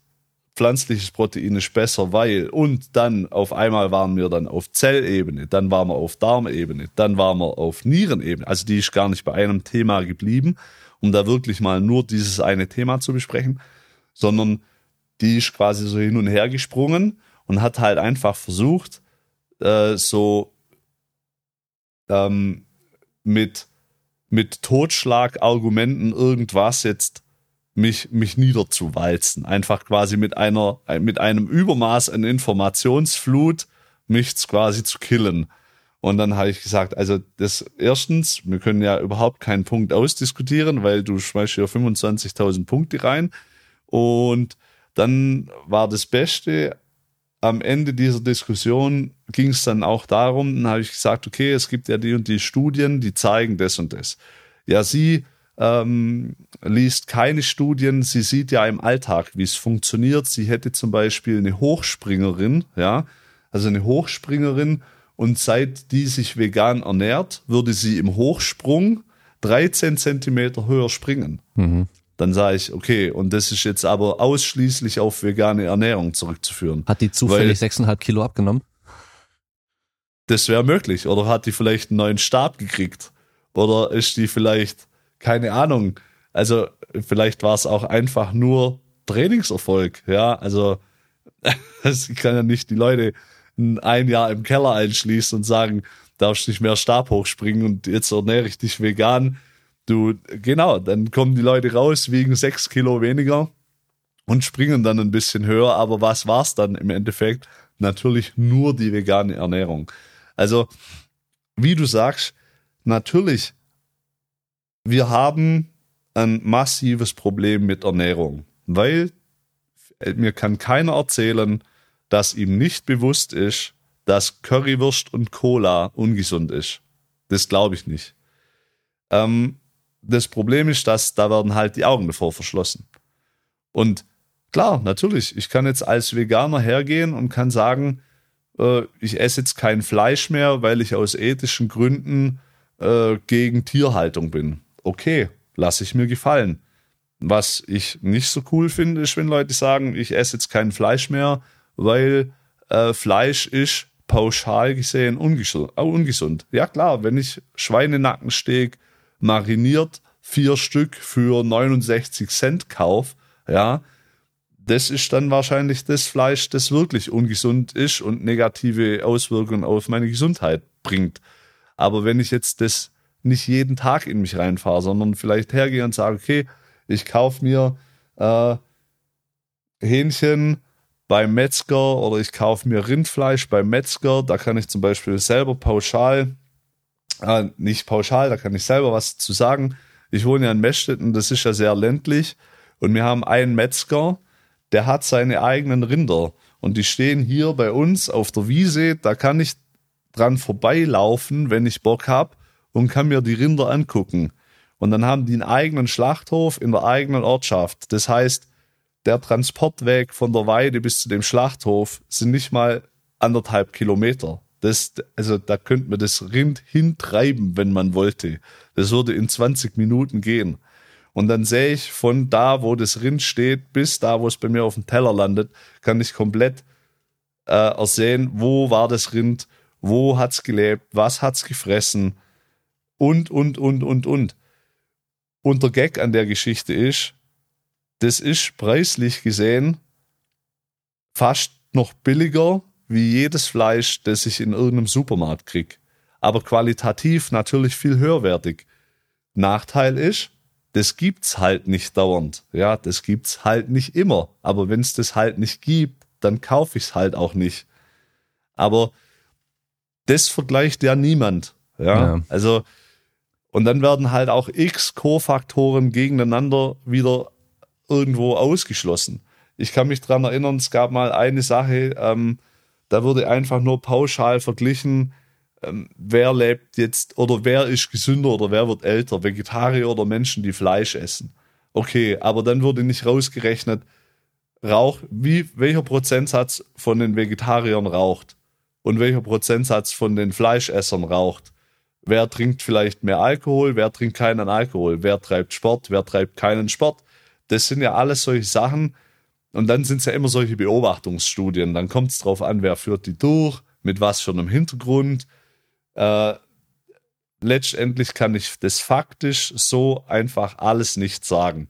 Pflanzliches Protein ist besser, weil. Und dann auf einmal waren wir dann auf Zellebene, dann waren wir auf Darmebene, dann waren wir auf Nierenebene. Also die ist gar nicht bei einem Thema geblieben, um da wirklich mal nur dieses eine Thema zu besprechen, sondern die ist quasi so hin und her gesprungen und hat halt einfach versucht, äh, so ähm, mit mit Totschlagargumenten irgendwas jetzt mich, mich niederzuwalzen. Einfach quasi mit einer, mit einem Übermaß an Informationsflut mich quasi zu killen. Und dann habe ich gesagt, also das erstens, wir können ja überhaupt keinen Punkt ausdiskutieren, weil du schmeißt hier 25.000 Punkte rein. Und dann war das Beste, am Ende dieser Diskussion ging es dann auch darum, dann habe ich gesagt, okay, es gibt ja die und die Studien, die zeigen das und das. Ja, sie ähm, liest keine Studien, sie sieht ja im Alltag, wie es funktioniert. Sie hätte zum Beispiel eine Hochspringerin, ja, also eine Hochspringerin und seit die sich vegan ernährt, würde sie im Hochsprung 13 Zentimeter höher springen. Mhm. Dann sage ich, okay, und das ist jetzt aber ausschließlich auf vegane Ernährung zurückzuführen. Hat die zufällig 6,5 Kilo abgenommen? Das wäre möglich. Oder hat die vielleicht einen neuen Stab gekriegt? Oder ist die vielleicht, keine Ahnung, also vielleicht war es auch einfach nur Trainingserfolg. Ja, also ich kann ja nicht die Leute ein Jahr im Keller einschließen und sagen, darfst nicht mehr Stab hochspringen und jetzt ernähre ich dich vegan Du, genau, dann kommen die Leute raus, wiegen sechs Kilo weniger und springen dann ein bisschen höher. Aber was war's dann im Endeffekt? Natürlich nur die vegane Ernährung. Also, wie du sagst, natürlich, wir haben ein massives Problem mit Ernährung, weil mir kann keiner erzählen, dass ihm nicht bewusst ist, dass Currywurst und Cola ungesund ist. Das glaube ich nicht. Ähm, das Problem ist, dass da werden halt die Augen davor verschlossen. Und klar, natürlich, ich kann jetzt als Veganer hergehen und kann sagen, äh, ich esse jetzt kein Fleisch mehr, weil ich aus ethischen Gründen äh, gegen Tierhaltung bin. Okay, lasse ich mir gefallen. Was ich nicht so cool finde, ist, wenn Leute sagen, ich esse jetzt kein Fleisch mehr, weil äh, Fleisch ist pauschal gesehen ungesund, äh, ungesund. Ja klar, wenn ich Schweinenackensteak mariniert, vier Stück für 69 Cent kauf, ja, das ist dann wahrscheinlich das Fleisch, das wirklich ungesund ist und negative Auswirkungen auf meine Gesundheit bringt. Aber wenn ich jetzt das nicht jeden Tag in mich reinfahre, sondern vielleicht hergehe und sage, okay, ich kaufe mir äh, Hähnchen beim Metzger oder ich kaufe mir Rindfleisch beim Metzger, da kann ich zum Beispiel selber pauschal äh, nicht pauschal, da kann ich selber was zu sagen. Ich wohne ja in Meschstetten, das ist ja sehr ländlich. Und wir haben einen Metzger, der hat seine eigenen Rinder. Und die stehen hier bei uns auf der Wiese. Da kann ich dran vorbeilaufen, wenn ich Bock hab und kann mir die Rinder angucken. Und dann haben die einen eigenen Schlachthof in der eigenen Ortschaft. Das heißt, der Transportweg von der Weide bis zu dem Schlachthof sind nicht mal anderthalb Kilometer. Das, also da könnte man das Rind hintreiben, wenn man wollte. Das würde in 20 Minuten gehen. Und dann sehe ich von da, wo das Rind steht, bis da, wo es bei mir auf dem Teller landet, kann ich komplett äh, ersehen, wo war das Rind, wo hat's gelebt, was hat's gefressen und, und, und, und, und. Und der Gag an der Geschichte ist, das ist preislich gesehen fast noch billiger wie jedes Fleisch, das ich in irgendeinem Supermarkt krieg. Aber qualitativ natürlich viel höherwertig. Nachteil ist, das gibt's halt nicht dauernd. Ja, das gibt's halt nicht immer. Aber wenn es das halt nicht gibt, dann kaufe ich es halt auch nicht. Aber das vergleicht ja niemand. Ja, ja. also und dann werden halt auch x Co-Faktoren gegeneinander wieder irgendwo ausgeschlossen. Ich kann mich dran erinnern, es gab mal eine Sache, ähm, da wurde einfach nur pauschal verglichen, ähm, wer lebt jetzt oder wer ist gesünder oder wer wird älter, Vegetarier oder Menschen, die Fleisch essen. Okay, aber dann wurde nicht rausgerechnet, Rauch, wie, welcher Prozentsatz von den Vegetariern raucht und welcher Prozentsatz von den Fleischessern raucht. Wer trinkt vielleicht mehr Alkohol, wer trinkt keinen Alkohol, wer treibt Sport, wer treibt keinen Sport. Das sind ja alles solche Sachen. Und dann sind es ja immer solche Beobachtungsstudien. Dann kommt es darauf an, wer führt die durch, mit was für einem Hintergrund, äh, letztendlich kann ich das faktisch so einfach alles nicht sagen.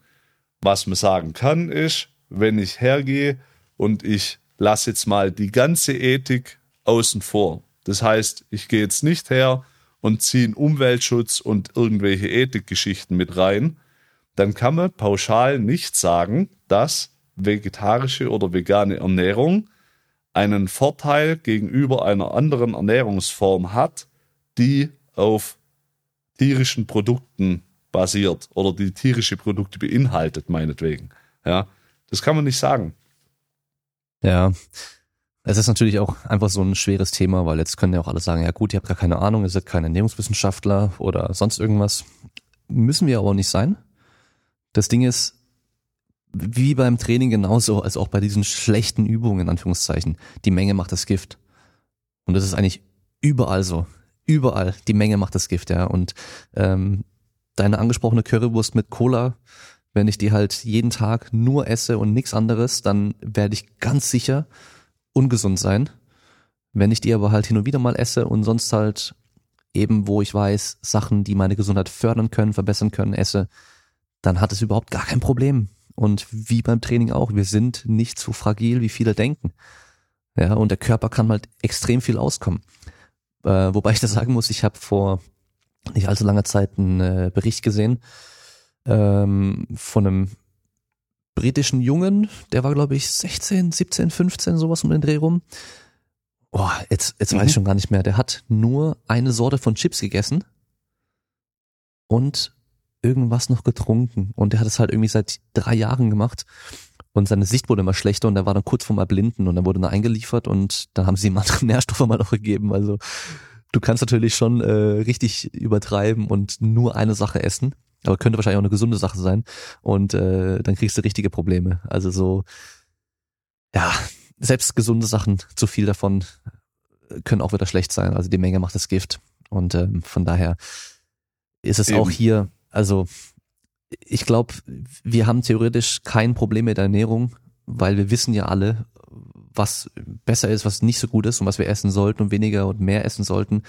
Was man sagen kann, ist, wenn ich hergehe und ich lasse jetzt mal die ganze Ethik außen vor. Das heißt, ich gehe jetzt nicht her und ziehe einen Umweltschutz und irgendwelche Ethikgeschichten mit rein, dann kann man pauschal nicht sagen, dass vegetarische oder vegane Ernährung einen Vorteil gegenüber einer anderen Ernährungsform hat, die auf tierischen Produkten basiert oder die tierische Produkte beinhaltet, meinetwegen. Ja, das kann man nicht sagen. Ja. Es ist natürlich auch einfach so ein schweres Thema, weil jetzt können ja auch alle sagen, ja gut, ihr habt gar keine Ahnung, ihr seid kein Ernährungswissenschaftler oder sonst irgendwas. Müssen wir aber nicht sein. Das Ding ist, wie beim Training genauso, als auch bei diesen schlechten Übungen, in Anführungszeichen, die Menge macht das Gift. Und das ist eigentlich überall so überall. Die Menge macht das Gift, ja. Und ähm, deine angesprochene Currywurst mit Cola, wenn ich die halt jeden Tag nur esse und nichts anderes, dann werde ich ganz sicher ungesund sein. Wenn ich die aber halt hin und wieder mal esse und sonst halt eben, wo ich weiß, Sachen, die meine Gesundheit fördern können, verbessern können, esse, dann hat es überhaupt gar kein Problem. Und wie beim Training auch, wir sind nicht so fragil, wie viele denken. Ja, und der Körper kann halt extrem viel auskommen. Äh, wobei ich da sagen muss, ich habe vor nicht allzu langer Zeit einen äh, Bericht gesehen ähm, von einem britischen Jungen, der war glaube ich 16, 17, 15, sowas um den Dreh rum. Boah, jetzt, jetzt mhm. weiß ich schon gar nicht mehr. Der hat nur eine Sorte von Chips gegessen und irgendwas noch getrunken. Und der hat es halt irgendwie seit drei Jahren gemacht. Und seine Sicht wurde immer schlechter und er war dann kurz vorm Erblinden und dann wurde er eingeliefert und dann haben sie ihm andere Nährstoffe mal noch gegeben. Also du kannst natürlich schon äh, richtig übertreiben und nur eine Sache essen, aber könnte wahrscheinlich auch eine gesunde Sache sein und äh, dann kriegst du richtige Probleme. Also so, ja, selbst gesunde Sachen, zu viel davon äh, können auch wieder schlecht sein. Also die Menge macht das Gift und ähm, von daher ist es Eben. auch hier, also ich glaube, wir haben theoretisch kein Problem mit Ernährung, weil wir wissen ja alle, was besser ist, was nicht so gut ist und was wir essen sollten und weniger und mehr essen sollten.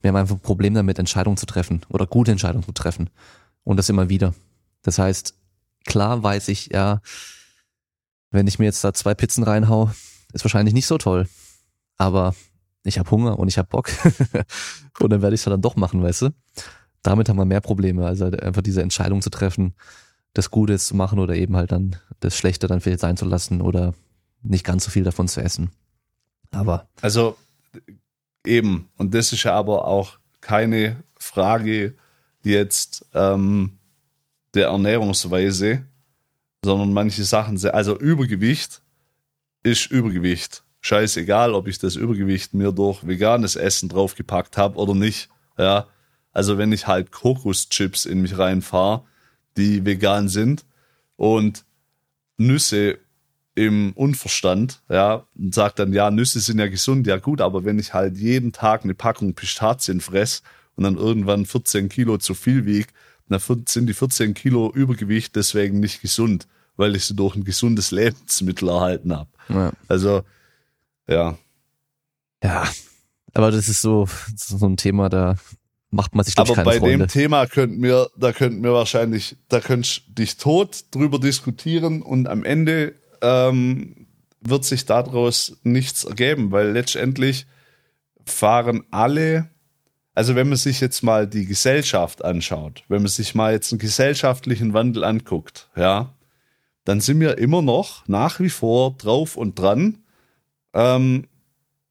Wir haben einfach ein Problem damit, Entscheidungen zu treffen oder gute Entscheidungen zu treffen. Und das immer wieder. Das heißt, klar weiß ich, ja, wenn ich mir jetzt da zwei Pizzen reinhau, ist wahrscheinlich nicht so toll. Aber ich habe Hunger und ich habe Bock. und dann werde ich es dann doch machen, weißt du? Damit haben wir mehr Probleme. Also einfach diese Entscheidung zu treffen, das Gute zu machen oder eben halt dann das Schlechte dann vielleicht sein zu lassen oder nicht ganz so viel davon zu essen. Aber. Also eben, und das ist ja aber auch keine Frage jetzt ähm, der Ernährungsweise, sondern manche Sachen, also Übergewicht ist Übergewicht. Scheißegal, ob ich das Übergewicht mir durch veganes Essen draufgepackt habe oder nicht. Ja, also wenn ich halt Kokoschips in mich reinfahre, die vegan sind und Nüsse im Unverstand, ja, und sagt dann, ja, Nüsse sind ja gesund, ja gut, aber wenn ich halt jeden Tag eine Packung Pistazien fress und dann irgendwann 14 Kilo zu viel wiege, dann sind die 14 Kilo Übergewicht deswegen nicht gesund, weil ich sie durch ein gesundes Lebensmittel erhalten habe. Ja. Also, ja. Ja, aber das ist so, so ein Thema, da macht man sich doch keine bei Freunde. dem Thema könnten wir, da könnten wir wahrscheinlich, da könntest dich tot drüber diskutieren und am Ende ähm, wird sich daraus nichts ergeben, weil letztendlich fahren alle, also wenn man sich jetzt mal die Gesellschaft anschaut, wenn man sich mal jetzt einen gesellschaftlichen Wandel anguckt, ja, dann sind wir immer noch nach wie vor drauf und dran, ähm,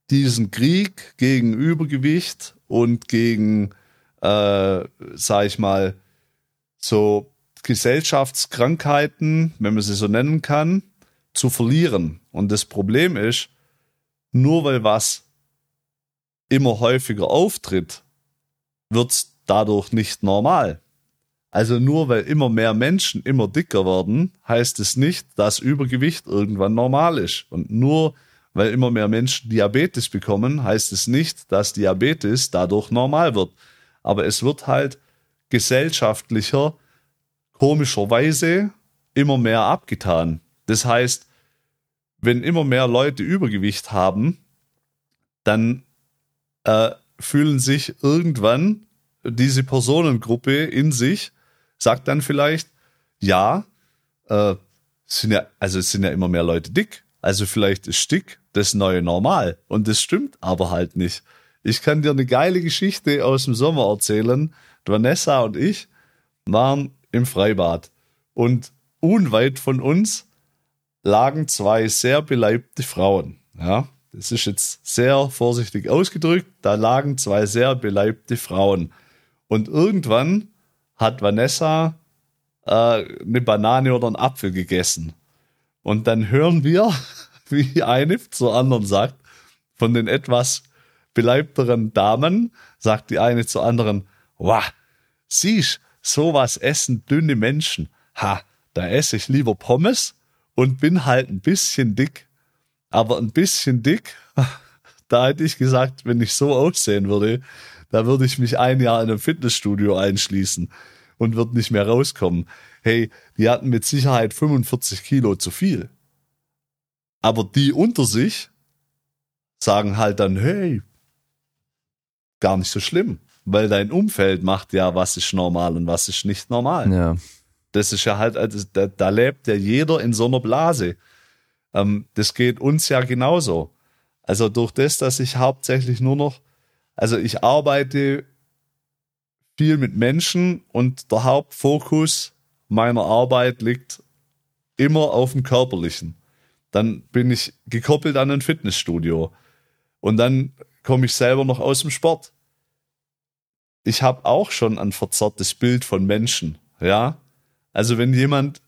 diesen Krieg gegen Übergewicht und gegen, äh, sag ich mal, so Gesellschaftskrankheiten, wenn man sie so nennen kann, zu verlieren. Und das Problem ist, nur weil was immer häufiger auftritt, wird's dadurch nicht normal. Also nur weil immer mehr Menschen immer dicker werden, heißt es nicht, dass Übergewicht irgendwann normal ist. Und nur weil immer mehr Menschen Diabetes bekommen, heißt es nicht, dass Diabetes dadurch normal wird. Aber es wird halt gesellschaftlicher, komischerweise immer mehr abgetan. Das heißt, wenn immer mehr Leute Übergewicht haben, dann äh, fühlen sich irgendwann diese Personengruppe in sich, sagt dann vielleicht, ja, äh, sind ja, also es sind ja immer mehr Leute dick. Also vielleicht ist dick das neue Normal. Und das stimmt aber halt nicht. Ich kann dir eine geile Geschichte aus dem Sommer erzählen. Vanessa und ich waren im Freibad. Und unweit von uns lagen zwei sehr beleibte Frauen. Ja, das ist jetzt sehr vorsichtig ausgedrückt. Da lagen zwei sehr beleibte Frauen. Und irgendwann hat Vanessa äh, eine Banane oder einen Apfel gegessen. Und dann hören wir, wie eine zur anderen sagt, von den etwas beleibteren Damen, sagt die eine zur anderen, wow, siehst, sowas essen dünne Menschen. Ha, da esse ich lieber Pommes und bin halt ein bisschen dick. Aber ein bisschen dick, da hätte ich gesagt, wenn ich so aussehen würde, da würde ich mich ein Jahr in einem Fitnessstudio einschließen und würde nicht mehr rauskommen. Hey, die hatten mit Sicherheit 45 Kilo zu viel. Aber die unter sich sagen halt dann, hey, gar nicht so schlimm, weil dein Umfeld macht ja, was ist normal und was ist nicht normal. Ja. Das ist ja halt, also da, da lebt ja jeder in so einer Blase. Ähm, das geht uns ja genauso. Also durch das, dass ich hauptsächlich nur noch, also ich arbeite viel mit Menschen und der Hauptfokus meiner Arbeit liegt immer auf dem Körperlichen. Dann bin ich gekoppelt an ein Fitnessstudio. Und dann komme ich selber noch aus dem Sport. Ich habe auch schon ein verzerrtes Bild von Menschen, ja. Also wenn jemand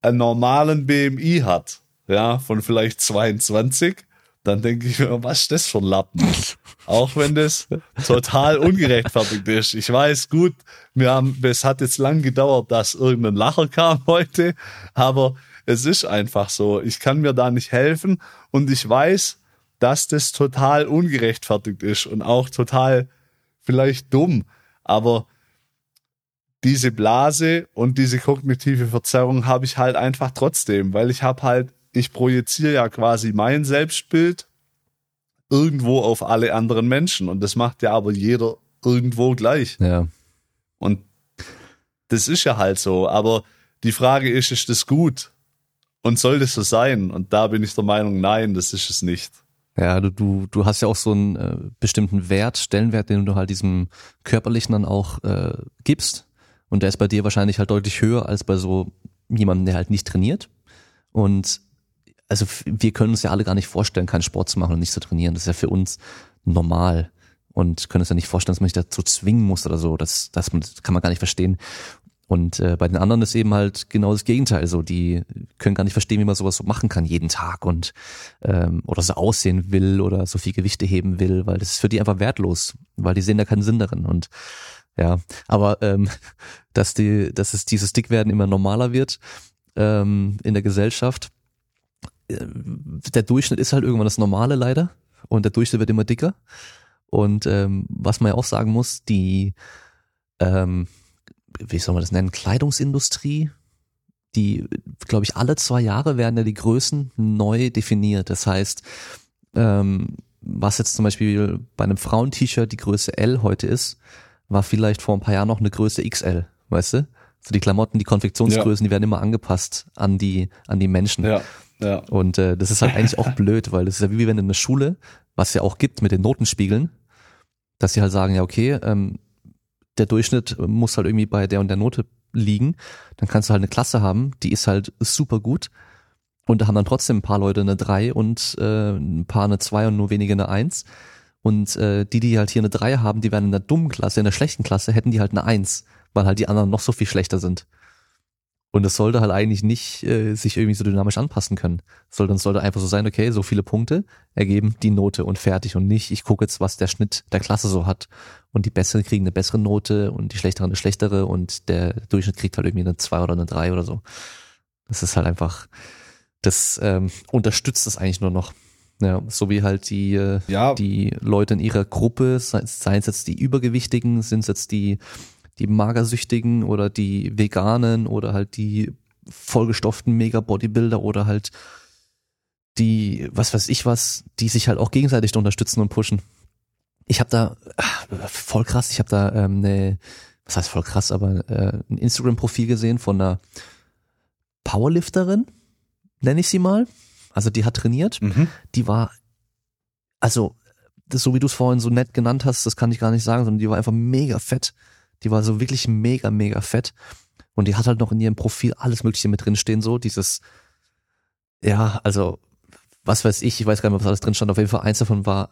einen normalen BMI hat, ja, von vielleicht 22, dann denke ich mir, was ist das für ein Lappen? Auch wenn das total ungerechtfertigt ist. Ich weiß gut, wir haben, es hat jetzt lang gedauert, dass irgendein Lacher kam heute, aber es ist einfach so. Ich kann mir da nicht helfen und ich weiß, dass das total ungerechtfertigt ist und auch total vielleicht dumm. Aber diese Blase und diese kognitive Verzerrung habe ich halt einfach trotzdem, weil ich habe halt, ich projiziere ja quasi mein Selbstbild irgendwo auf alle anderen Menschen und das macht ja aber jeder irgendwo gleich. Ja. Und das ist ja halt so. Aber die Frage ist, ist das gut? Und soll das so sein? Und da bin ich der Meinung, nein, das ist es nicht. Ja, du, du, du hast ja auch so einen äh, bestimmten Wert, Stellenwert, den du halt diesem körperlichen dann auch äh, gibst. Und der ist bei dir wahrscheinlich halt deutlich höher als bei so jemandem, der halt nicht trainiert. Und also wir können uns ja alle gar nicht vorstellen, keinen Sport zu machen und nicht zu trainieren. Das ist ja für uns normal und können uns ja nicht vorstellen, dass man sich dazu zwingen muss oder so. Das, das, das kann man gar nicht verstehen. Und äh, bei den anderen ist eben halt genau das Gegenteil. So, die können gar nicht verstehen, wie man sowas so machen kann jeden Tag und ähm, oder so aussehen will oder so viel Gewichte heben will, weil das ist für die einfach wertlos, weil die sehen da keinen Sinn darin. Und ja, aber ähm, dass die, dass es dieses Dickwerden immer normaler wird ähm, in der Gesellschaft. Äh, der Durchschnitt ist halt irgendwann das Normale leider und der Durchschnitt wird immer dicker. Und ähm, was man ja auch sagen muss, die ähm, wie soll man das nennen, Kleidungsindustrie, die, glaube ich, alle zwei Jahre werden ja die Größen neu definiert. Das heißt, ähm, was jetzt zum Beispiel bei einem Frauen-T-Shirt die Größe L heute ist, war vielleicht vor ein paar Jahren noch eine Größe XL, weißt du? So die Klamotten, die Konfektionsgrößen, ja. die werden immer angepasst an die, an die Menschen. Ja, ja. Und äh, das ist halt eigentlich auch blöd, weil das ist ja wie wenn in der Schule, was ja auch gibt mit den Notenspiegeln, dass sie halt sagen, ja, okay, ähm, der Durchschnitt muss halt irgendwie bei der und der Note liegen. Dann kannst du halt eine Klasse haben, die ist halt super gut. Und da haben dann trotzdem ein paar Leute eine 3 und äh, ein paar eine 2 und nur wenige eine 1. Und äh, die, die halt hier eine 3 haben, die werden in der dummen Klasse, in der schlechten Klasse, hätten die halt eine 1, weil halt die anderen noch so viel schlechter sind. Und es sollte halt eigentlich nicht äh, sich irgendwie so dynamisch anpassen können. Sondern es sollte einfach so sein, okay, so viele Punkte ergeben die Note und fertig. Und nicht, ich gucke jetzt, was der Schnitt der Klasse so hat. Und die Besseren kriegen eine bessere Note und die Schlechteren eine schlechtere und der Durchschnitt kriegt halt irgendwie eine 2 oder eine 3 oder so. Das ist halt einfach, das ähm, unterstützt das eigentlich nur noch. Ja, so wie halt die, äh, Ja. die Leute in ihrer Gruppe, sei seien es jetzt die Übergewichtigen, sind es jetzt die die Magersüchtigen oder die Veganen oder halt die vollgestopften Mega-Bodybuilder oder halt die, was weiß ich was, die sich halt auch gegenseitig unterstützen und pushen. Ich habe da, ach, voll krass, ich habe da ähm, ne, was heißt voll krass, aber äh, ein Instagram-Profil gesehen von einer Powerlifterin, nenne ich sie mal. Also die hat trainiert, Mhm. die war, also das, so wie du es vorhin so nett genannt hast, das kann ich gar nicht sagen, sondern die war einfach mega fett. Die war so wirklich mega, mega fett. Und die hat halt noch in ihrem Profil alles Mögliche mit drin stehen, so dieses, ja, also, was weiß ich, ich weiß gar nicht mehr, was alles drin stand. Auf jeden Fall eins davon war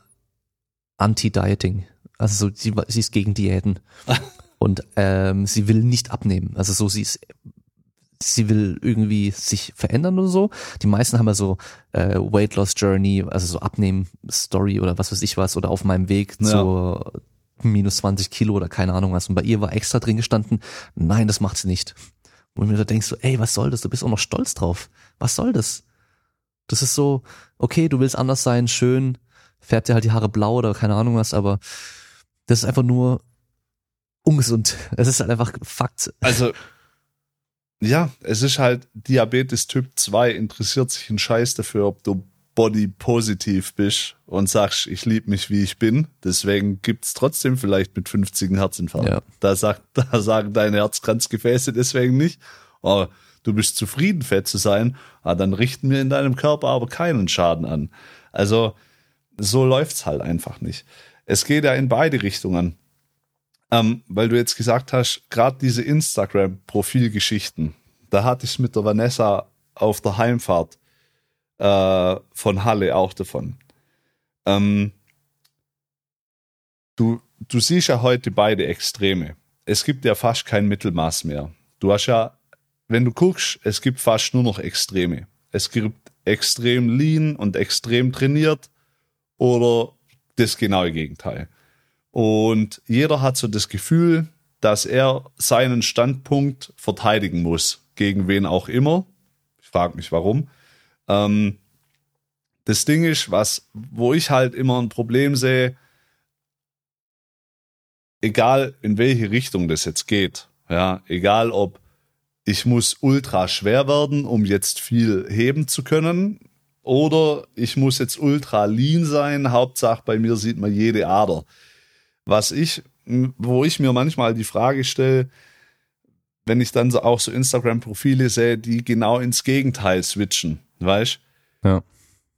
Anti-Dieting. Also so, sie, sie ist gegen Diäten. Und ähm, sie will nicht abnehmen. Also so, sie ist, sie will irgendwie sich verändern oder so. Die meisten haben ja so äh, Weight Loss Journey, also so Abnehmen-Story oder was weiß ich was, oder auf meinem Weg Ja. zur minus 20 Kilo oder keine Ahnung was. Und bei ihr war extra drin gestanden, nein, das macht sie nicht. Und mir da denkst du, ey, was soll das? Du bist auch noch stolz drauf. Was soll das? Das ist so, okay, du willst anders sein, schön, färbt dir halt die Haare blau oder keine Ahnung was, aber das ist einfach nur ungesund. Es ist halt einfach Fakt. Also, ja, es ist halt Diabetes Typ 2, interessiert sich ein Scheiß dafür, ob du body positiv bist und sagst, ich liebe mich, wie ich bin. Deswegen gibt's trotzdem vielleicht mit 50 einen Herzinfarkt. Ja. Da, sagt, da sagen deine Herzkranzgefäße deswegen nicht, oh, du bist zufrieden, fett zu sein, ah, dann richten wir in deinem Körper aber keinen Schaden an. Also, so läuft's halt einfach nicht. Es geht ja in beide Richtungen. Ähm, weil du jetzt gesagt hast, gerade diese Instagram-Profilgeschichten, da hatte ich mit der Vanessa auf der Heimfahrt äh, von Halle auch davon. Ähm, du, du siehst ja heute beide Extreme. Es gibt ja fast kein Mittelmaß mehr. Du hast ja, wenn du guckst, es gibt fast nur noch Extreme. Es gibt extrem lean und extrem trainiert oder das genaue Gegenteil. Und jeder hat so das Gefühl, dass er seinen Standpunkt verteidigen muss, gegen wen auch immer. Ich frage mich warum. Ähm, das Ding ist, was, wo ich halt immer ein Problem sehe, egal in welche Richtung das jetzt geht, ja, egal ob ich muss ultra schwer werden, um jetzt viel heben zu können, oder ich muss jetzt ultra lean sein, Hauptsache bei mir sieht man jede Ader. Was ich, wo ich mir manchmal die Frage stelle, wenn ich dann auch so Instagram-Profile sehe, die genau ins Gegenteil switchen, weißt? Ja.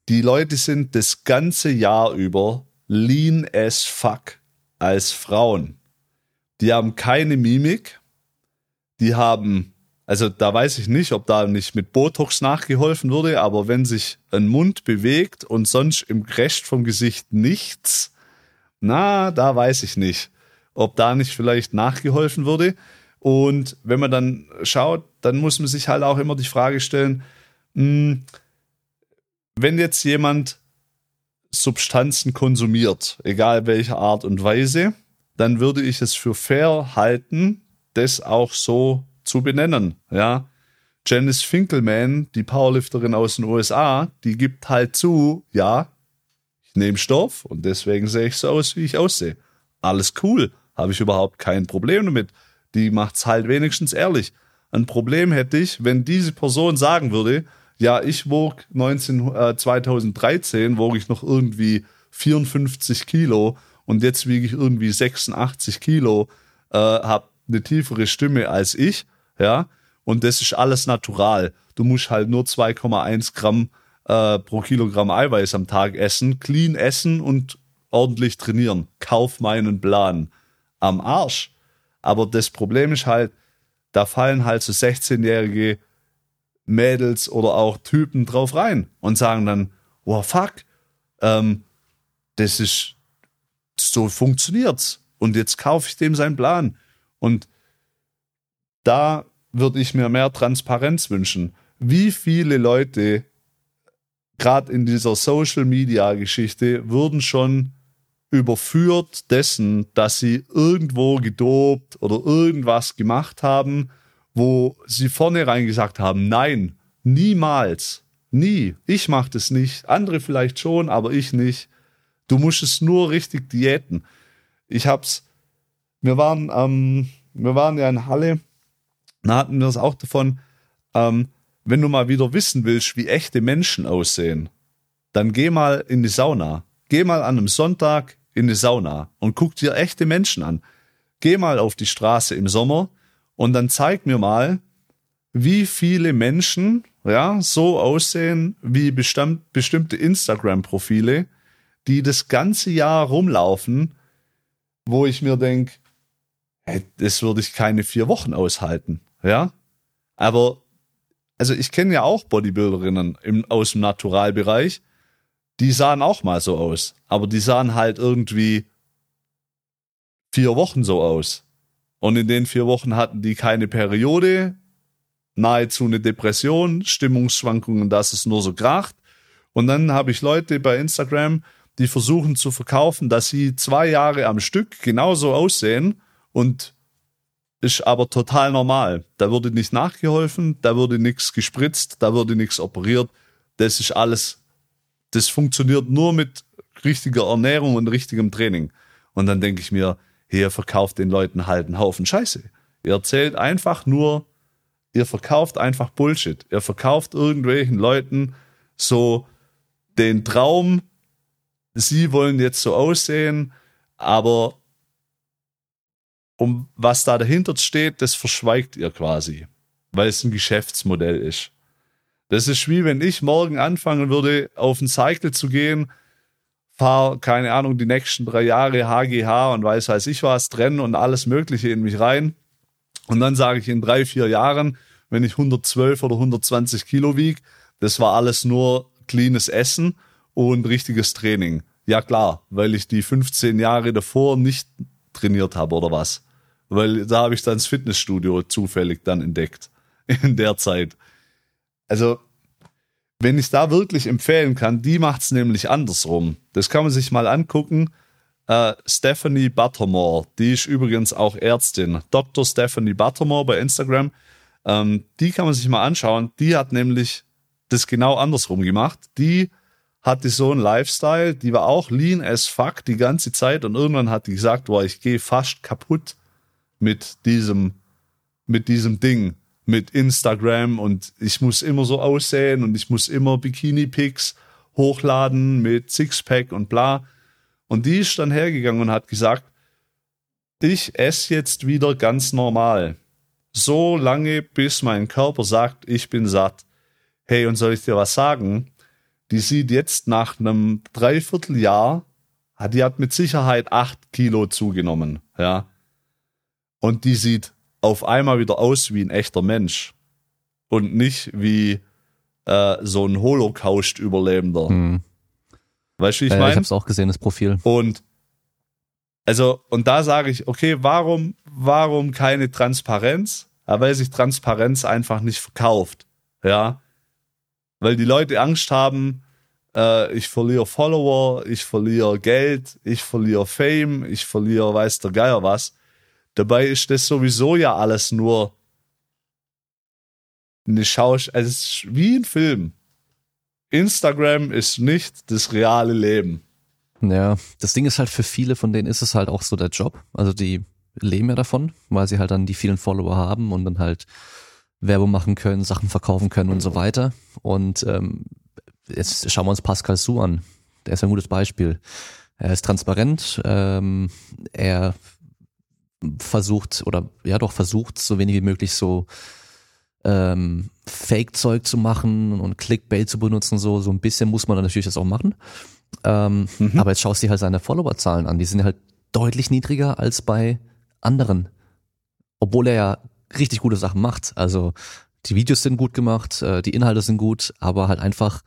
Die Leute sind das ganze Jahr über lean as fuck als Frauen. Die haben keine Mimik. Die haben, also da weiß ich nicht, ob da nicht mit Botox nachgeholfen wurde, aber wenn sich ein Mund bewegt und sonst im Rest vom Gesicht nichts, na, da weiß ich nicht, ob da nicht vielleicht nachgeholfen wurde. Und wenn man dann schaut, dann muss man sich halt auch immer die Frage stellen, wenn jetzt jemand Substanzen konsumiert, egal welcher Art und Weise, dann würde ich es für fair halten, das auch so zu benennen. Ja, Janice Finkelman, die Powerlifterin aus den USA, die gibt halt zu, ja, ich nehme Stoff und deswegen sehe ich so aus, wie ich aussehe. Alles cool, habe ich überhaupt kein Problem damit. Die macht's halt wenigstens ehrlich. Ein Problem hätte ich, wenn diese Person sagen würde, ja, ich wog 19, äh, 2013, wog ich noch irgendwie 54 Kilo und jetzt wiege ich irgendwie 86 Kilo, äh, habe eine tiefere Stimme als ich, ja, und das ist alles natural. Du musst halt nur 2,1 Gramm äh, pro Kilogramm Eiweiß am Tag essen, clean essen und ordentlich trainieren. Kauf meinen Plan. Am Arsch. Aber das Problem ist halt, da fallen halt so 16-jährige Mädels oder auch Typen drauf rein und sagen dann, oh fuck, ähm, das ist, so funktioniert's. Und jetzt kaufe ich dem seinen Plan. Und da würde ich mir mehr Transparenz wünschen. Wie viele Leute, gerade in dieser Social-Media-Geschichte, wurden schon überführt dessen, dass sie irgendwo gedopt oder irgendwas gemacht haben, wo sie vornherein gesagt haben, nein, niemals, nie, ich mache das nicht, andere vielleicht schon, aber ich nicht. Du musst es nur richtig diäten. Ich hab's, wir waren, ähm, wir waren ja in Halle, da hatten wir es auch davon, ähm, wenn du mal wieder wissen willst, wie echte Menschen aussehen, dann geh mal in die Sauna. Geh mal an einem Sonntag in die Sauna und guck dir echte Menschen an. Geh mal auf die Straße im Sommer und dann zeig mir mal, wie viele Menschen ja so aussehen wie bestimmt, bestimmte Instagram-Profile, die das ganze Jahr rumlaufen, wo ich mir denke, das würde ich keine vier Wochen aushalten. Ja, aber also ich kenne ja auch Bodybuilderinnen im, aus dem Naturalbereich, die sahen auch mal so aus, aber die sahen halt irgendwie vier Wochen so aus. Und in den vier Wochen hatten die keine Periode, nahezu eine Depression, Stimmungsschwankungen, dass es nur so kracht. Und dann habe ich Leute bei Instagram, die versuchen zu verkaufen, dass sie zwei Jahre am Stück genauso aussehen und ist aber total normal. Da wurde nicht nachgeholfen, da wurde nichts gespritzt, da wurde nichts operiert. Das ist alles, das funktioniert nur mit richtiger Ernährung und richtigem Training. Und dann denke ich mir, hier verkauft den Leuten halt einen Haufen Scheiße. Ihr erzählt einfach nur, ihr verkauft einfach Bullshit. Ihr verkauft irgendwelchen Leuten so den Traum, sie wollen jetzt so aussehen, aber um was da dahinter steht, das verschweigt ihr quasi, weil es ein Geschäftsmodell ist. Das ist wie wenn ich morgen anfangen würde, auf ein Cycle zu gehen, fahre, keine Ahnung, die nächsten drei Jahre HGH und weiß, weiß ich was, trennen und alles Mögliche in mich rein. Und dann sage ich in drei, vier Jahren, wenn ich 112 oder 120 Kilo wiege, das war alles nur cleanes Essen und richtiges Training. Ja klar, weil ich die 15 Jahre davor nicht trainiert habe oder was. Weil da habe ich dann das Fitnessstudio zufällig dann entdeckt in der Zeit. Also wenn ich da wirklich empfehlen kann, die macht es nämlich andersrum. Das kann man sich mal angucken. Äh, Stephanie Buttermore, die ist übrigens auch Ärztin. Dr. Stephanie Buttermore bei Instagram. Ähm, die kann man sich mal anschauen. Die hat nämlich das genau andersrum gemacht. Die hatte so einen Lifestyle, die war auch lean as fuck die ganze Zeit und irgendwann hat die gesagt, boah, ich gehe fast kaputt mit diesem, mit diesem Ding mit Instagram und ich muss immer so aussehen und ich muss immer Bikini-Pics hochladen mit Sixpack und bla. Und die ist dann hergegangen und hat gesagt, ich esse jetzt wieder ganz normal. So lange, bis mein Körper sagt, ich bin satt. Hey, und soll ich dir was sagen? Die sieht jetzt nach einem Dreivierteljahr, die hat mit Sicherheit acht Kilo zugenommen, ja. Und die sieht auf einmal wieder aus wie ein echter Mensch und nicht wie äh, so ein Holocaust-Überlebender. Hm. Weißt du, wie ich ja, meine? Ich habe es auch gesehen, das Profil. Und also und da sage ich, okay, warum warum keine Transparenz? Ja, weil sich Transparenz einfach nicht verkauft, ja, weil die Leute Angst haben, äh, ich verliere Follower, ich verliere Geld, ich verliere Fame, ich verliere weiß der Geier was. Dabei ist das sowieso ja alles nur eine Schausch, also es ist wie ein Film. Instagram ist nicht das reale Leben. Ja, das Ding ist halt für viele von denen ist es halt auch so der Job. Also die leben ja davon, weil sie halt dann die vielen Follower haben und dann halt Werbung machen können, Sachen verkaufen können und so weiter. Und ähm, jetzt schauen wir uns Pascal Su an. Der ist ein gutes Beispiel. Er ist transparent, ähm, er versucht oder ja doch versucht, so wenig wie möglich so ähm, Fake-Zeug zu machen und Clickbait zu benutzen, so, so ein bisschen muss man dann natürlich das auch machen. Ähm, mhm. Aber jetzt schaust du dir halt seine Followerzahlen an. Die sind halt deutlich niedriger als bei anderen. Obwohl er ja richtig gute Sachen macht. Also die Videos sind gut gemacht, äh, die Inhalte sind gut, aber halt einfach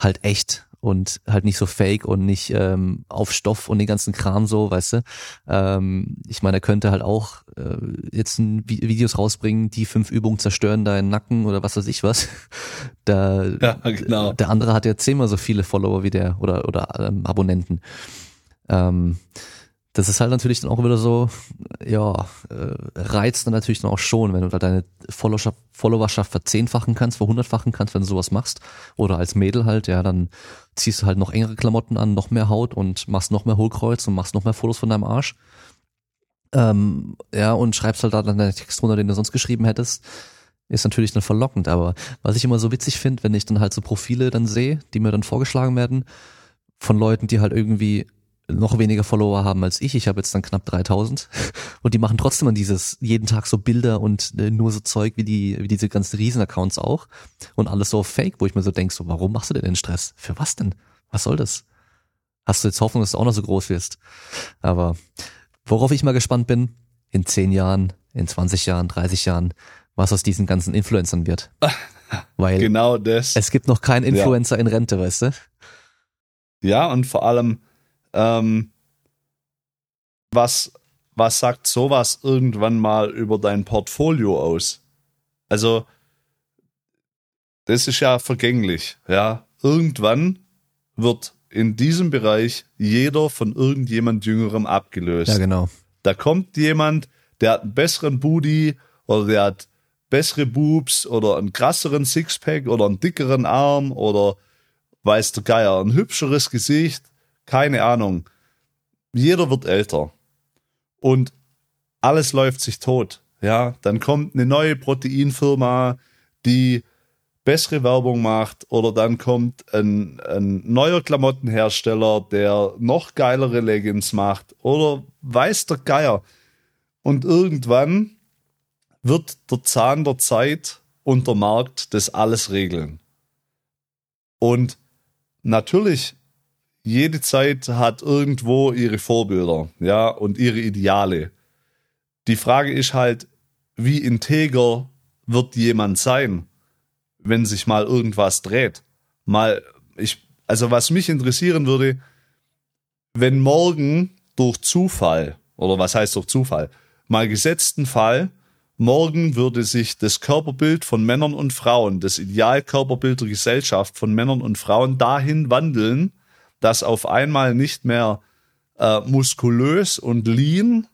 halt echt und halt nicht so fake und nicht ähm, auf Stoff und den ganzen Kram so, weißt du. Ähm, ich meine, er könnte halt auch äh, jetzt ein Videos rausbringen, die fünf Übungen zerstören deinen Nacken oder was weiß ich was. Da, ja, genau. Der andere hat ja zehnmal so viele Follower wie der oder oder ähm, Abonnenten. Ähm, das ist halt natürlich dann auch wieder so, ja, äh, reizt dann natürlich dann auch schon, wenn du da deine Followerschaft, Followerschaft verzehnfachen kannst, verhundertfachen kannst, wenn du sowas machst. Oder als Mädel halt, ja, dann ziehst du halt noch engere Klamotten an, noch mehr Haut und machst noch mehr Hohlkreuz und machst noch mehr Fotos von deinem Arsch. Ähm, ja, und schreibst halt da dann deinen Text runter, den du sonst geschrieben hättest. Ist natürlich dann verlockend, aber was ich immer so witzig finde, wenn ich dann halt so Profile dann sehe, die mir dann vorgeschlagen werden, von Leuten, die halt irgendwie noch weniger Follower haben als ich. Ich habe jetzt dann knapp 3000 und die machen trotzdem an dieses jeden Tag so Bilder und äh, nur so Zeug wie die wie diese ganzen Riesenaccounts auch und alles so fake, wo ich mir so denk, so warum machst du denn den Stress? Für was denn? Was soll das? Hast du jetzt Hoffnung, dass du auch noch so groß wirst? Aber worauf ich mal gespannt bin, in 10 Jahren, in 20 Jahren, 30 Jahren, was aus diesen ganzen Influencern wird. Weil genau das. Es gibt noch keinen Influencer ja. in Rente, weißt du? Ja, und vor allem ähm, was, was sagt sowas irgendwann mal über dein Portfolio aus? Also, das ist ja vergänglich, ja. Irgendwann wird in diesem Bereich jeder von irgendjemand Jüngerem abgelöst. Ja, genau. Da kommt jemand, der hat einen besseren Booty oder der hat bessere Boobs oder einen krasseren Sixpack oder einen dickeren Arm oder weiß der Geier, ein hübscheres Gesicht keine Ahnung. Jeder wird älter. Und alles läuft sich tot. Ja, dann kommt eine neue Proteinfirma, die bessere Werbung macht, oder dann kommt ein, ein neuer Klamottenhersteller, der noch geilere Leggings macht, oder weiß der Geier. Und irgendwann wird der Zahn der Zeit und der Markt das alles regeln. Und natürlich jede Zeit hat irgendwo ihre Vorbilder, ja, und ihre Ideale. Die Frage ist halt, wie integer wird jemand sein, wenn sich mal irgendwas dreht? Mal, ich, also was mich interessieren würde, wenn morgen durch Zufall, oder was heißt durch Zufall, mal gesetzten Fall, morgen würde sich das Körperbild von Männern und Frauen, das Idealkörperbild der Gesellschaft von Männern und Frauen dahin wandeln, dass auf einmal nicht mehr äh, muskulös und lean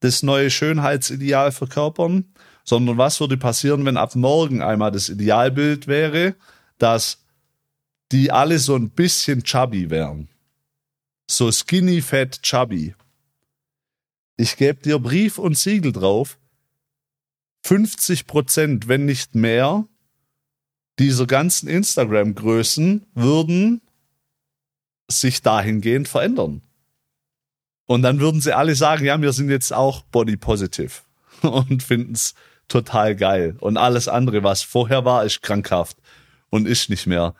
das neue Schönheitsideal verkörpern, sondern was würde passieren, wenn ab morgen einmal das Idealbild wäre, dass die alle so ein bisschen chubby wären. So skinny, fat, chubby. Ich gebe dir Brief und Siegel drauf. 50 Prozent, wenn nicht mehr, dieser ganzen Instagram-Größen würden sich dahingehend verändern. Und dann würden sie alle sagen, ja, wir sind jetzt auch body positive und finden es total geil. Und alles andere, was vorher war, ist krankhaft und ist nicht mehr.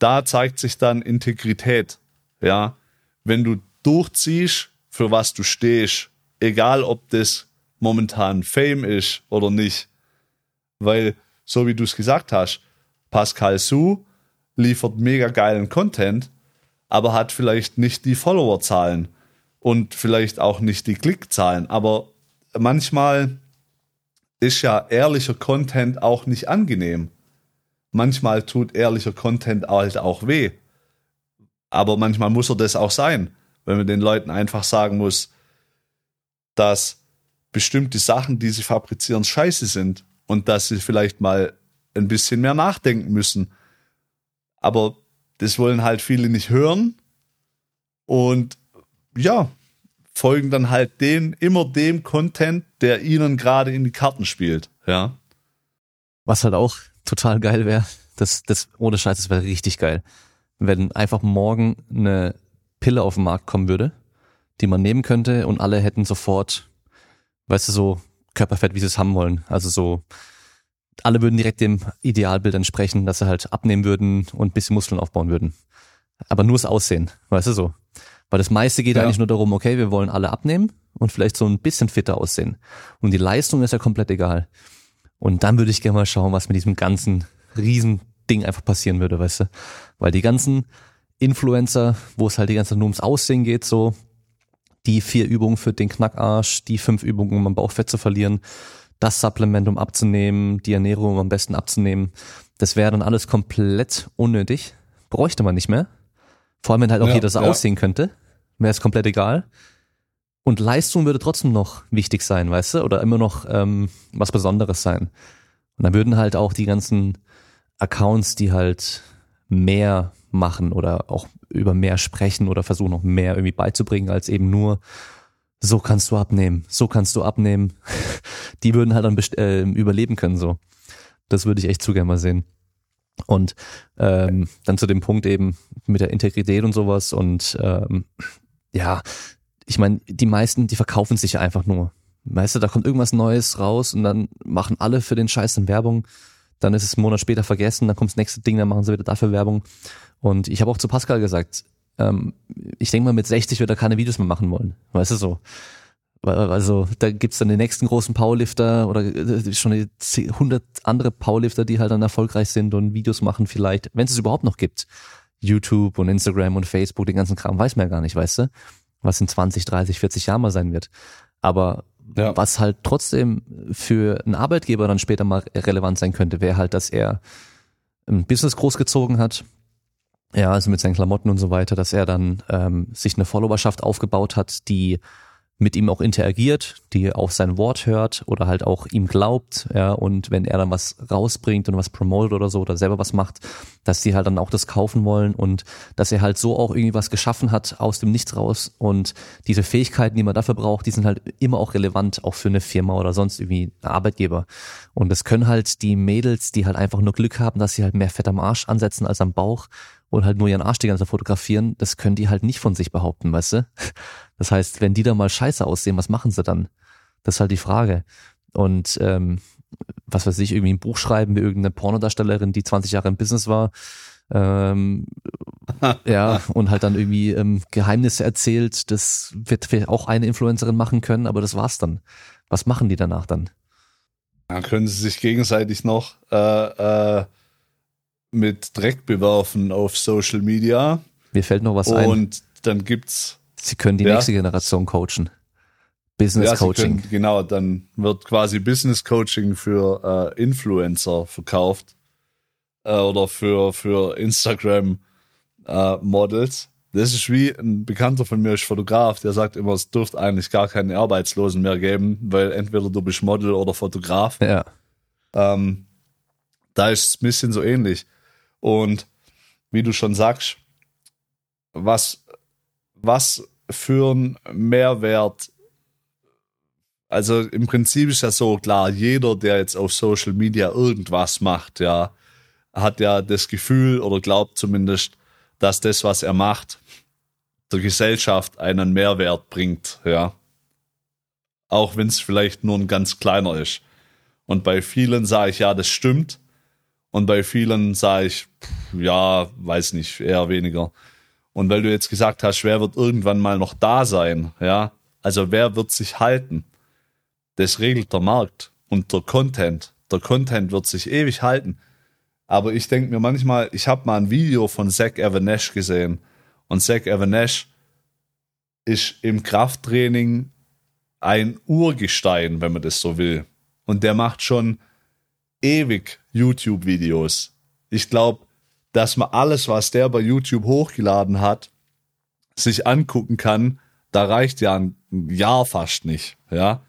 Da zeigt sich dann Integrität. Ja, wenn du durchziehst, für was du stehst, egal ob das momentan Fame ist oder nicht. Weil, so wie du es gesagt hast, Pascal Su liefert mega geilen Content, aber hat vielleicht nicht die Followerzahlen und vielleicht auch nicht die Klickzahlen. Aber manchmal ist ja ehrlicher Content auch nicht angenehm. Manchmal tut ehrlicher Content halt auch weh. Aber manchmal muss er das auch sein, wenn man den Leuten einfach sagen muss, dass bestimmte Sachen, die sie fabrizieren, scheiße sind und dass sie vielleicht mal ein bisschen mehr nachdenken müssen. Aber das wollen halt viele nicht hören. Und ja, folgen dann halt den, immer dem Content, der ihnen gerade in die Karten spielt. Ja. Was halt auch total geil wäre, das, das, ohne Scheiß, das wäre richtig geil. Wenn einfach morgen eine Pille auf den Markt kommen würde, die man nehmen könnte und alle hätten sofort, weißt du, so Körperfett, wie sie es haben wollen. Also so, alle würden direkt dem Idealbild entsprechen, dass sie halt abnehmen würden und ein bisschen Muskeln aufbauen würden. Aber nur das Aussehen, weißt du so. Weil das meiste geht Ja. eigentlich nur darum, okay, wir wollen alle abnehmen und vielleicht so ein bisschen fitter aussehen. Und die Leistung ist ja komplett egal. Und dann würde ich gerne mal schauen, was mit diesem ganzen Riesending einfach passieren würde, weißt du. Weil die ganzen Influencer, wo es halt die ganze Zeit nur ums Aussehen geht, so die vier Übungen für den Knackarsch, die fünf Übungen, um am Bauchfett zu verlieren, das Supplement, um abzunehmen, die Ernährung, um am besten abzunehmen, das wäre dann alles komplett unnötig. Bräuchte man nicht mehr. Vor allem, wenn halt auch Ja, jeder so ja. aussehen könnte, wäre es komplett egal. Und Leistung würde trotzdem noch wichtig sein, weißt du, oder immer noch ähm, was Besonderes sein. Und dann würden halt auch die ganzen Accounts, die halt mehr machen oder auch über mehr sprechen oder versuchen noch mehr irgendwie beizubringen, als eben nur so kannst du abnehmen, so kannst du abnehmen. Die würden halt dann äh, überleben können so. Das würde ich echt zu gerne mal sehen. Und ähm, dann zu dem Punkt eben mit der Integrität und sowas und ähm, ja, ich meine, die meisten, die verkaufen sich ja einfach nur. Weißt du, da kommt irgendwas Neues raus und dann machen alle für den Scheiß dann Werbung. Dann ist es einen Monat später vergessen, dann kommt das nächste Ding, dann machen sie wieder dafür Werbung. Und ich habe auch zu Pascal gesagt, ähm, ich denke mal, mit 60 wird er keine Videos mehr machen wollen. Weißt du so? Also da gibt's dann den nächsten großen Powerlifter oder äh, schon 100 andere Powerlifter, die halt dann erfolgreich sind und Videos machen vielleicht, wenn es es überhaupt noch gibt. YouTube und Instagram und Facebook, den ganzen Kram, weiß man ja gar nicht, weißt du? Was in 20, 30, 40 Jahren mal sein wird. Aber Ja. was halt trotzdem für einen Arbeitgeber dann später mal relevant sein könnte, wäre halt, dass er ein Business großgezogen hat, ja, also mit seinen Klamotten und so weiter, dass er dann ähm, sich eine Followerschaft aufgebaut hat, die mit ihm auch interagiert, die auf sein Wort hört oder halt auch ihm glaubt, ja, und wenn er dann was rausbringt und was promotet oder so oder selber was macht, dass die halt dann auch das kaufen wollen und dass er halt so auch irgendwie was geschaffen hat aus dem Nichts raus und diese Fähigkeiten, die man dafür braucht, die sind halt immer auch relevant, auch für eine Firma oder sonst irgendwie Arbeitgeber. Und das können halt die Mädels, die halt einfach nur Glück haben, dass sie halt mehr Fett am Arsch ansetzen als am Bauch und halt nur ihren Arsch die ganze Zeit fotografieren, das können die halt nicht von sich behaupten, weißt du? Das heißt, wenn die da mal scheiße aussehen, was machen sie dann? Das ist halt die Frage. Und ähm, was weiß ich, irgendwie ein Buch schreiben wie irgendeine Pornodarstellerin, die 20 Jahre im Business war, ähm, ja, und halt dann irgendwie ähm, Geheimnisse erzählt, das wird vielleicht auch eine Influencerin machen können, aber das war's dann. Was machen die danach dann? Dann können sie sich gegenseitig noch äh, äh, mit Dreck bewerfen auf Social Media. Mir fällt noch was ein. Und dann gibt's Sie können die Ja. nächste Generation coachen. Business ja, Coaching. können, genau, dann wird quasi Business Coaching für äh, Influencer verkauft äh, oder für, für Instagram äh, Models. Das ist wie ein Bekannter von mir ist Fotograf, der sagt immer, es dürfte eigentlich gar keine Arbeitslosen mehr geben, weil entweder du bist Model oder Fotograf. Ja, Ähm, da ist es ein bisschen so ähnlich. Und wie du schon sagst, was, was für ein Mehrwert, also im Prinzip ist ja so klar, jeder, der jetzt auf Social Media irgendwas macht, ja, hat ja das Gefühl oder glaubt zumindest, dass das, was er macht, der Gesellschaft einen Mehrwert bringt, ja. Auch wenn es vielleicht nur ein ganz kleiner ist. Und bei vielen sage ich, ja, das stimmt. Und bei vielen sage ich, ja, weiß nicht, eher weniger. Und weil du jetzt gesagt hast, wer wird irgendwann mal noch da sein, ja, also wer wird sich halten? Das regelt der Markt und der Content. Der Content wird sich ewig halten. Aber ich denke mir manchmal, ich habe mal ein Video von Zach Evernash gesehen. Und Zach Evernash ist im Krafttraining ein Urgestein, wenn man das so will. Und der macht schon ewig YouTube-Videos. Ich glaube, dass man alles, was der bei YouTube hochgeladen hat, sich angucken kann, da reicht ja ein Jahr fast nicht, ja.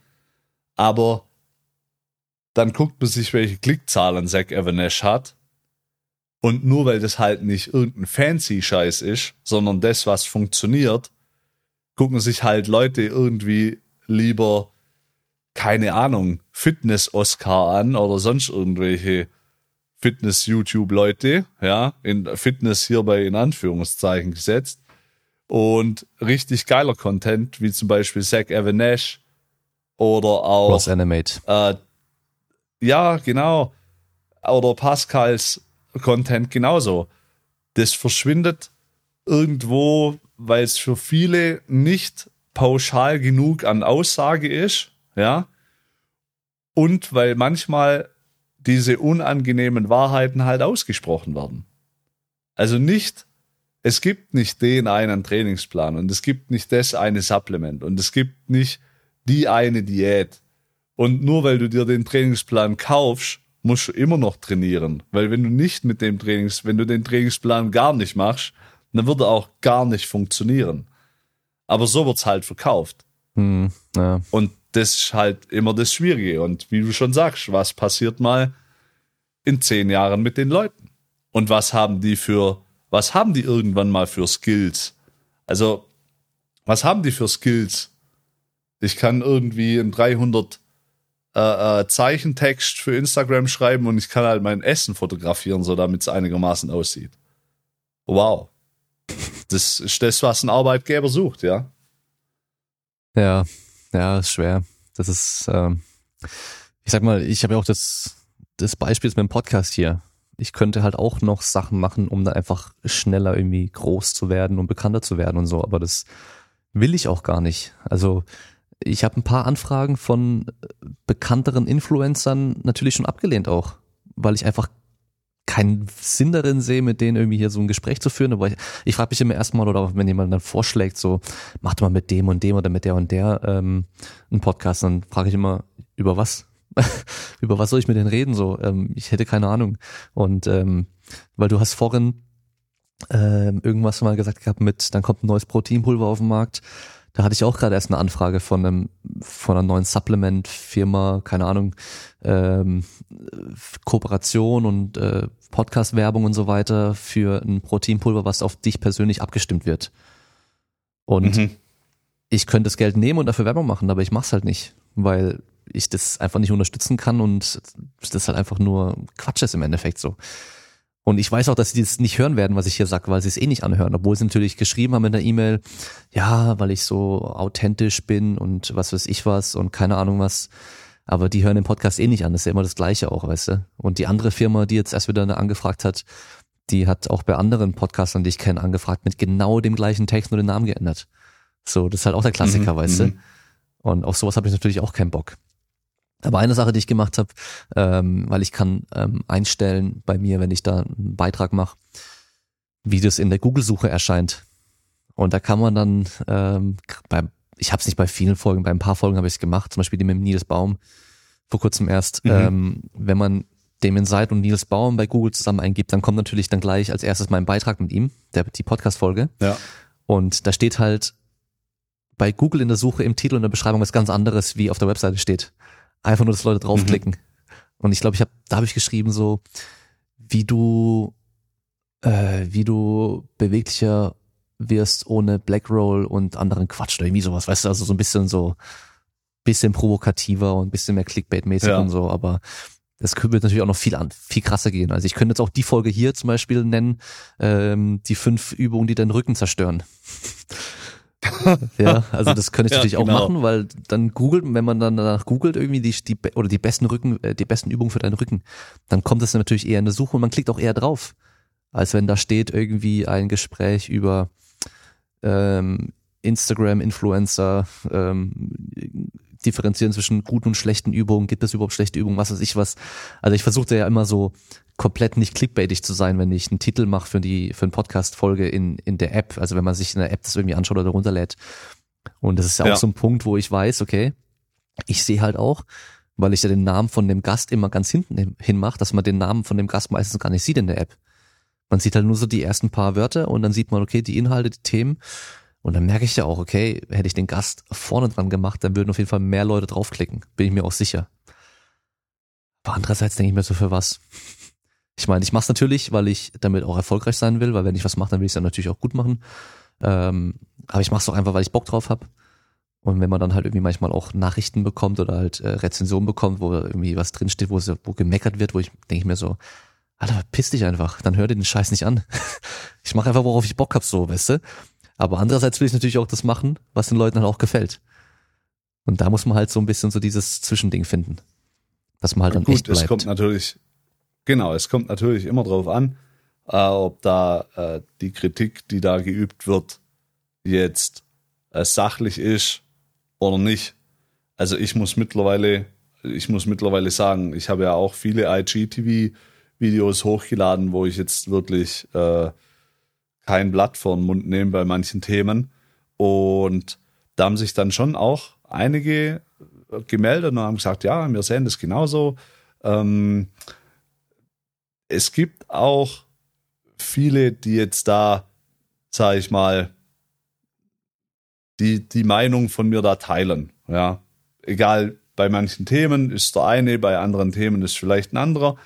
Aber dann guckt man sich, welche Klickzahlen Zack Evernash hat. Und nur weil das halt nicht irgendein fancy Scheiß ist, sondern das, was funktioniert, gucken sich halt Leute irgendwie lieber, keine Ahnung, Fitness-Oscar an oder sonst irgendwelche Fitness-YouTube-Leute, ja, in Fitness hierbei in Anführungszeichen gesetzt. Und richtig geiler Content, wie zum Beispiel Zach Evernash oder auch Cross Animate. äh, ja, genau. Oder Pascals Content genauso. Das verschwindet irgendwo, weil es für viele nicht pauschal genug an Aussage ist, ja, und weil manchmal diese unangenehmen Wahrheiten halt ausgesprochen werden. Also nicht, es gibt nicht den einen Trainingsplan und es gibt nicht das eine Supplement und es gibt nicht die eine Diät. Und nur weil du dir den Trainingsplan kaufst, musst du immer noch trainieren. Weil wenn du nicht mit dem Trainings, wenn du den Trainingsplan gar nicht machst, dann wird er auch gar nicht funktionieren. Aber so wird's halt verkauft. Hm, ja. Und das ist halt immer das Schwierige. Und wie du schon sagst, was passiert mal in zehn Jahren mit den Leuten? Und was haben die für, was haben die irgendwann mal für Skills? Also, was haben die für Skills? Ich kann irgendwie in 300 äh, äh, Zeichentext für Instagram schreiben und ich kann halt mein Essen fotografieren, so damit es einigermaßen aussieht. Wow. Das ist das, was ein Arbeitgeber sucht, ja. Ja, ja, ist schwer. Das ist, ähm, ich sag mal, ich habe ja auch das, das Beispiel mit dem Podcast hier. Ich könnte halt auch noch Sachen machen, um da einfach schneller irgendwie groß zu werden und bekannter zu werden und so, aber das will ich auch gar nicht. Also ich habe ein paar Anfragen von bekannteren Influencern natürlich schon abgelehnt auch, weil ich einfach keinen Sinn darin sehe, mit denen irgendwie hier so ein Gespräch zu führen. Aber ich, ich frage mich immer erstmal, oder wenn jemand dann vorschlägt, so, mach doch mal mit dem und dem oder mit der und der ähm, einen Podcast, dann frage ich immer, über was? über was soll ich mit denen reden? So, ähm, ich hätte keine Ahnung. Und ähm, weil du hast vorhin ähm, irgendwas mal gesagt gehabt mit, dann kommt ein neues Proteinpulver auf den Markt. Da hatte ich auch gerade erst eine Anfrage von einem von einer neuen Supplement-Firma, keine Ahnung, ähm, Kooperation und äh, Podcast-Werbung und so weiter für ein Proteinpulver, was auf dich persönlich abgestimmt wird. Und mhm. ich könnte das Geld nehmen und dafür Werbung machen, aber ich mach's halt nicht, weil ich das einfach nicht unterstützen kann und das halt einfach nur Quatsch ist im Endeffekt so. Und ich weiß auch, dass sie das nicht hören werden, was ich hier sage, weil sie es eh nicht anhören, obwohl sie natürlich geschrieben haben in der E-Mail, ja, weil ich so authentisch bin und was weiß ich was und keine Ahnung was. Aber die hören den Podcast eh nicht an, das ist ja immer das Gleiche auch, weißt du. Und die andere Firma, die jetzt erst wieder angefragt hat, die hat auch bei anderen Podcastern, die ich kenne, angefragt mit genau dem gleichen Text nur den Namen geändert. So, das ist halt auch der Klassiker, mhm, weißt du. Mhm. Und auf sowas habe ich natürlich auch keinen Bock. Aber eine Sache, die ich gemacht habe, ähm, weil ich kann ähm, einstellen bei mir, wenn ich da einen Beitrag mache, wie das in der Google-Suche erscheint. Und da kann man dann, ähm, bei, ich habe es nicht bei vielen Folgen, bei ein paar Folgen habe ich es gemacht, zum Beispiel die mit Nils Baum vor kurzem erst, mhm. ähm, wenn man dem Insight und Nils Baum bei Google zusammen eingibt, dann kommt natürlich dann gleich als erstes mein Beitrag mit ihm, der, die Podcast-Folge. Ja. Und da steht halt bei Google in der Suche im Titel und der Beschreibung was ganz anderes, wie auf der Webseite steht. Einfach nur, dass Leute draufklicken. Mhm. Und ich glaube, ich habe, da habe ich geschrieben so, wie du, äh, wie du beweglicher wirst ohne Blackroll und anderen Quatsch oder irgendwie sowas, weißt du, also so ein bisschen so, bisschen provokativer und ein bisschen mehr Clickbait-mäßig ja. und so, aber das wird natürlich auch noch viel an, viel krasser gehen. Also ich könnte jetzt auch die Folge hier zum Beispiel nennen, ähm, die fünf Übungen, die deinen Rücken zerstören. ja, also das könnte ich ja, natürlich auch genau. machen, weil dann googelt, wenn man dann danach googelt irgendwie die, die oder die besten Rücken, äh, die besten Übungen für deinen Rücken, dann kommt das natürlich eher in der Suche und man klickt auch eher drauf, als wenn da steht irgendwie ein Gespräch über ähm, Instagram-Influencer, ähm, differenzieren zwischen guten und schlechten Übungen, gibt es überhaupt schlechte Übungen, was weiß ich was. Also ich versuchte ja immer so komplett nicht clickbaitig zu sein, wenn ich einen Titel mache für die für eine Podcast-Folge in, in der App. Also wenn man sich in der App das irgendwie anschaut oder runterlädt. Und das ist ja auch ja. so ein Punkt, wo ich weiß, okay, ich sehe halt auch, weil ich ja den Namen von dem Gast immer ganz hinten hin mache, dass man den Namen von dem Gast meistens gar nicht sieht in der App. Man sieht halt nur so die ersten paar Wörter und dann sieht man, okay, die Inhalte, die Themen. Und dann merke ich ja auch, okay, hätte ich den Gast vorne dran gemacht, dann würden auf jeden Fall mehr Leute draufklicken. Bin ich mir auch sicher. Aber andererseits denke ich mir so, für was? Ich meine, ich mache es natürlich, weil ich damit auch erfolgreich sein will, weil wenn ich was mache, dann will ich es dann natürlich auch gut machen. Ähm, aber ich mache es auch einfach, weil ich Bock drauf habe. Und wenn man dann halt irgendwie manchmal auch Nachrichten bekommt oder halt äh, Rezensionen bekommt, wo irgendwie was drinsteht, wo, wo gemeckert wird, wo ich denke ich mir so, Alter, piss dich einfach, dann hör dir den Scheiß nicht an. ich mache einfach, worauf ich Bock hab, so, weißt du? Aber andererseits will ich natürlich auch das machen, was den Leuten halt auch gefällt. Und da muss man halt so ein bisschen so dieses Zwischending finden. Dass man halt dann Gut, echt bleibt. Es kommt natürlich, Genau, es kommt natürlich immer drauf an, äh, ob da äh, die Kritik, die da geübt wird, jetzt äh, sachlich ist oder nicht. Also ich muss mittlerweile, ich muss mittlerweile sagen, ich habe ja auch viele IGTV-Videos hochgeladen, wo ich jetzt wirklich äh, kein Blatt vor den Mund nehme bei manchen Themen. Und da haben sich dann schon auch einige gemeldet und haben gesagt, ja, wir sehen das genauso. Ähm, es gibt auch viele, die jetzt da, sage ich mal, die, die Meinung von mir da teilen. Ja, egal, bei manchen Themen ist der eine, bei anderen Themen ist vielleicht ein anderer.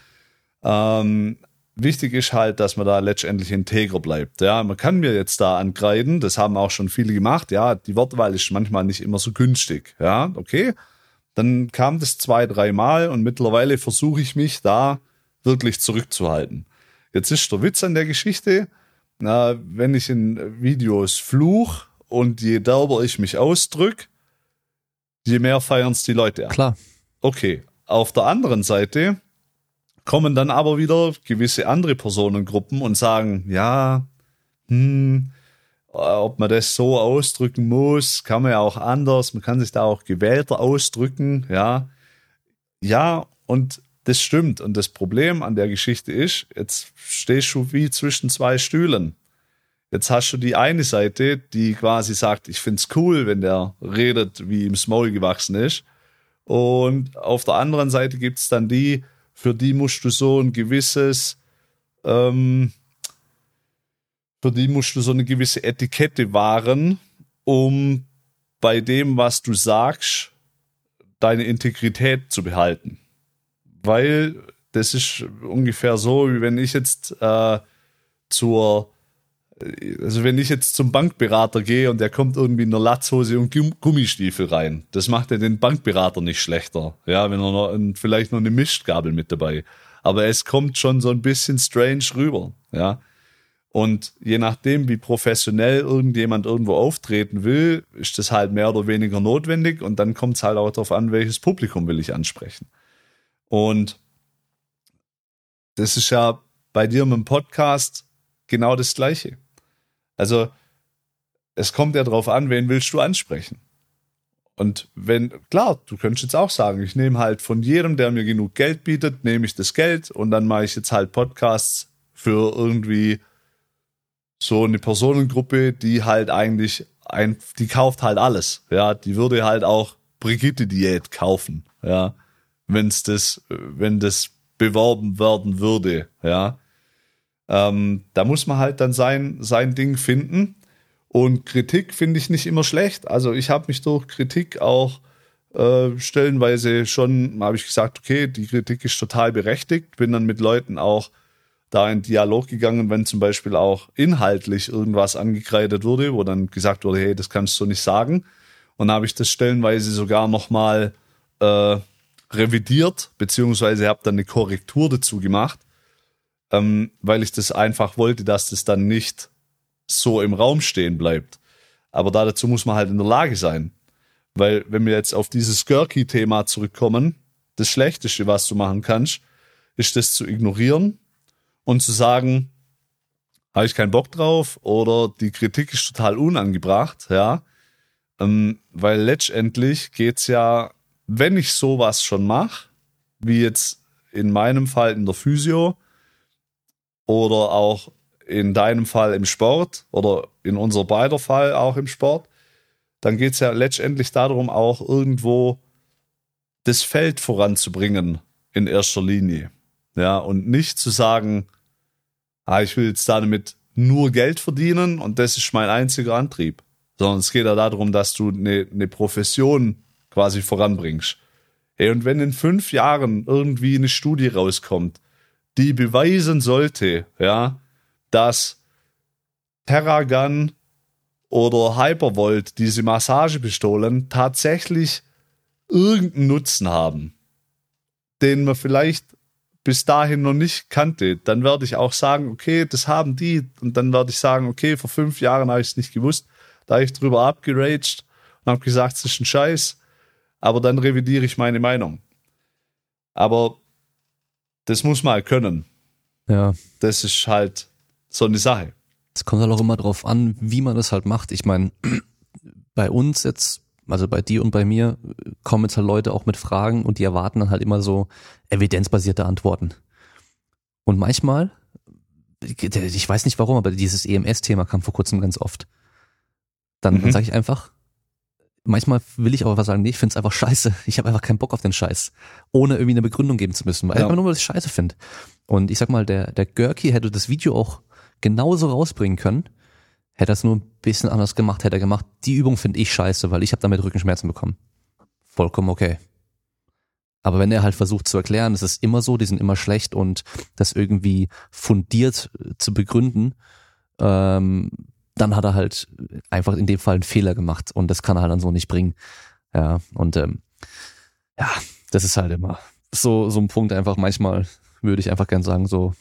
Ähm, wichtig ist halt, dass man da letztendlich integer bleibt. Ja, man kann mir jetzt da angreifen, das haben auch schon viele gemacht. Ja, die Wortwahl ist manchmal nicht immer so günstig. Ja, okay. Dann kam das zwei, dreimal und mittlerweile versuche ich mich da wirklich zurückzuhalten. Jetzt ist der Witz an der Geschichte, na, wenn ich in Videos fluch und je derber ich mich ausdrücke, je mehr feiern es die Leute an. Klar. Okay. Auf der anderen Seite kommen dann aber wieder gewisse andere Personengruppen und sagen, ja, hm, ob man das so ausdrücken muss, kann man ja auch anders, man kann sich da auch gewählter ausdrücken, ja. Ja, und das stimmt. Und das Problem an der Geschichte ist, jetzt stehst du wie zwischen zwei Stühlen. Jetzt hast du die eine Seite, die quasi sagt, ich find's cool, wenn der redet, wie ihm Maul gewachsen ist. Und auf der anderen Seite gibt's dann die, für die musst du so ein gewisses, ähm, für die musst du so eine gewisse Etikette wahren, um bei dem, was du sagst, deine Integrität zu behalten. Weil das ist ungefähr so, wie wenn ich jetzt äh, zur also wenn ich jetzt zum Bankberater gehe und der kommt irgendwie in einer Latzhose und Gummistiefel rein, das macht ja den Bankberater nicht schlechter. Ja, wenn er noch, vielleicht noch eine Mistgabel mit dabei. Aber es kommt schon so ein bisschen strange rüber. Ja. Und je nachdem, wie professionell irgendjemand irgendwo auftreten will, ist das halt mehr oder weniger notwendig. Und dann kommt es halt auch darauf an, welches Publikum will ich ansprechen. Und das ist ja bei dir mit dem Podcast genau das Gleiche. Also es kommt ja drauf an, wen willst du ansprechen. Und wenn, klar, du könntest jetzt auch sagen, ich nehme halt von jedem, der mir genug Geld bietet, nehme ich das Geld und dann mache ich jetzt halt Podcasts für irgendwie so eine Personengruppe, die halt eigentlich ein, die kauft halt alles. Ja, die würde halt auch Brigitte-Diät kaufen. Ja, wenn's das, wenn das beworben werden würde. Ja, ähm, da muss man halt dann sein, sein Ding finden. Und Kritik finde ich nicht immer schlecht. Also ich habe mich durch Kritik auch äh, stellenweise schon, habe ich gesagt, okay, die Kritik ist total berechtigt. Bin dann mit Leuten auch da in Dialog gegangen, wenn zum Beispiel auch inhaltlich irgendwas angekreidet wurde, wo dann gesagt wurde, hey, das kannst du nicht sagen. Und habe ich das stellenweise sogar nochmal äh, revidiert, beziehungsweise habe dann eine Korrektur dazu gemacht ähm, weil ich das einfach wollte, dass das dann nicht so im Raum stehen bleibt. Aber da dazu muss man halt in der Lage sein. Weil, wenn wir jetzt auf dieses Skirky-Thema zurückkommen, das Schlechteste, was du machen kannst, ist das zu ignorieren und zu sagen, habe ich keinen Bock drauf oder die Kritik ist total unangebracht, ja. Ähm, weil letztendlich geht's ja, wenn ich sowas schon mache, wie jetzt in meinem Fall in der Physio, oder auch in deinem Fall im Sport oder in unser beider Fall auch im Sport, dann geht es ja letztendlich darum, auch irgendwo das Feld voranzubringen in erster Linie. Ja, und nicht zu sagen, ah, ich will jetzt damit nur Geld verdienen und das ist mein einziger Antrieb. Sondern es geht ja darum, dass du eine, eine Profession quasi voranbringst. Hey, und wenn in fünf Jahren irgendwie eine Studie rauskommt, die beweisen sollte, ja, dass Terragun oder Hypervolt, diese Massagepistolen, tatsächlich irgendeinen Nutzen haben, den man vielleicht bis dahin noch nicht kannte, dann werde ich auch sagen, okay, das haben die. Und dann werde ich sagen, okay, vor fünf Jahren habe ich es nicht gewusst. Da habe ich drüber abgeraged und habe gesagt, es ist ein Scheiß. Aber dann revidiere ich meine Meinung. Aber das muss man halt können. Ja. Das ist halt so eine Sache. Es kommt halt auch immer drauf an, wie man das halt macht. Ich meine, bei uns jetzt, also bei dir und bei mir, kommen jetzt halt Leute auch mit Fragen und die erwarten dann halt immer so evidenzbasierte Antworten. Und manchmal, ich weiß nicht warum, aber dieses EMS-Thema kam vor kurzem ganz oft. Dann, Mhm. dann sage ich einfach, manchmal will ich aber was sagen, nee, ich finde es einfach scheiße. Ich habe einfach keinen Bock auf den Scheiß. Ohne irgendwie eine Begründung geben zu müssen. Weil Ja. einfach nur, weil ich es scheiße finde. Und ich sag mal, der, der Görki hätte das Video auch genauso rausbringen können. Hätte es nur ein bisschen anders gemacht, hätte er gemacht, die Übung finde ich scheiße, weil ich habe damit Rückenschmerzen bekommen. Vollkommen okay. Aber wenn er halt versucht zu erklären, es ist immer so, die sind immer schlecht und das irgendwie fundiert zu begründen, ähm, dann hat er halt einfach in dem Fall einen Fehler gemacht und das kann er halt dann so nicht bringen. Ja, und ähm, ja, das ist halt immer so, so ein Punkt einfach manchmal würde ich einfach gern sagen, so,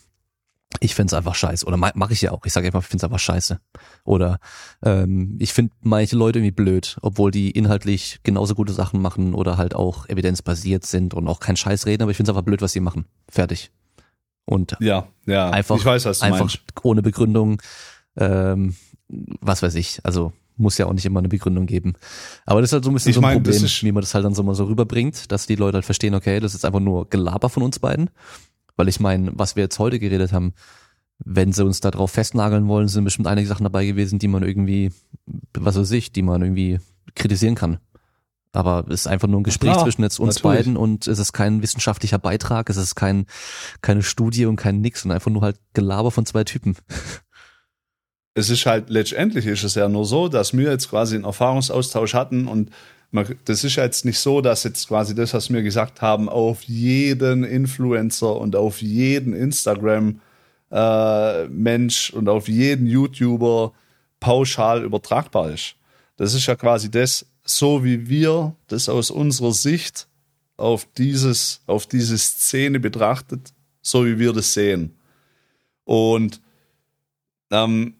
ich find's einfach scheiße. Oder ma- mache ich ja auch. Ich sage einfach, ich find's einfach scheiße. Oder ähm, ich find manche Leute irgendwie blöd, obwohl die inhaltlich genauso gute Sachen machen oder halt auch evidenzbasiert sind und auch kein Scheiß reden, aber ich find's einfach blöd, was sie machen. Fertig. Und Ja, ja. einfach, ich weiß, was du einfach meinst. ohne Begründung, ähm, was weiß ich, also muss ja auch nicht immer eine Begründung geben. Aber das ist halt so ein bisschen Ich so ein mein, Problem, wie man das halt dann so mal so rüberbringt, dass die Leute halt verstehen, okay, das ist einfach nur Gelaber von uns beiden. Weil ich meine, was wir jetzt heute geredet haben, wenn sie uns da drauf festnageln wollen, sind bestimmt einige Sachen dabei gewesen, die man irgendwie, was weiß ich, die man irgendwie kritisieren kann. Aber es ist einfach nur ein Gespräch klar, zwischen jetzt uns natürlich. beiden und es ist kein wissenschaftlicher Beitrag, es ist kein, keine Studie und kein Nix und einfach nur halt Gelaber von zwei Typen. es ist halt letztendlich ist es ja nur so, dass wir jetzt quasi einen Erfahrungsaustausch hatten und man, das ist jetzt nicht so, dass jetzt quasi das, was wir gesagt haben, auf jeden Influencer und auf jeden Instagram äh, Mensch und auf jeden YouTuber pauschal übertragbar ist. Das ist ja quasi das, so wie wir das aus unserer Sicht auf dieses, auf diese Szene betrachtet, so wie wir das sehen. Und ähm,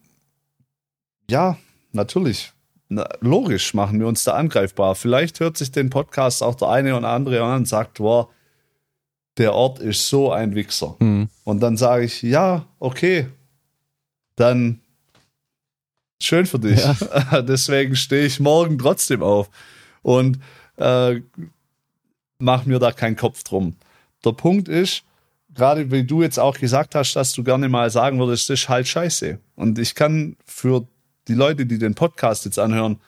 ja, natürlich. Na, logisch machen wir uns da angreifbar. Vielleicht hört sich den Podcast auch der eine oder andere an und sagt, wow, der Ort ist so ein Wichser. Hm. Und dann sage ich, ja, okay, dann schön für dich. Deswegen stehe ich morgen trotzdem auf und äh, mach mir da keinen Kopf drum. Der Punkt ist, gerade wie du jetzt auch gesagt hast, dass du gerne mal sagen würdest, das ist halt scheiße. Und ich kann für die Leute, die den Podcast jetzt anhören,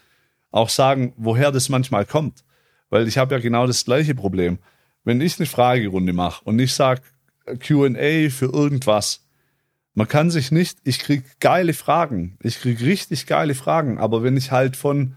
auch sagen, woher das manchmal kommt. Weil ich habe ja genau das gleiche Problem. Wenn ich eine Fragerunde mache und ich sage QA für irgendwas, man kann sich nicht, ich krieg geile Fragen, ich krieg richtig geile Fragen, aber wenn ich halt von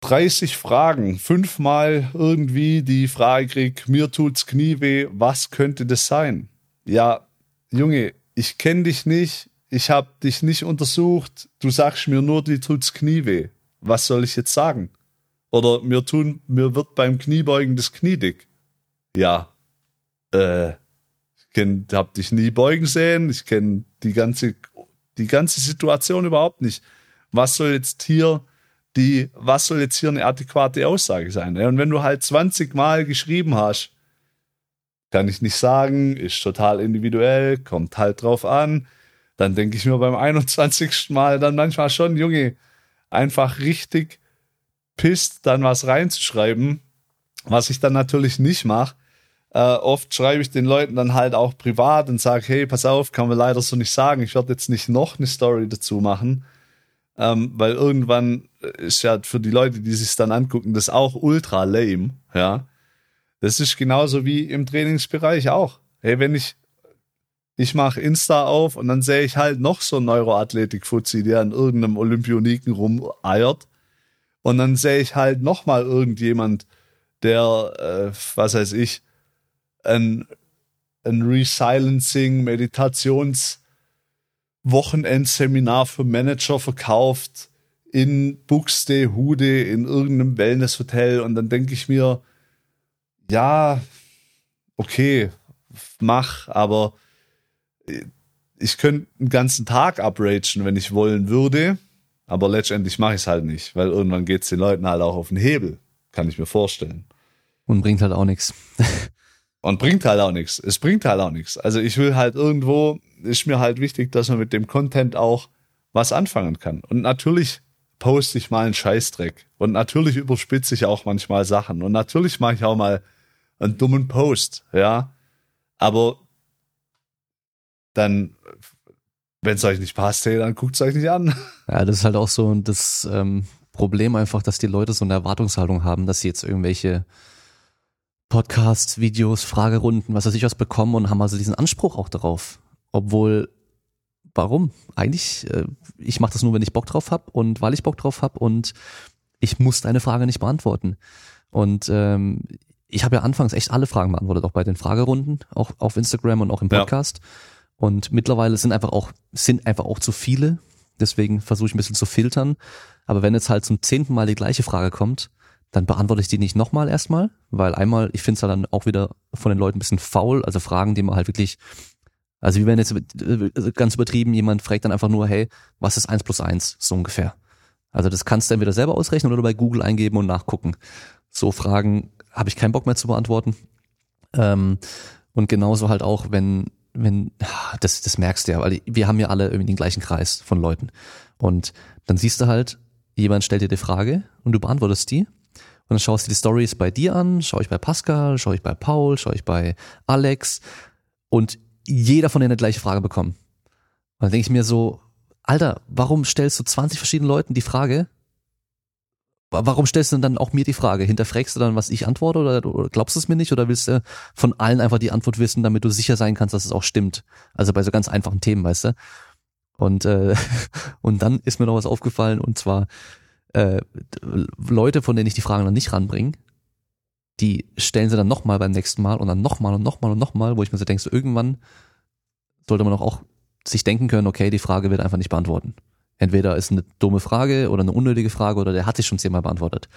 30 Fragen fünfmal irgendwie die Frage krieg, mir tut's Knie weh, was könnte das sein? Ja, Junge, ich kenne dich nicht, ich habe dich nicht untersucht, du sagst mir nur, dir tut's Knie weh. Was soll ich jetzt sagen? Oder mir tun, mir wird beim Kniebeugen das Knie dick. Ja, äh, ich hab dich nie beugen sehen, ich kenne die ganze, die ganze Situation überhaupt nicht. Was soll jetzt hier die, was soll jetzt hier eine adäquate Aussage sein? Und wenn du halt 20 Mal geschrieben hast, kann ich nicht sagen, ist total individuell, kommt halt drauf an. Dann denke ich mir beim 21. Mal dann manchmal schon, Junge, einfach richtig pisst, dann was reinzuschreiben, was ich dann natürlich nicht mache. Äh, oft schreibe ich den Leuten dann halt auch privat und sage, hey, pass auf, kann man leider so nicht sagen. Ich werde jetzt nicht noch eine Story dazu machen, ähm, weil irgendwann ist ja für die Leute, die sich dann angucken, das auch ultra lame. Ja, das ist genauso wie im Trainingsbereich auch. Hey, wenn ich ich mache Insta auf und dann sehe ich halt noch so einen Neuroathletik-Fuzzi, der an irgendeinem Olympioniken rumeiert. Und dann sehe ich halt noch mal irgendjemand, der, äh, was weiß ich, ein, ein Resilencing, Meditations, Wochenendseminar für Manager verkauft in Buxtehude in irgendeinem Wellnesshotel und dann denke ich mir, ja, okay, mach, aber ich könnte einen ganzen Tag upragen, wenn ich wollen würde, aber letztendlich mache ich es halt nicht, weil irgendwann geht es den Leuten halt auch auf den Hebel, kann ich mir vorstellen. Und bringt halt auch nichts. Und bringt halt auch nichts. Es bringt halt auch nichts. Also ich will halt irgendwo, ist mir halt wichtig, dass man mit dem Content auch was anfangen kann. Und natürlich poste ich mal einen Scheißdreck. Und natürlich überspitze ich auch manchmal Sachen. Und natürlich mache ich auch mal einen dummen Post, ja. Aber dann, wenn es euch nicht passt, hey, dann guckt es euch nicht an. Ja, das ist halt auch so das ähm, Problem einfach, dass die Leute so eine Erwartungshaltung haben, dass sie jetzt irgendwelche Podcasts, Videos, Fragerunden, was weiß ich was bekommen und haben also diesen Anspruch auch darauf. Obwohl, warum? Eigentlich, äh, ich mache das nur, wenn ich Bock drauf habe und weil ich Bock drauf habe und ich muss deine Frage nicht beantworten. Und ähm, ich habe ja anfangs echt alle Fragen beantwortet, auch bei den Fragerunden, auch auf Instagram und auch im Podcast. Ja. Und mittlerweile sind einfach auch, sind einfach auch zu viele. Deswegen versuche ich ein bisschen zu filtern. Aber wenn jetzt halt zum zehnten Mal die gleiche Frage kommt, dann beantworte ich die nicht nochmal erstmal, weil einmal, ich finde es halt dann auch wieder von den Leuten ein bisschen faul, also Fragen, die man halt wirklich, also wie wenn jetzt ganz übertrieben, jemand fragt dann einfach nur, hey, was ist eins plus eins so ungefähr. Also das kannst du entweder selber ausrechnen oder bei Google eingeben und nachgucken. So Fragen habe ich keinen Bock mehr zu beantworten. Ähm, und genauso halt auch, wenn, wenn, das, das merkst du ja, weil wir haben ja alle irgendwie den gleichen Kreis von Leuten. Und dann siehst du halt, jemand stellt dir die Frage und du beantwortest die und dann schaust du die Stories bei dir an, schaue ich bei Pascal, schaue ich bei Paul, schaue ich bei Alex und jeder von denen eine gleiche Frage bekommen. Und dann denke ich mir so, Alter, warum stellst du 20 verschiedenen Leuten die Frage? Warum stellst du dann auch mir die Frage? Hinterfragst du dann, was ich antworte oder, oder glaubst du es mir nicht oder willst du von allen einfach die Antwort wissen, damit du sicher sein kannst, dass es auch stimmt? Also bei so ganz einfachen Themen, weißt du? Und, äh, und dann ist mir noch was aufgefallen und zwar, äh, Leute, von denen ich die Fragen dann nicht ranbringe, die stellen sie dann nochmal beim nächsten Mal und dann nochmal und nochmal und nochmal, wo ich mir so denke, so irgendwann sollte man auch sich denken können, okay, die Frage wird einfach nicht beantworten. Entweder ist eine dumme Frage oder eine unnötige Frage oder der hat sich schon zehnmal beantwortet.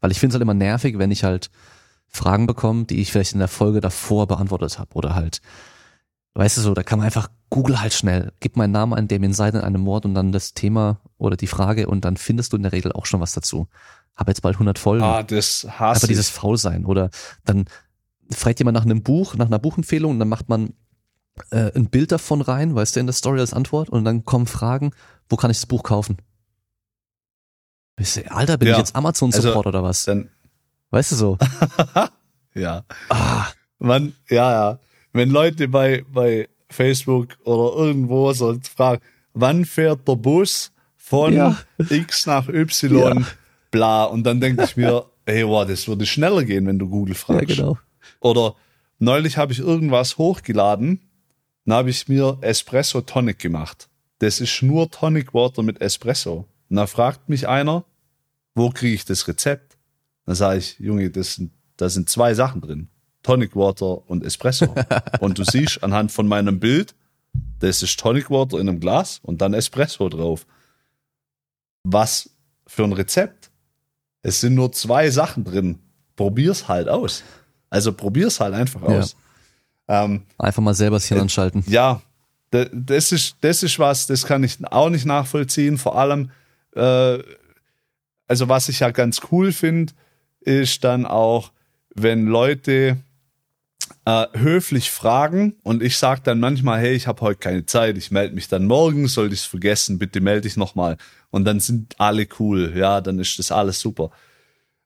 Weil ich finde es halt immer nervig, wenn ich halt Fragen bekomme, die ich vielleicht in der Folge davor beantwortet habe oder halt Weißt du so, da kann man einfach Google halt schnell, gib meinen Namen an Damien Seid in einem Mord und dann das Thema oder die Frage und dann findest du in der Regel auch schon was dazu. Hab jetzt bald 100 Folgen. Ah, das hasse Aber dieses Faulsein oder dann fragt jemand nach einem Buch, nach einer Buchempfehlung und dann macht man äh, ein Bild davon rein, weißt du, in der Story als Antwort und dann kommen Fragen, wo kann ich das Buch kaufen? Alter, bin ja. ich jetzt Amazon-Support also, oder was? Dann, weißt du so? ja. Ah. Man, ja, ja wenn Leute bei, bei Facebook oder irgendwo so fragen, wann fährt der Bus von ja. X nach Y, ja. bla. Und dann denke ich mir, hey, wow, das würde schneller gehen, wenn du Google fragst. Ja, genau. Oder neulich habe ich irgendwas hochgeladen, dann habe ich mir Espresso Tonic gemacht. Das ist nur Tonic Water mit Espresso. Und da fragt mich einer, wo kriege ich das Rezept? Dann sage ich, Junge, das sind, da sind zwei Sachen drin. Tonic Water und Espresso. und du siehst anhand von meinem Bild, das ist Tonic Water in einem Glas und dann Espresso drauf. Was für ein Rezept? Es sind nur zwei Sachen drin. Probier's halt aus. Also probier's halt einfach aus. Ja. Ähm, einfach mal selber das Hirn äh, anschalten. Ja, das ist, das ist was, das kann ich auch nicht nachvollziehen. Vor allem, äh, also was ich ja ganz cool finde, ist dann auch, wenn Leute äh, höflich fragen und ich sage dann manchmal, hey, ich habe heute keine Zeit, ich melde mich dann morgen, sollte ich es vergessen, bitte melde dich nochmal. Und dann sind alle cool, ja, dann ist das alles super.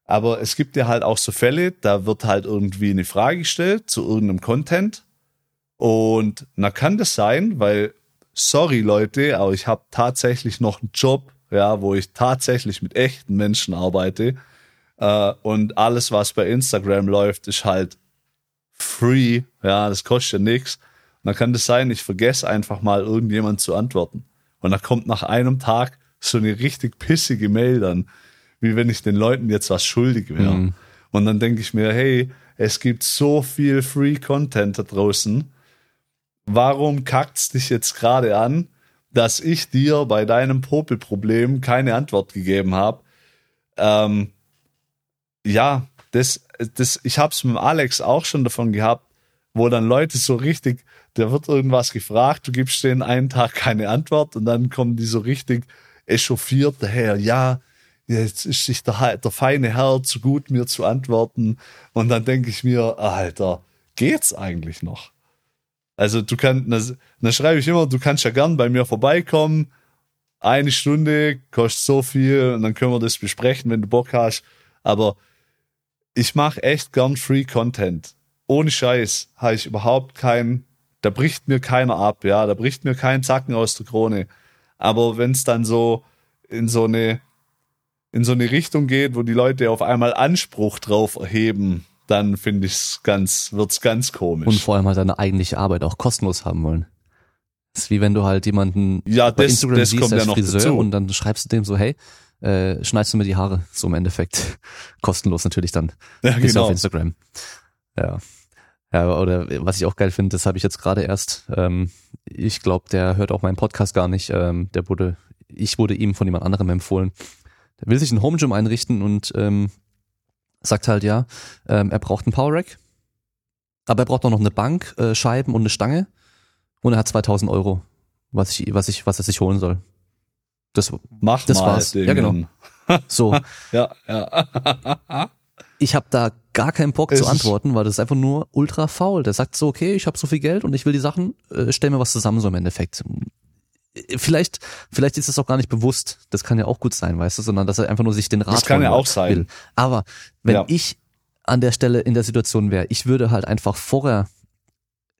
Aber es gibt ja halt auch so Fälle, da wird halt irgendwie eine Frage gestellt zu irgendeinem Content und na kann das sein, weil sorry Leute, aber ich habe tatsächlich noch einen Job, ja, wo ich tatsächlich mit echten Menschen arbeite äh, und alles, was bei Instagram läuft, ist halt free, ja, das kostet ja nichts. Und dann kann das sein, ich vergesse einfach mal irgendjemand zu antworten. Und da kommt nach einem Tag so eine richtig pissige Mail dann, wie wenn ich den Leuten jetzt was schuldig wäre. Mhm. Und dann denke ich mir, hey, es gibt so viel Free Content da draußen. Warum kackt's dich jetzt gerade an, dass ich dir bei deinem Popelproblem keine Antwort gegeben habe? Ähm, ja, das, das, ich habe es mit Alex auch schon davon gehabt, wo dann Leute so richtig, da wird irgendwas gefragt, du gibst denen einen Tag keine Antwort und dann kommen die so richtig echauffiert daher, ja, jetzt ist sich der, der feine Herr zu gut, mir zu antworten. Und dann denke ich mir, Alter, geht's eigentlich noch? Also du kannst, dann schreibe ich immer, du kannst ja gern bei mir vorbeikommen. Eine Stunde kostet so viel und dann können wir das besprechen, wenn du Bock hast. Aber ich mache echt gern Free Content. Ohne Scheiß habe ich überhaupt keinen, da bricht mir keiner ab, ja, da bricht mir kein Zacken aus der Krone. Aber wenn es dann so in so eine in so eine Richtung geht, wo die Leute auf einmal Anspruch drauf erheben, dann finde ich es ganz, wird's ganz komisch. Und vor allem halt deine eigentliche Arbeit auch kostenlos haben wollen. Das ist wie wenn du halt jemanden ja, bei das, Instagram das siehst kommt ja als noch Friseur dazu. und dann schreibst du dem so, hey, äh, schneidest du mir die Haare, so im Endeffekt. Kostenlos natürlich dann. Ja, Ist ja auf genau. Instagram. Ja. Ja, oder was ich auch geil finde, das habe ich jetzt gerade erst. Ähm, ich glaube, der hört auch meinen Podcast gar nicht. Ähm, der wurde, ich wurde ihm von jemand anderem empfohlen. Der will sich ein Home Gym einrichten und ähm, sagt halt ja, ähm, er braucht einen Power Rack, aber er braucht auch noch eine Bank, äh, Scheiben und eine Stange und er hat 2000 Euro, was ich, was ich, was er sich holen soll. Das, Mach Das mal war's. Ja, genau. so. Ja, ja. ich habe da gar keinen Bock Es zu antworten, weil das ist einfach nur ultra faul. Der sagt so, okay, ich habe so viel Geld und ich will die Sachen, äh, stell mir was zusammen so im Endeffekt. Äh, Vielleicht, vielleicht ist es auch gar nicht bewusst. Das kann ja auch gut sein, weißt du, sondern dass er einfach nur sich den Rat Das kann ja auch sein. Will. Aber wenn Ja. ich an der Stelle in der Situation wäre, ich würde halt einfach vorher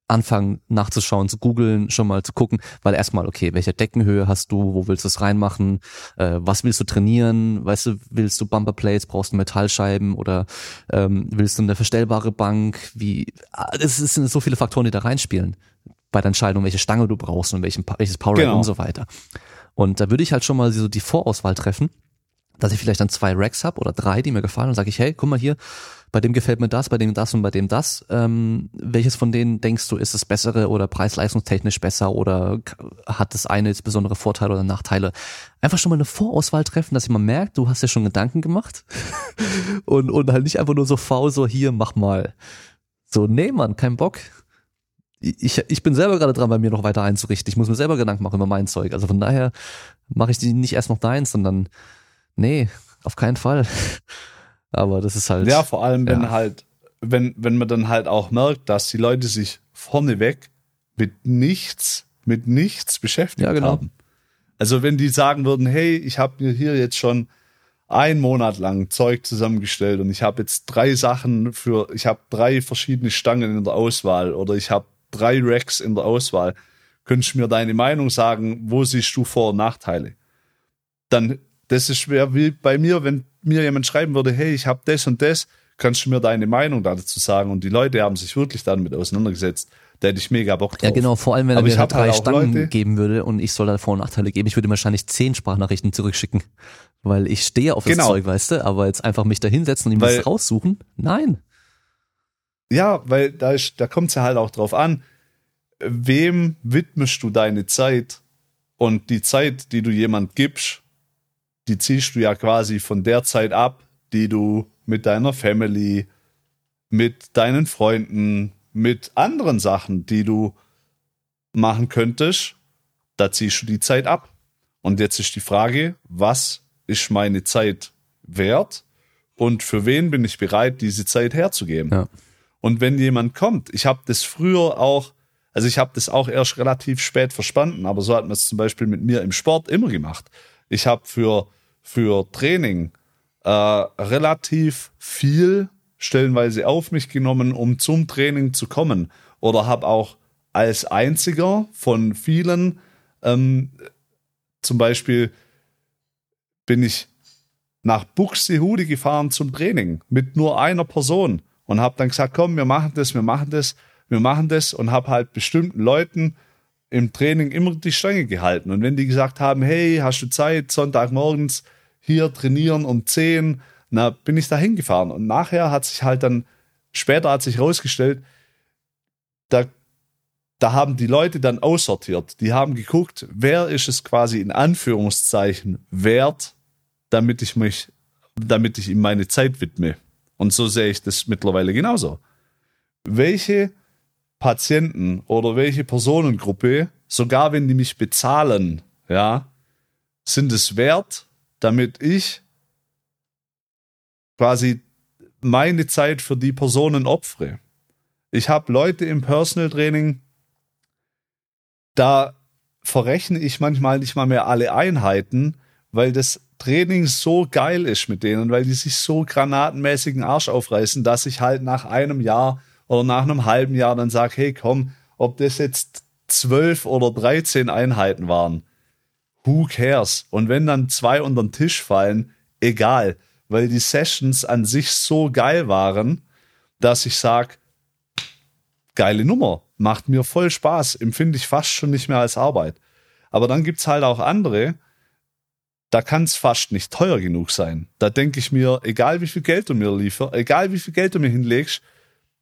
anfangen nachzuschauen, zu googeln, schon mal zu gucken, weil erstmal, okay, welche Deckenhöhe hast du, wo willst du es reinmachen, äh, was willst du trainieren, weißt du, willst du Bumperplates, brauchst du Metallscheiben oder ähm, willst du eine verstellbare Bank, wie, ah, es sind so viele Faktoren, die da reinspielen bei der Entscheidung, welche Stange du brauchst und welchen, welches Power Genau. und so weiter. Und da würde ich halt schon mal so die Vorauswahl treffen, dass ich vielleicht dann zwei Racks hab oder drei, die mir gefallen und sage ich, hey, guck mal hier, bei dem gefällt mir das, bei dem das und bei dem das. Ähm, welches von denen denkst du ist das bessere oder preis-leistungstechnisch besser oder hat das eine jetzt besondere Vorteile oder Nachteile? Einfach schon mal eine Vorauswahl treffen, dass man merkt, du hast ja schon Gedanken gemacht und, und halt nicht einfach nur so faul, so hier, mach mal. So, nee, Mann, kein Bock. Ich, ich bin selber gerade dran, bei mir noch weiter einzurichten. Ich muss mir selber Gedanken machen über mein Zeug. Also von daher mache ich die nicht erst noch deins, sondern nee, auf keinen Fall. Aber das ist halt. Ja, vor allem, wenn Ja. halt, wenn, wenn man dann halt auch merkt, dass die Leute sich vorneweg mit nichts, mit nichts beschäftigt Ja, genau. haben. Also wenn die sagen würden, hey, ich habe mir hier jetzt schon einen Monat lang Zeug zusammengestellt und ich habe jetzt drei Sachen für, ich habe drei verschiedene Stangen in der Auswahl oder ich habe drei Racks in der Auswahl, könntest du mir deine Meinung sagen, wo siehst du Vor- und Nachteile? Dann, das ist schwer wie bei mir, wenn mir jemand schreiben würde, hey, ich habe das und das, kannst du mir deine Meinung dazu sagen? Und die Leute haben sich wirklich damit auseinandergesetzt. Da hätte ich mega Bock drauf. Ja, genau, vor allem, wenn er Aber mir ich halt halt drei Stangen Leute- geben würde und ich soll da Vor- und Nachteile geben, ich würde wahrscheinlich zehn Sprachnachrichten zurückschicken. Weil ich stehe auf das Genau. Zeug, weißt du, aber jetzt einfach mich da hinsetzen und ihm Weil- das raussuchen? Nein. Ja, weil da, da kommt es ja halt auch drauf an, wem widmest du deine Zeit und die Zeit, die du jemand gibst, die ziehst du ja quasi von der Zeit ab, die du mit deiner Family, mit deinen Freunden, mit anderen Sachen, die du machen könntest, da ziehst du die Zeit ab. Und jetzt ist die Frage, was ist meine Zeit wert und für wen bin ich bereit, diese Zeit herzugeben? Ja. Und wenn jemand kommt, ich habe das früher auch, also ich habe das auch erst relativ spät verstanden, aber so hat man es zum Beispiel mit mir im Sport immer gemacht. Ich habe für, für Training äh, relativ viel stellenweise auf mich genommen, um zum Training zu kommen. Oder habe auch als einziger von vielen ähm, zum Beispiel bin ich nach Buxtehude gefahren zum Training mit nur einer Person und habe dann gesagt, komm, wir machen das, wir machen das, wir machen das und habe halt bestimmten Leuten im Training immer die Stange gehalten. Und wenn die gesagt haben, hey, hast du Zeit, Sonntagmorgens hier trainieren um 10, na, bin ich da hingefahren. Und nachher hat sich halt dann, später hat sich rausgestellt, da, da haben die Leute dann aussortiert. Die haben geguckt, wer ist es quasi in Anführungszeichen wert, damit ich mich, damit ich ihm meine Zeit widme. Und so sehe ich das mittlerweile genauso. Welche Patienten oder welche Personengruppe, sogar wenn die mich bezahlen, ja, sind es wert, damit ich quasi meine Zeit für die Personen opfere. Ich habe Leute im Personal Training, da verrechne ich manchmal nicht mal mehr alle Einheiten, weil das Training so geil ist mit denen, weil die sich so granatenmäßigen Arsch aufreißen, dass ich halt nach einem Jahr oder nach einem halben Jahr dann sage, hey komm, ob das jetzt zwölf oder dreizehn Einheiten waren, who cares? Und wenn dann zwei unter den Tisch fallen, egal, weil die Sessions an sich so geil waren, dass ich sage, geile Nummer, macht mir voll Spaß, empfinde ich fast schon nicht mehr als Arbeit. Aber dann gibt's halt auch andere, da kann es fast nicht teuer genug sein. Da denke ich mir, egal wie viel Geld du mir lieferst, egal wie viel Geld du mir hinlegst,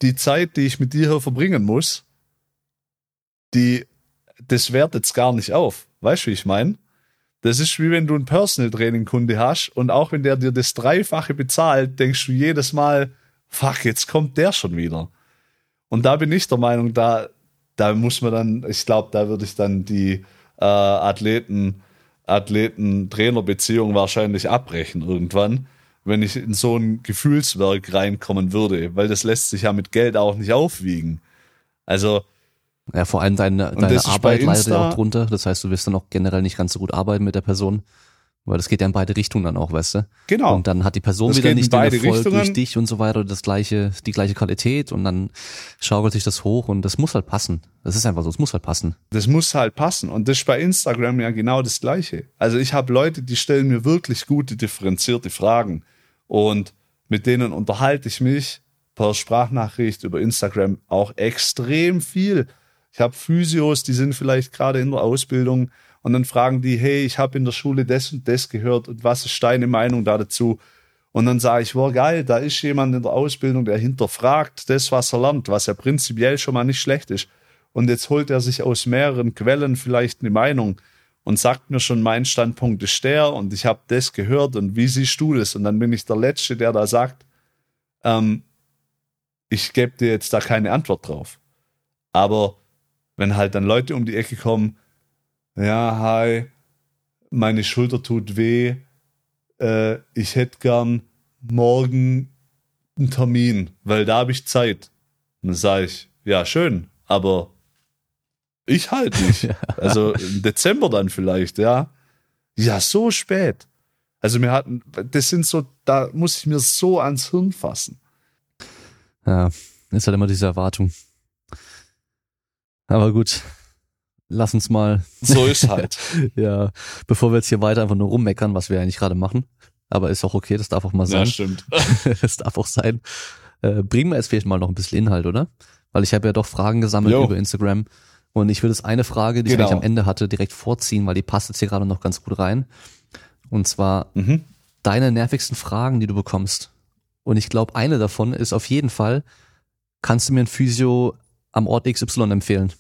die Zeit, die ich mit dir hier verbringen muss, die, das wertet es gar nicht auf. Weißt du, wie ich meine? Das ist wie wenn du einen Personal Training Kunde hast und auch wenn der dir das Dreifache bezahlt, denkst du jedes Mal, fuck, jetzt kommt der schon wieder. Und da bin ich der Meinung, da, da muss man dann, ich glaube, da würde ich dann die äh, Athleten, Athleten-Trainer-Beziehung wahrscheinlich abbrechen irgendwann, wenn ich in so ein Gefühlswerk reinkommen würde, weil das lässt sich ja mit Geld auch nicht aufwiegen. Also ja, vor allem deine, deine Arbeit leidet ja auch drunter. Das heißt, du wirst dann auch generell nicht ganz so gut arbeiten mit der Person. Weil das geht ja in beide Richtungen dann auch, weißt du? Genau. Und dann hat die Person das wieder nicht den Erfolg Richtungen. durch dich und so weiter, das gleiche, die gleiche Qualität und dann schaukelt sich das hoch und das muss halt passen. Das ist einfach so, es muss halt passen. Das muss halt passen und das ist bei Instagram ja genau das gleiche. Also ich habe Leute, die stellen mir wirklich gute, differenzierte Fragen und mit denen unterhalte ich mich per Sprachnachricht über Instagram auch extrem viel. Ich habe Physios, die sind vielleicht gerade in der Ausbildung und dann fragen die, hey, ich habe in der Schule das und das gehört und was ist deine Meinung da dazu? Und dann sage ich, wow, geil, da ist jemand in der Ausbildung, der hinterfragt das, was er lernt, was ja prinzipiell schon mal nicht schlecht ist. Und jetzt holt er sich aus mehreren Quellen vielleicht eine Meinung und sagt mir schon, mein Standpunkt ist der und ich habe das gehört und wie siehst du das? Und dann bin ich der Letzte, der da sagt, ähm, ich gebe dir jetzt da keine Antwort drauf. Aber wenn halt dann Leute um die Ecke kommen, ja, hi, meine Schulter tut weh, äh, ich hätte gern morgen einen Termin, weil da habe ich Zeit. Und dann sage ich, ja, schön, aber ich halt nicht. Also im Dezember dann vielleicht, ja. Ja, so spät. Also wir hatten, das sind so, da muss ich mir so ans Hirn fassen. Ja, ist halt immer diese Erwartung. Aber gut, lass uns mal. So ist halt. ja, bevor wir jetzt hier weiter einfach nur rummeckern, was wir eigentlich gerade machen. Aber ist auch okay, das darf auch mal sein. Ja, stimmt. das darf auch sein. Äh, bringen wir jetzt vielleicht mal noch ein bisschen Inhalt, oder? Weil ich habe ja doch Fragen gesammelt jo. über Instagram. Und ich würde es eine Frage, die genau. ich eigentlich am Ende hatte, direkt vorziehen, weil die passt jetzt hier gerade noch ganz gut rein. Und zwar mhm. deine nervigsten Fragen, die du bekommst. Und ich glaube, eine davon ist auf jeden Fall, kannst du mir ein Physio am Ort XY empfehlen?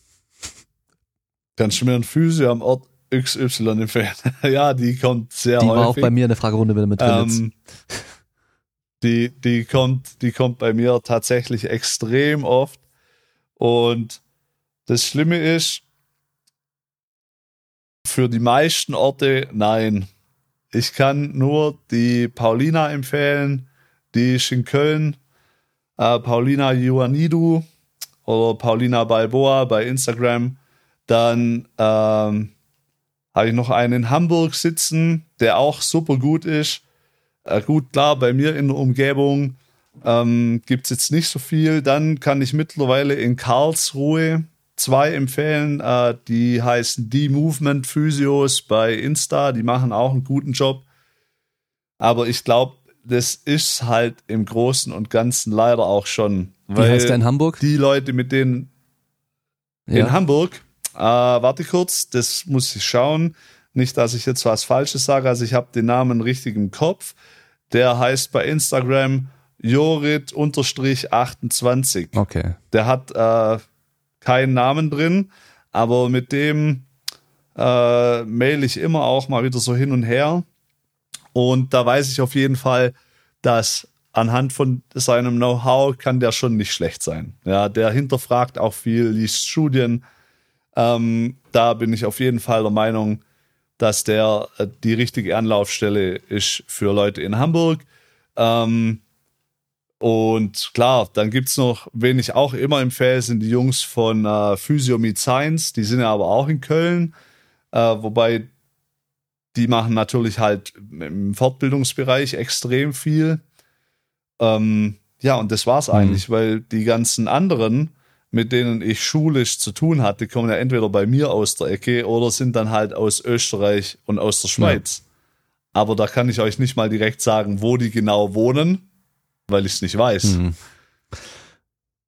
Kannst du mir ein Physio am Ort XY empfehlen? ja, die kommt sehr die häufig. Die war auch bei mir in der Fragerunde wieder mit drin. Ähm, die, die kommt, die kommt bei mir tatsächlich extrem oft. Und das Schlimme ist, für die meisten Orte nein. Ich kann nur die Paulina empfehlen, die ist in Köln. Äh, Paulina Ioannidou oder Paulina Balboa bei Instagram. Dann ähm, habe ich noch einen in Hamburg sitzen, der auch super gut ist. Äh, gut, klar, bei mir in der Umgebung ähm, gibt es jetzt nicht so viel. Dann kann ich mittlerweile in Karlsruhe zwei empfehlen. Äh, die heißen Die Movement Physios bei Insta. Die machen auch einen guten Job. Aber ich glaube, das ist halt im Großen und Ganzen leider auch schon. Wie heißt der in Hamburg? Die Leute, mit denen ja. in Hamburg, äh, warte kurz, das muss ich schauen. Nicht, dass ich jetzt was Falsches sage. Also ich habe den Namen richtig im Kopf. Der heißt bei Instagram Jorit-28. Okay. Der hat äh, keinen Namen drin, aber mit dem äh, mail ich immer auch mal wieder so hin und her. Und da weiß ich auf jeden Fall, dass anhand von seinem Know-how kann der schon nicht schlecht sein. Ja, der hinterfragt auch viel, liest Studien, ähm, da bin ich auf jeden Fall der Meinung, dass der äh, die richtige Anlaufstelle ist für Leute in Hamburg. Ähm, und klar, dann gibt's noch, wen ich auch immer empfehle, sind die Jungs von äh, Physio Meet Science. Die sind ja aber auch in Köln. Äh, wobei die machen natürlich halt im Fortbildungsbereich extrem viel. Ähm, ja, und das war's mhm. eigentlich, weil die ganzen anderen, mit denen ich schulisch zu tun hatte, kommen ja entweder bei mir aus der Ecke oder sind dann halt aus Österreich und aus der Schweiz. Ja. Aber da kann ich euch nicht mal direkt sagen, wo die genau wohnen, weil ich es nicht weiß. Mhm.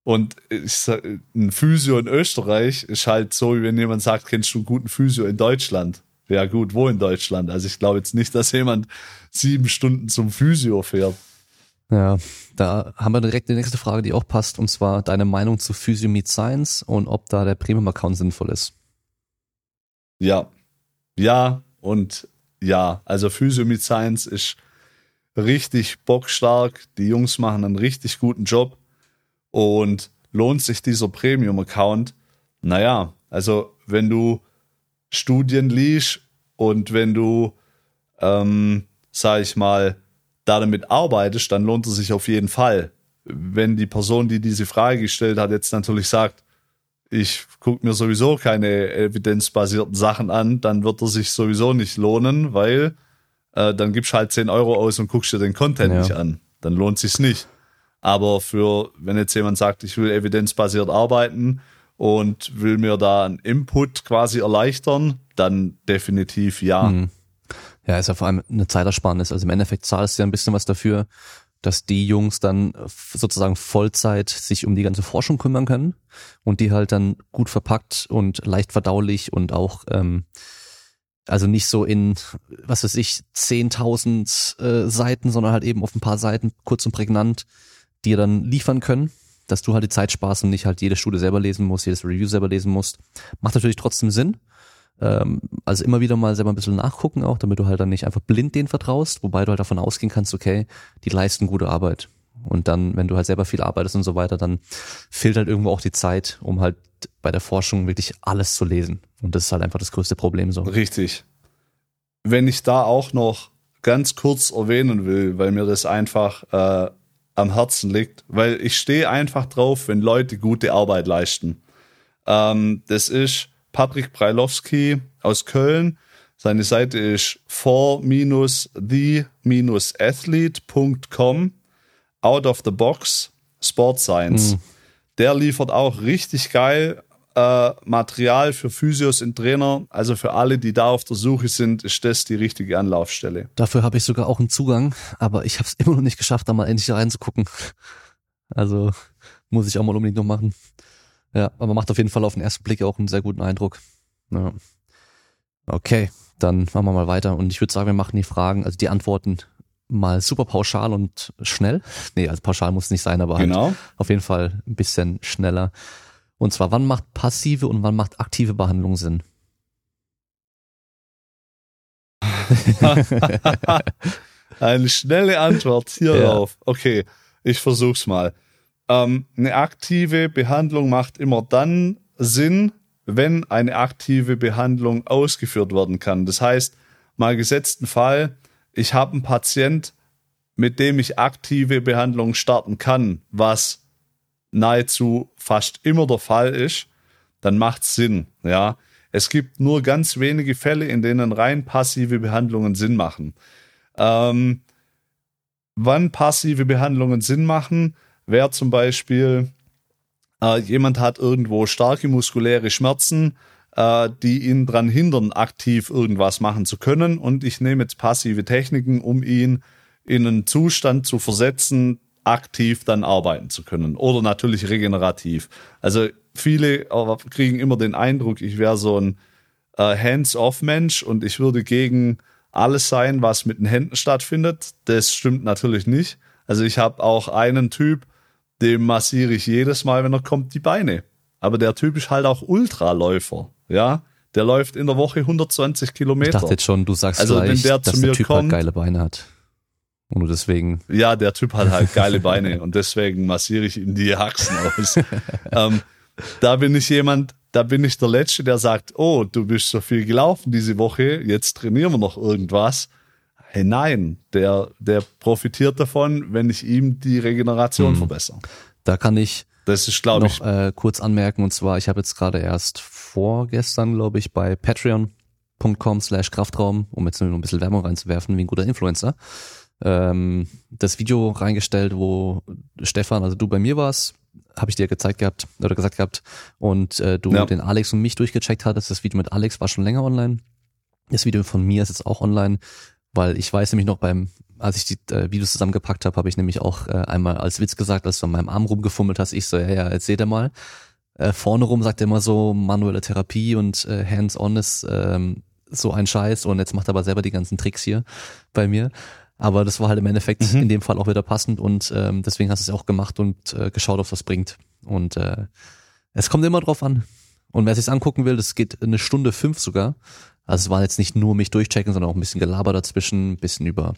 Und ich, ein Physio in Österreich ist halt so, wie wenn jemand sagt, kennst du einen guten Physio in Deutschland? Ja gut, wo in Deutschland? Also ich glaube jetzt nicht, dass jemand sieben Stunden zum Physio fährt. Ja, da haben wir direkt die nächste Frage, die auch passt, und zwar deine Meinung zu Physio Meet Science und ob da der Premium-Account sinnvoll ist. Ja, ja und ja. Also Physio Meet Science ist richtig bockstark. Die Jungs machen einen richtig guten Job und lohnt sich dieser Premium-Account? Naja, also wenn du Studien liest und wenn du, ähm, sag ich mal, da damit arbeitest, dann lohnt es sich auf jeden Fall. Wenn die Person, die diese Frage gestellt hat, jetzt natürlich sagt, ich gucke mir sowieso keine evidenzbasierten Sachen an, dann wird er sich sowieso nicht lohnen, weil äh, dann gibst halt 10 Euro aus und guckst dir den Content ja. nicht an. Dann lohnt sich's nicht. Aber für, wenn jetzt jemand sagt, ich will evidenzbasiert arbeiten und will mir da einen Input quasi erleichtern, dann definitiv ja. Hm. Ja, ist ja vor allem eine Zeitersparnis. Also im Endeffekt zahlst du ja ein bisschen was dafür, dass die Jungs dann sozusagen Vollzeit sich um die ganze Forschung kümmern können und die halt dann gut verpackt und leicht verdaulich und auch ähm, also nicht so in, was weiß ich, 10.000 äh, Seiten, sondern halt eben auf ein paar Seiten kurz und prägnant dir dann liefern können, dass du halt die Zeit sparst und nicht halt jede Studie selber lesen musst, jedes Review selber lesen musst. Macht natürlich trotzdem Sinn. Ähm, also immer wieder mal selber ein bisschen nachgucken auch, damit du halt dann nicht einfach blind denen vertraust, wobei du halt davon ausgehen kannst, okay, die leisten gute Arbeit. Und dann, wenn du halt selber viel arbeitest und so weiter, dann fehlt halt irgendwo auch die Zeit, um halt bei der Forschung wirklich alles zu lesen. Und das ist halt einfach das größte Problem so. Richtig. Wenn ich da auch noch ganz kurz erwähnen will, weil mir das einfach äh, am Herzen liegt, weil ich stehe einfach drauf, wenn Leute gute Arbeit leisten. Ähm, das ist Patrick Breilowski aus Köln. Seine Seite ist for-the-athlete.com out of the box Sport Science. Mhm. Der liefert auch richtig geil äh, Material für Physios und Trainer. Also für alle, die da auf der Suche sind, ist das die richtige Anlaufstelle. Dafür habe ich sogar auch einen Zugang, aber ich habe es immer noch nicht geschafft, da mal endlich reinzugucken. Also muss ich auch mal unbedingt noch machen. Ja, aber macht auf jeden Fall auf den ersten Blick auch einen sehr guten Eindruck. Ja. Okay, dann machen wir mal weiter und ich würde sagen, wir machen die Fragen, also die Antworten mal super pauschal und schnell. Nee, also pauschal muss es nicht sein, aber halt genau. auf jeden Fall ein bisschen schneller. Und zwar, wann macht passive und wann macht aktive Behandlung Sinn? Eine schnelle Antwort hierauf. Ja. Okay, ich versuch's mal. Ähm, eine aktive Behandlung macht immer dann Sinn, wenn eine aktive Behandlung ausgeführt werden kann. Das heißt, mal gesetzten Fall, ich habe einen Patient, mit dem ich aktive Behandlung starten kann, was nahezu fast immer der Fall ist, dann macht Sinn. Ja, es gibt nur ganz wenige Fälle, in denen rein passive Behandlungen Sinn machen. Ähm, wann passive Behandlungen Sinn machen, wäre zum Beispiel, äh, jemand hat irgendwo starke muskuläre Schmerzen, äh, die ihn daran hindern, aktiv irgendwas machen zu können. Und ich nehme jetzt passive Techniken, um ihn in einen Zustand zu versetzen, aktiv dann arbeiten zu können. Oder natürlich regenerativ. Also viele kriegen immer den Eindruck, ich wäre so ein äh, Hands-off-Mensch und ich würde gegen alles sein, was mit den Händen stattfindet. Das stimmt natürlich nicht. Also ich habe auch einen Typ, dem massiere ich jedes Mal, wenn er kommt, die Beine. Aber der Typ ist halt auch Ultraläufer, ja. Der läuft in der Woche 120 Kilometer. Ich dachte jetzt schon, du sagst also, wenn der dass der Typ halt kommt, halt geile Beine hat. Und nur deswegen. Ja, der Typ hat halt geile Beine und deswegen massiere ich ihm die Haxen aus. ähm, da bin ich jemand, da bin ich der Letzte, der sagt, oh, du bist so viel gelaufen diese Woche, jetzt trainieren wir noch irgendwas. Hey, nein, der, der profitiert davon, wenn ich ihm die Regeneration Mhm. verbessere. Da kann ich Das ist, glaube ich, noch äh, kurz anmerken und zwar, ich habe jetzt gerade erst vorgestern, glaube ich, bei patreon.com slash Kraftraum, um jetzt nur ein bisschen Werbung reinzuwerfen, wie ein guter Influencer, ähm, das Video reingestellt, wo Stefan, also du bei mir warst, habe ich dir gezeigt gehabt oder gesagt gehabt und äh, du Ja. den Alex und mich durchgecheckt hattest. Das Video mit Alex war schon länger online. Das Video von mir ist jetzt auch online, weil ich weiß nämlich noch beim, als ich die äh, Videos zusammengepackt habe, habe ich nämlich auch äh, einmal als Witz gesagt, als du an meinem Arm rumgefummelt hast, ich so, ja, ja, jetzt seht ihr mal. Äh, vorne rum sagt er immer so manuelle Therapie und äh, hands-on ist ähm, so ein Scheiß und jetzt macht er aber selber die ganzen Tricks hier bei mir. Aber das war halt im Endeffekt Mhm. in dem Fall auch wieder passend und ähm, deswegen hast du es auch gemacht und äh, geschaut, ob es was bringt. Und äh, es kommt immer drauf an. Und wer sich's angucken will, das geht eine Stunde fünf sogar. Also es war jetzt nicht nur mich durchchecken, sondern auch ein bisschen Gelaber dazwischen, ein bisschen über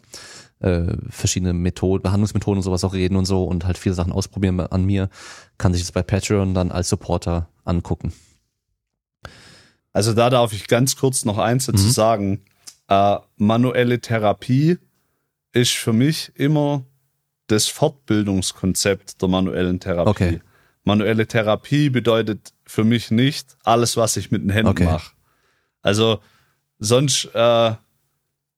äh, verschiedene Methoden, Behandlungsmethoden und sowas auch reden und so und halt viele Sachen ausprobieren an mir. Kann sich das bei Patreon dann als Supporter angucken. Also da darf ich ganz kurz noch eins dazu Mhm. sagen. Äh, manuelle Therapie ist für mich immer das Fortbildungskonzept der manuellen Therapie. Okay. Manuelle Therapie bedeutet für mich nicht alles, was ich mit den Händen Okay. mache. Also sonst, äh,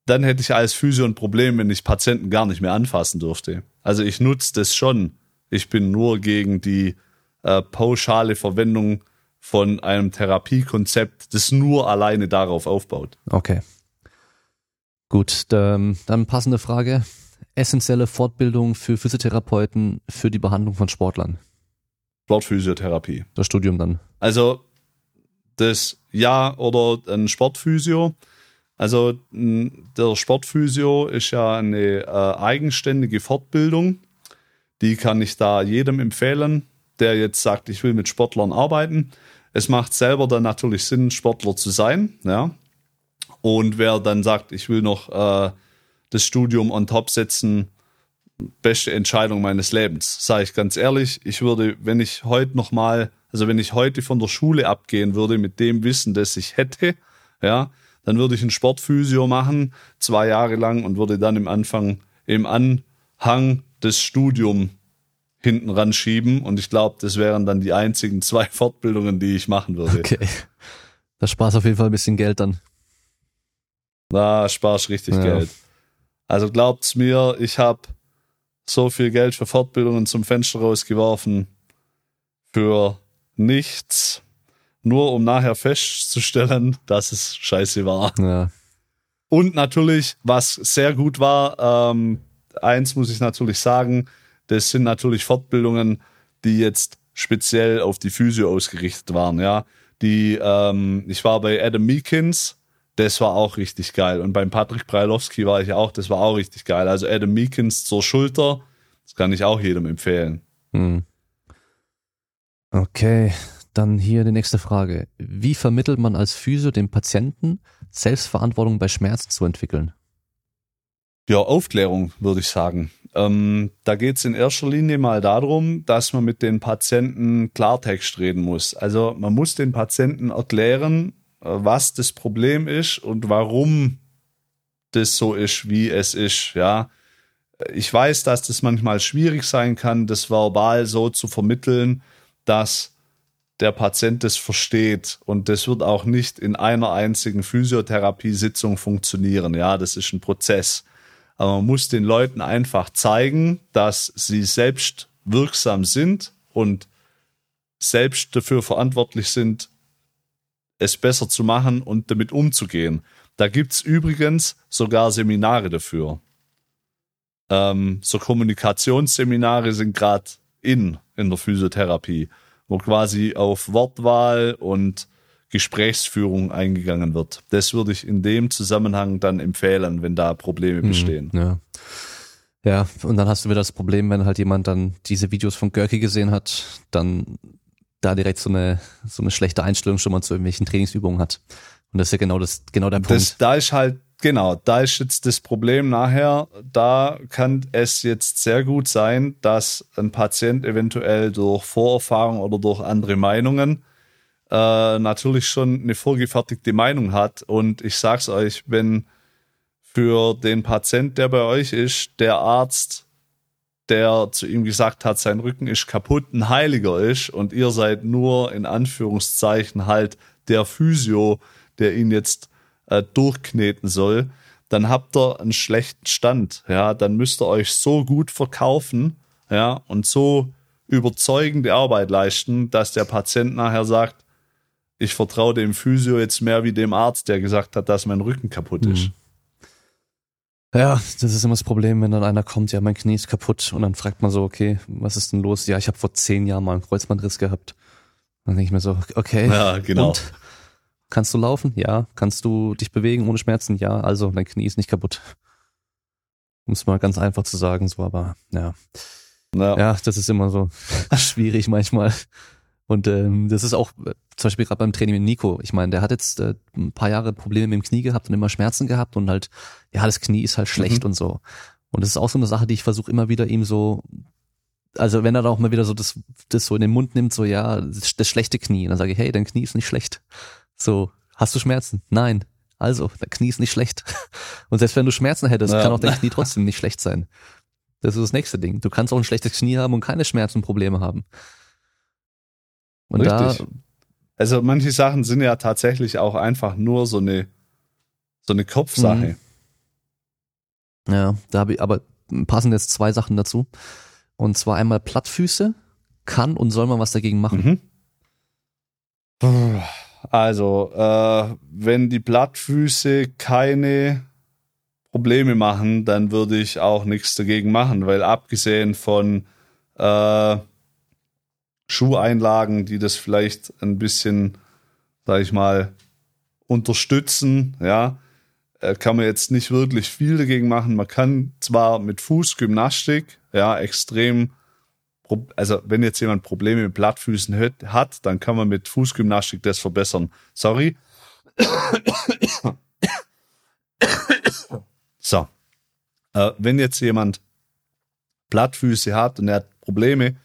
dann hätte ich als Physio ein Problem, wenn ich Patienten gar nicht mehr anfassen dürfte. Also ich nutze das schon. Ich bin nur gegen die äh, pauschale Verwendung von einem Therapiekonzept, das nur alleine darauf aufbaut. Okay. Gut, ähm, dann passende Frage. Essentielle Fortbildung für Physiotherapeuten für die Behandlung von Sportlern. Sportphysiotherapie. Das Studium dann. Also das Ja oder ein Sportphysio. Also der Sportphysio ist ja eine äh, eigenständige Fortbildung. Die kann ich da jedem empfehlen, der jetzt sagt, ich will mit Sportlern arbeiten. Es macht selber dann natürlich Sinn, Sportler zu sein. Ja. Und wer dann sagt, ich will noch äh, das Studium on top setzen, beste Entscheidung meines Lebens, sage ich ganz ehrlich. Ich würde, wenn ich heute noch mal, also wenn ich heute von der Schule abgehen würde mit dem Wissen, das ich hätte, ja, dann würde ich ein Sportphysio machen, zwei Jahre lang und würde dann im Anfang, im Anhang das Studium hinten ran schieben und ich glaube, das wären dann die einzigen zwei Fortbildungen, die ich machen würde. Okay. Das Spaß auf jeden Fall ein bisschen Geld dann. Da sparst richtig Ja. Geld. Also glaubt's mir, ich habe so viel Geld für Fortbildungen zum Fenster rausgeworfen für nichts, nur um nachher festzustellen, dass es scheiße war. Ja. Und natürlich, was sehr gut war, ähm, eins muss ich natürlich sagen, das sind natürlich Fortbildungen, die jetzt speziell auf die Physio ausgerichtet waren. Ja, die, ähm, ich war bei Adam Meekins, das war auch richtig geil. Und beim Patrick Breilowski war ich auch, das war auch richtig geil. Also Adam Meekins zur Schulter, das kann ich auch jedem empfehlen. Hm. Okay, dann hier die nächste Frage. Wie vermittelt man als Physio dem Patienten, Selbstverantwortung bei Schmerzen zu entwickeln? Ja, Aufklärung würde ich sagen. Ähm, da geht es in erster Linie mal darum, dass man mit den Patienten Klartext reden muss. Also man muss den Patienten erklären, was das Problem ist und warum das so ist, wie es ist. Ja, ich weiß, dass das manchmal schwierig sein kann, das verbal so zu vermitteln, dass der Patient das versteht und das wird auch nicht in einer einzigen Physiotherapiesitzung funktionieren. Ja, das ist ein Prozess. Aber man muss den Leuten einfach zeigen, dass sie selbst wirksam sind und selbst dafür verantwortlich sind, es besser zu machen und damit umzugehen. Da gibt's übrigens sogar Seminare dafür. Ähm, so Kommunikationsseminare sind gerade in in der Physiotherapie, wo quasi auf Wortwahl und Gesprächsführung eingegangen wird. Das würde ich in dem Zusammenhang dann empfehlen, wenn da Probleme bestehen. Ja. Ja, und dann hast du wieder das Problem, wenn halt jemand dann diese Videos von Görki gesehen hat, dann da direkt so eine, so eine schlechte Einstellung schon mal zu irgendwelchen Trainingsübungen hat. Und das ist ja genau das, genau der Punkt. Das, da ist halt, genau, da ist jetzt das Problem nachher, da kann es jetzt sehr gut sein, dass ein Patient eventuell durch Vorerfahrung oder durch andere Meinungen äh, natürlich schon eine vorgefertigte Meinung hat. Und ich sag's euch, wenn für den Patient, der bei euch ist, der Arzt, der zu ihm gesagt hat, sein Rücken ist kaputt, ein Heiliger ist und ihr seid nur in Anführungszeichen halt der Physio, der ihn jetzt äh, durchkneten soll, dann habt ihr einen schlechten Stand. Ja, dann müsst ihr euch so gut verkaufen, ja, und so überzeugende Arbeit leisten, dass der Patient nachher sagt, ich vertraue dem Physio jetzt mehr wie dem Arzt, der gesagt hat, dass mein Rücken kaputt ist. Mhm. Ja, das ist immer das Problem, wenn dann einer kommt, ja, mein Knie ist kaputt und dann fragt man so, okay, was ist denn los? Ja, ich habe vor zehn Jahren mal einen Kreuzbandriss gehabt. Dann denke ich mir so, okay. Ja, genau. Und kannst du laufen? Ja. Kannst du dich bewegen ohne Schmerzen? Ja. Also dein Knie ist nicht kaputt. Um es mal ganz einfach zu sagen, so, aber ja. Ja, ja das ist immer so schwierig manchmal. Und ähm, das ist auch äh, zum Beispiel gerade beim Training mit Nico. Ich meine, der hat jetzt äh, ein paar Jahre Probleme mit dem Knie gehabt und immer Schmerzen gehabt und halt, ja, das Knie ist halt schlecht mhm. und so. Und das ist auch so eine Sache, die ich versuche immer wieder ihm so, also wenn er da auch mal wieder so das, das so in den Mund nimmt, so ja, das, das schlechte Knie, dann sage ich, hey, dein Knie ist nicht schlecht. So, hast du Schmerzen? Nein. Also, dein Knie ist nicht schlecht. Und selbst wenn du Schmerzen hättest, ja. kann auch dein Knie trotzdem nicht schlecht sein. Das ist das nächste Ding. Du kannst auch ein schlechtes Knie haben und keine Schmerzen und Probleme haben. Und Richtig. da. Also manche Sachen sind ja tatsächlich auch einfach nur so eine, so eine Kopfsache. Mhm. Ja, da habe ich, aber passen jetzt zwei Sachen dazu. Und zwar einmal Plattfüße. Kann und soll man was dagegen machen? Mhm. Also, äh, wenn die Plattfüße keine Probleme machen, dann würde ich auch nichts dagegen machen, weil abgesehen von äh, Schuheinlagen, die das vielleicht ein bisschen, sag ich mal, unterstützen, ja, äh, kann man jetzt nicht wirklich viel dagegen machen. Man kann zwar mit Fußgymnastik, ja, extrem, also wenn jetzt jemand Probleme mit Plattfüßen hat, dann kann man mit Fußgymnastik das verbessern. Sorry. So. Äh, wenn jetzt jemand Plattfüße hat und er hat Probleme,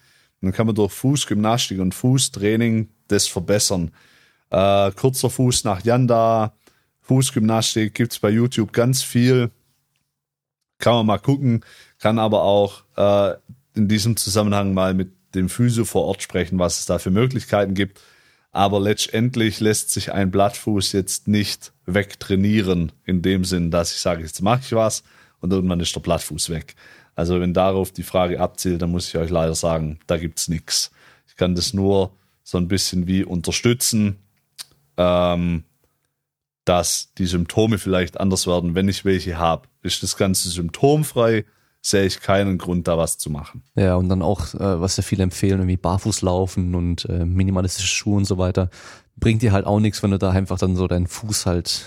dann kann man durch Fußgymnastik und Fußtraining das verbessern. Äh, kurzer Fuß nach Yanda, Fußgymnastik gibt es bei YouTube ganz viel. Kann man mal gucken, kann aber auch äh, in diesem Zusammenhang mal mit dem Physio vor Ort sprechen, was es da für Möglichkeiten gibt. Aber letztendlich lässt sich ein Blattfuß jetzt nicht wegtrainieren, in dem Sinn, dass ich sage, jetzt mache ich was und irgendwann ist der Blattfuß weg. Also wenn darauf die Frage abzielt, dann muss ich euch leider sagen, da gibt's nichts. Ich kann das nur so ein bisschen wie unterstützen, ähm, dass die Symptome vielleicht anders werden, wenn ich welche habe. Ist das Ganze symptomfrei, sehe ich keinen Grund, da was zu machen. Ja, und dann auch, äh, was ja viele empfehlen, irgendwie barfuß laufen und äh, minimalistische Schuhe und so weiter. Bringt dir halt auch nichts, wenn du da einfach dann so deinen Fuß halt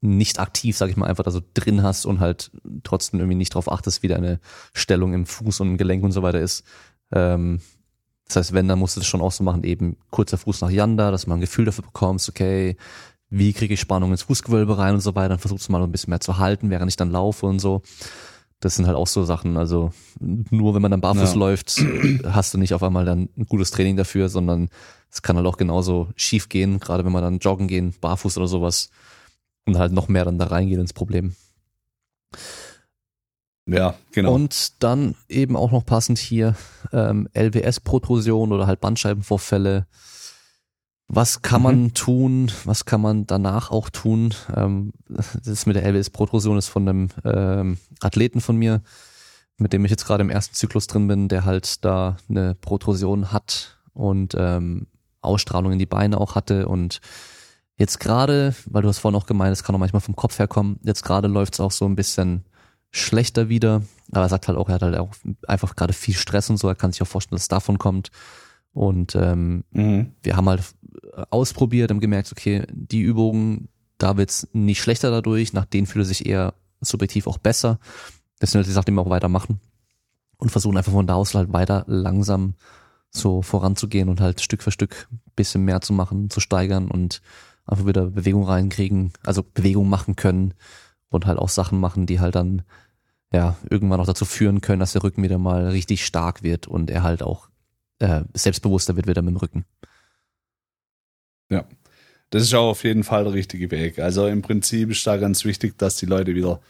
nicht aktiv, sag ich mal, einfach da so drin hast und halt trotzdem irgendwie nicht drauf achtest, wie deine Stellung im Fuß und im Gelenk und so weiter ist. Ähm, das heißt, wenn, dann musst du das schon auch so machen, eben kurzer Fuß nach Yanda, dass du mal ein Gefühl dafür bekommst, okay, wie kriege ich Spannung ins Fußgewölbe rein und so weiter, dann versuchst du mal ein bisschen mehr zu halten, während ich dann laufe und so. Das sind halt auch so Sachen, also nur wenn man dann barfuß ja. läuft, hast du nicht auf einmal dann ein gutes Training dafür, sondern es kann halt auch genauso schief gehen, gerade wenn man dann joggen gehen, barfuß oder sowas und halt noch mehr dann da reingehen ins Problem. Ja, genau. Und dann eben auch noch passend hier ähm, LWS-Protrusion oder halt Bandscheibenvorfälle. Was kann man mhm. tun? Was kann man danach auch tun? Ähm, das mit der LWS-Protrusion ist von einem ähm, Athleten von mir, mit dem ich jetzt gerade im ersten Zyklus drin bin, der halt da eine Protrusion hat und ähm, Ausstrahlung in die Beine auch hatte und Jetzt gerade, weil du hast vorhin auch gemeint, es kann auch manchmal vom Kopf herkommen, jetzt gerade läuft es auch so ein bisschen schlechter wieder. Aber er sagt halt auch, er hat halt auch einfach gerade viel Stress und so, er kann sich auch vorstellen, dass es davon kommt. Und ähm, mhm. wir haben halt ausprobiert, haben gemerkt, okay, die Übungen, da wird's nicht schlechter dadurch, nach denen fühlt er sich eher subjektiv auch besser. Deswegen die Sache, die wir auch weitermachen und versuchen einfach von da aus halt weiter langsam so voranzugehen und halt Stück für Stück bisschen mehr zu machen, zu steigern und einfach wieder Bewegung reinkriegen, also Bewegung machen können und halt auch Sachen machen, die halt dann ja irgendwann auch dazu führen können, dass der Rücken wieder mal richtig stark wird und er halt auch äh, selbstbewusster wird wieder mit dem Rücken. Ja, das ist auch auf jeden Fall der richtige Weg. Also im Prinzip ist da ganz wichtig, dass die Leute wieder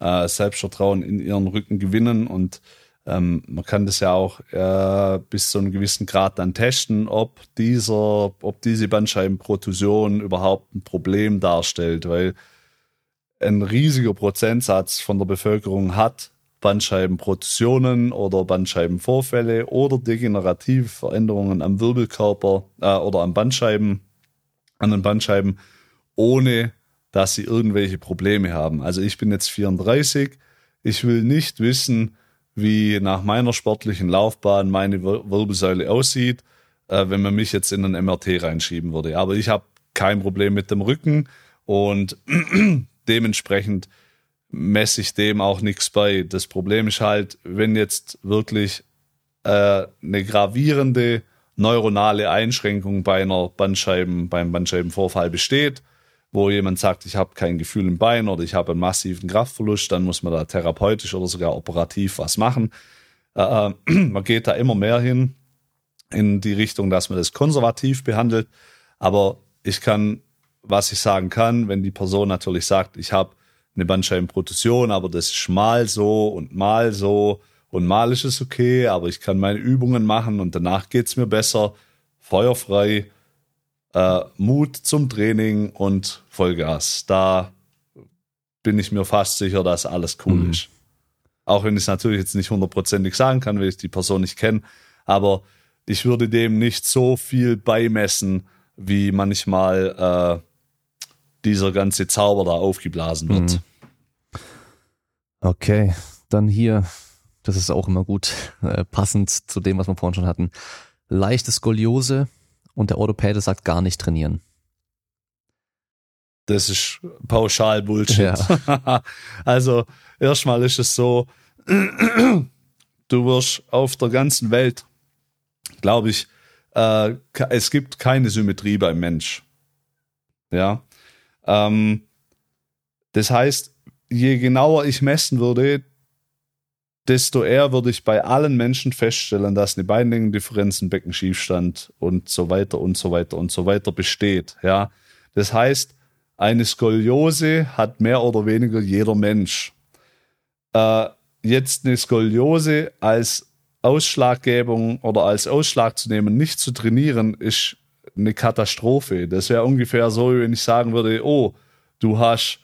äh, Selbstvertrauen in ihren Rücken gewinnen und ähm, man kann das ja auch äh, bis zu einem gewissen Grad dann testen, ob dieser, ob diese Bandscheibenprotusion überhaupt ein Problem darstellt, weil ein riesiger Prozentsatz von der Bevölkerung hat Bandscheibenprotusionen oder Bandscheibenvorfälle oder degenerative Veränderungen am Wirbelkörper äh, oder am Bandscheiben, an den Bandscheiben, ohne dass sie irgendwelche Probleme haben. Also ich bin jetzt 34, ich will nicht wissen, wie nach meiner sportlichen Laufbahn meine Wirbelsäule aussieht, äh, wenn man mich jetzt in ein MRT reinschieben würde. Aber ich habe kein Problem mit dem Rücken und dementsprechend messe ich dem auch nichts bei. Das Problem ist halt, wenn jetzt wirklich äh, eine gravierende neuronale Einschränkung bei einer Bandscheiben, beim Bandscheibenvorfall besteht, wo jemand sagt, ich habe kein Gefühl im Bein oder ich habe einen massiven Kraftverlust, dann muss man da therapeutisch oder sogar operativ was machen. Äh, äh man geht da immer mehr hin in die Richtung, dass man das konservativ behandelt. Aber ich kann, was ich sagen kann, wenn die Person natürlich sagt, ich habe eine Bandscheibenprotusion, aber das ist mal so und mal so und mal ist es okay, aber ich kann meine Übungen machen und danach geht's mir besser, feuerfrei, äh, Mut zum Training und Vollgas. Da bin ich mir fast sicher, dass alles cool mhm. ist. Auch wenn ich es natürlich jetzt nicht hundertprozentig sagen kann, weil ich die Person nicht kenne, aber ich würde dem nicht so viel beimessen, wie manchmal äh, dieser ganze Zauber da aufgeblasen wird. Mhm. Okay, dann hier, das ist auch immer gut, äh, passend zu dem, was wir vorhin schon hatten. Leichte Skoliose, und der Orthopäde sagt gar nicht trainieren. Das ist pauschal Bullshit. Ja. also erstmal ist es so, du wirst auf der ganzen Welt, glaube ich, äh, es gibt keine Symmetrie beim Mensch. Ja. Ähm, das heißt, je genauer ich messen würde, desto eher würde ich bei allen Menschen feststellen, dass eine Beinlängendifferenz, ein Beckenschiefstand und so weiter und so weiter und so weiter besteht. Ja, das heißt, eine Skoliose hat mehr oder weniger jeder Mensch. Äh, jetzt eine Skoliose als Ausschlaggebung oder als Ausschlag zu nehmen, nicht zu trainieren, ist eine Katastrophe. Das wäre ungefähr so, wenn ich sagen würde, oh, du hast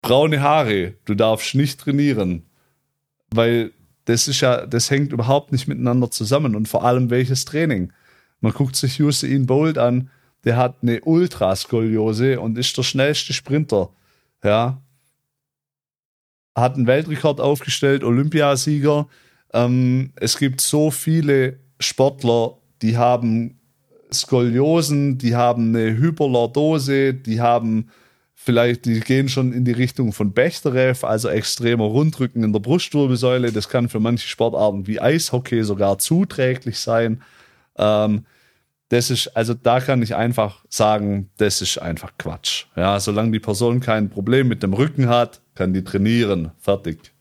braune Haare, du darfst nicht trainieren weil das ist ja, das hängt überhaupt nicht miteinander zusammen und vor allem welches Training. Man guckt sich Usain Bolt an, der hat eine Ultraskoliose und ist der schnellste Sprinter. Ja. Hat einen Weltrekord aufgestellt, Olympiasieger. Ähm, es gibt so viele Sportler, die haben Skoliosen, die haben eine Hyperlordose, die haben vielleicht, die gehen schon in die Richtung von Bechterew, also extremer Rundrücken in der Brustwirbelsäule. Das kann für manche Sportarten wie Eishockey sogar zuträglich sein. Ähm, das ist, also da kann ich einfach sagen, das ist einfach Quatsch. Ja, solange die Person kein Problem mit dem Rücken hat, kann die trainieren. Fertig.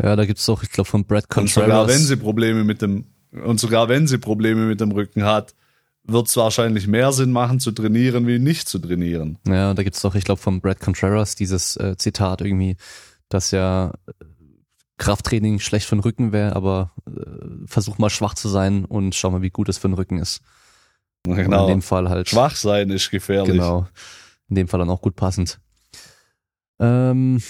Ja, da gibt's doch, ich glaube, von Brad Contreras. Und sogar wenn sie Probleme mit dem, und sogar wenn sie Probleme mit dem Rücken hat, wird es wahrscheinlich mehr Sinn machen zu trainieren, wie nicht zu trainieren. Ja, da gibt's doch, ich glaube, von Brad Contreras dieses äh, Zitat irgendwie, dass ja äh, Krafttraining schlecht für den Rücken wäre, aber äh, versuch mal schwach zu sein und schau mal, wie gut es für den Rücken ist. Genau. Und in dem Fall halt. Schwach sein ist gefährlich. Genau. In dem Fall dann auch gut passend. Ähm,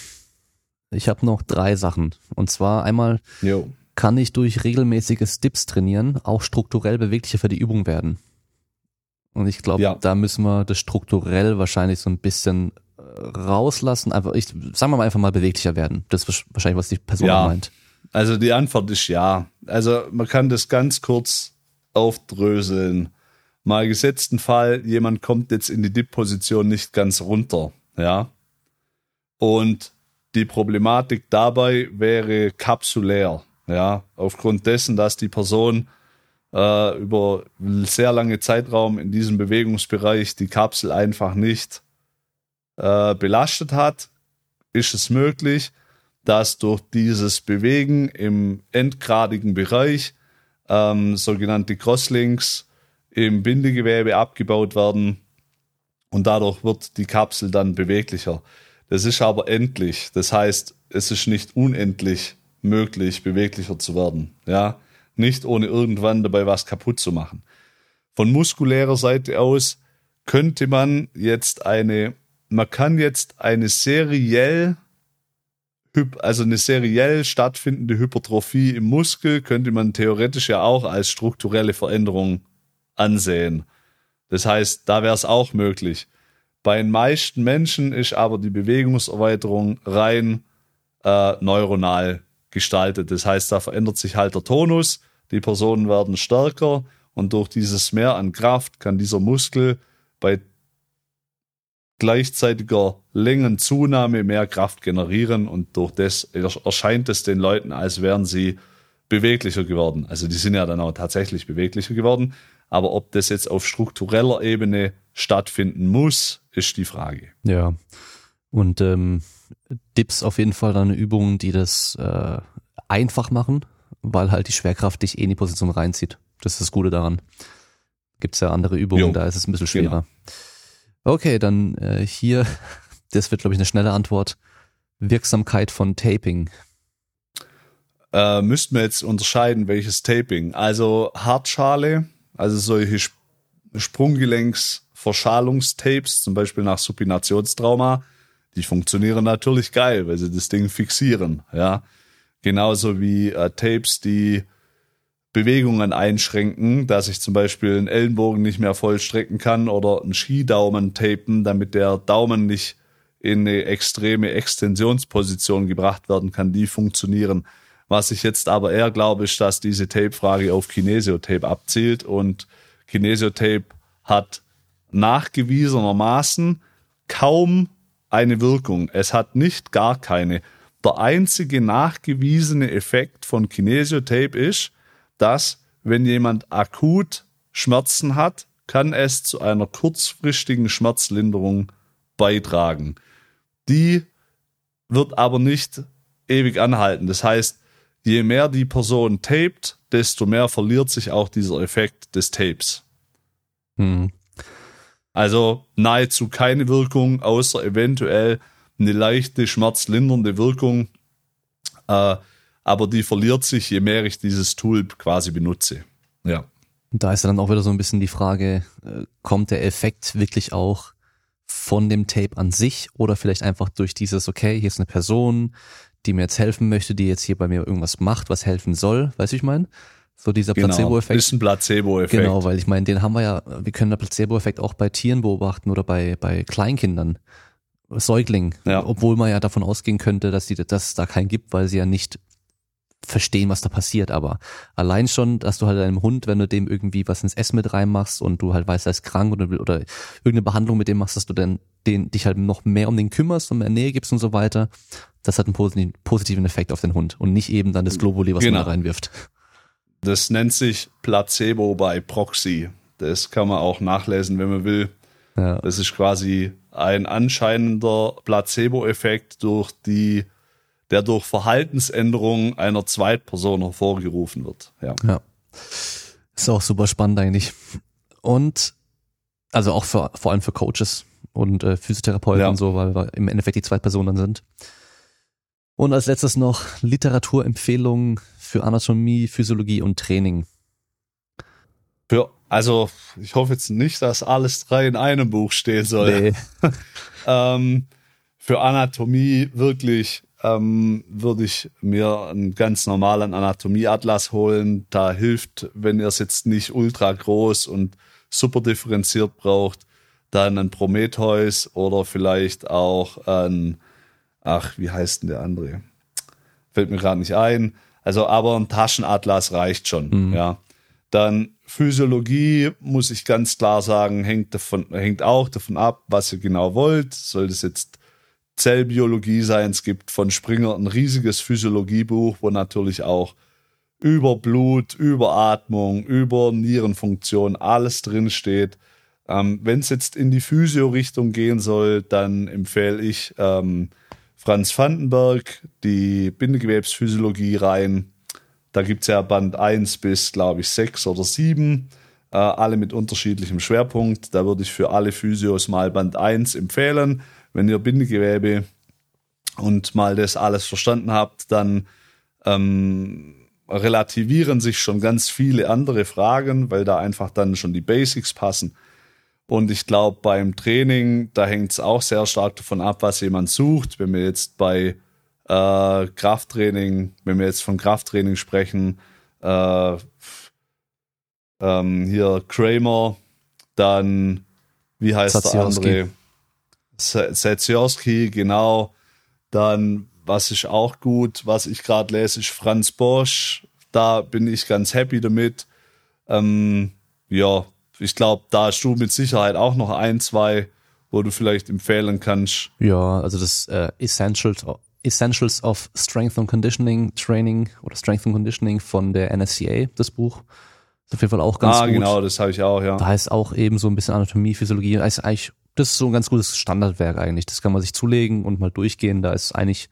ich habe noch drei Sachen. Und zwar einmal jo. kann ich durch regelmäßiges Dips trainieren auch strukturell beweglicher für die Übung werden. Und ich glaube, ja. da müssen wir das strukturell wahrscheinlich so ein bisschen äh, rauslassen. Einfach, ich sagen wir mal einfach mal beweglicher werden. Das ist wahrscheinlich, was die Person ja. meint. Also die Antwort ist ja. Also man kann das ganz kurz aufdröseln. Mal gesetzten Fall, jemand kommt jetzt in die Dip-Position nicht ganz runter, ja. Und die Problematik dabei wäre kapsulär, ja. Aufgrund dessen, dass die Person äh, über sehr lange Zeitraum in diesem Bewegungsbereich die Kapsel einfach nicht äh, belastet hat, ist es möglich, dass durch dieses Bewegen im endgradigen Bereich ähm, sogenannte Crosslinks im Bindegewebe abgebaut werden und dadurch wird die Kapsel dann beweglicher. Das ist aber endlich. Das heißt, es ist nicht unendlich möglich, beweglicher zu werden. Ja, nicht ohne irgendwann dabei was kaputt zu machen. Von muskulärer Seite aus könnte man jetzt eine, man kann jetzt eine seriell, also eine seriell stattfindende Hypertrophie im Muskel könnte man theoretisch ja auch als strukturelle Veränderung ansehen. Das heißt, da wäre es auch möglich. Bei den meisten Menschen ist aber die Bewegungserweiterung rein äh, neuronal gestaltet. Das heißt, da verändert sich halt der Tonus, die Personen werden stärker und durch dieses Mehr an Kraft kann dieser Muskel bei gleichzeitiger Längenzunahme mehr Kraft generieren und durch das erscheint es den Leuten, als wären sie beweglicher geworden. Also die sind ja dann auch tatsächlich beweglicher geworden. Aber ob das jetzt auf struktureller Ebene stattfinden muss, ist die Frage. Ja. Und ähm, Dips auf jeden Fall dann Übungen, die das äh, einfach machen, weil halt die Schwerkraft dich eh in die Position reinzieht. Das ist das Gute daran. Gibt's ja andere Übungen, jo. da ist es ein bisschen schwerer. Genau. Okay, dann äh, hier, das wird, glaube ich, eine schnelle Antwort. Wirksamkeit von Taping. Äh, müssten wir jetzt unterscheiden, welches Taping. Also Hartschale, also solche Sp Sprunggelenksverschalungstapes, zum Beispiel nach Supinationstrauma, die funktionieren natürlich geil, weil sie das Ding fixieren. Ja, genauso wie äh, Tapes, die Bewegungen einschränken, dass ich zum Beispiel einen Ellenbogen nicht mehr vollstrecken kann oder einen Skidaumen tapen, damit der Daumen nicht in eine extreme Extensionsposition gebracht werden kann, die funktionieren. Was ich jetzt aber eher glaube, ist, dass diese Tape-Frage auf Kinesiotape abzielt und Kinesiotape hat nachgewiesenermaßen kaum eine Wirkung. Es hat nicht gar keine. Der einzige nachgewiesene Effekt von Kinesiotape ist, dass wenn jemand akut Schmerzen hat, kann es zu einer kurzfristigen Schmerzlinderung beitragen. Die wird aber nicht ewig anhalten. Das heißt, je mehr die Person tapet, desto mehr verliert sich auch dieser Effekt des Tapes. Hm. Also nahezu keine Wirkung, außer eventuell eine leichte schmerzlindernde Wirkung. Äh, aber die verliert sich, je mehr ich dieses Tool quasi benutze. Ja. Und da ist dann auch wieder so ein bisschen die Frage, äh, kommt der Effekt wirklich auch von dem Tape an sich oder vielleicht einfach durch dieses, okay, hier ist eine Person, die mir jetzt helfen möchte, die jetzt hier bei mir irgendwas macht, was helfen soll, weißt du, ich meine? So dieser genau, Placebo-Effekt. Ist ein Placebo-Effekt. Genau, weil ich meine, den haben wir ja, wir können den Placebo-Effekt auch bei Tieren beobachten oder bei, bei Kleinkindern. Säuglingen, ja. obwohl man ja davon ausgehen könnte, dass, die, dass es da keinen gibt, weil sie ja nicht verstehen, was da passiert, aber allein schon, dass du halt deinem Hund, wenn du dem irgendwie was ins Essen mit reinmachst und du halt weißt, er ist krank oder, oder irgendeine Behandlung mit dem machst, dass du dann den, dich halt noch mehr um den kümmerst und mehr Nähe gibst und so weiter, das hat einen positiven, positiven Effekt auf den Hund und nicht eben dann das Globuli, was genau. man da reinwirft. Das nennt sich Placebo bei Proxy. Das kann man auch nachlesen, wenn man will. Ja. Das ist quasi ein anscheinender Placebo-Effekt durch die der durch Verhaltensänderungen einer Zweitperson hervorgerufen wird. Ja. ja. Ist auch super spannend eigentlich. Und also auch für, vor allem für Coaches und äh, Physiotherapeuten ja. und so, weil wir im Endeffekt die Zweitpersonen sind. Und als letztes noch Literaturempfehlungen für Anatomie, Physiologie und Training. Für, also ich hoffe jetzt nicht, dass alles drei in einem Buch stehen soll. Nee. ähm, für Anatomie wirklich ähm, würde ich mir einen ganz normalen Anatomieatlas holen. Da hilft, wenn ihr es jetzt nicht ultra groß und super differenziert braucht, dann ein Prometheus oder vielleicht auch ein, ach, wie heißt denn der andere? Fällt mir gerade nicht ein. Also, aber ein Taschenatlas reicht schon, mhm. ja. Dann Physiologie, muss ich ganz klar sagen, hängt davon, hängt auch davon ab, was ihr genau wollt. Soll das jetzt Zellbiologie sein. Es gibt von Springer ein riesiges Physiologiebuch, wo natürlich auch über Blut, über Atmung, über Nierenfunktion alles drin steht. Ähm, Wenn es jetzt in die Physio-Richtung gehen soll, dann empfehle ich ähm, Franz Vandenberg, die Bindegewebsphysiologie rein. Da gibt es ja Band 1 bis, glaube ich, 6 oder 7, äh, alle mit unterschiedlichem Schwerpunkt. Da würde ich für alle Physios mal Band 1 empfehlen wenn ihr Bindegewebe und mal das alles verstanden habt, dann ähm, relativieren sich schon ganz viele andere Fragen, weil da einfach dann schon die Basics passen. Und ich glaube, beim Training, da hängt es auch sehr stark davon ab, was jemand sucht. Wenn wir jetzt bei äh, Krafttraining, wenn wir jetzt von Krafttraining sprechen, äh, ähm, hier Kramer, dann, wie heißt Satsiowski. der andere? Setziowski, genau. Dann, was ist auch gut, was ich gerade lese, ist Franz Bosch. Da bin ich ganz happy damit. Ähm, ja, ich glaube, da hast du mit Sicherheit auch noch ein, zwei, wo du vielleicht empfehlen kannst. Ja, also das äh, Essentials, Essentials of Strength and Conditioning Training oder Strength and Conditioning von der NSCA, das Buch. Ist auf jeden Fall auch ganz ah, gut. genau, das habe ich auch, ja. Da ist auch eben so ein bisschen Anatomie, Physiologie. Da ist eigentlich, das ist so ein ganz gutes Standardwerk eigentlich. Das kann man sich zulegen und mal durchgehen. Da ist eigentlich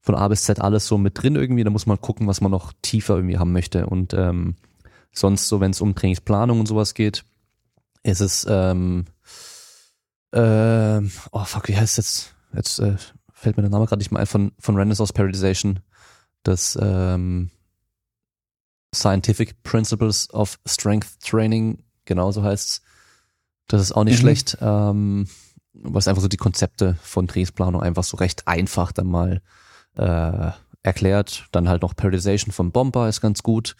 von A bis Z alles so mit drin irgendwie. Da muss man gucken, was man noch tiefer irgendwie haben möchte. Und ähm, sonst so, wenn es um Trainingsplanung und sowas geht, ist es ähm, ähm, oh fuck, wie heißt jetzt? Jetzt äh, fällt mir der Name gerade nicht mehr ein von von Renaissance Periodization. Das ähm, Scientific Principles of Strength Training, genauso heißt's. Das ist auch nicht Mhm. schlecht, ähm, was einfach so die Konzepte von Trainingsplanung einfach so recht einfach dann mal äh, erklärt. Dann halt noch Periodization von Bomber ist ganz gut.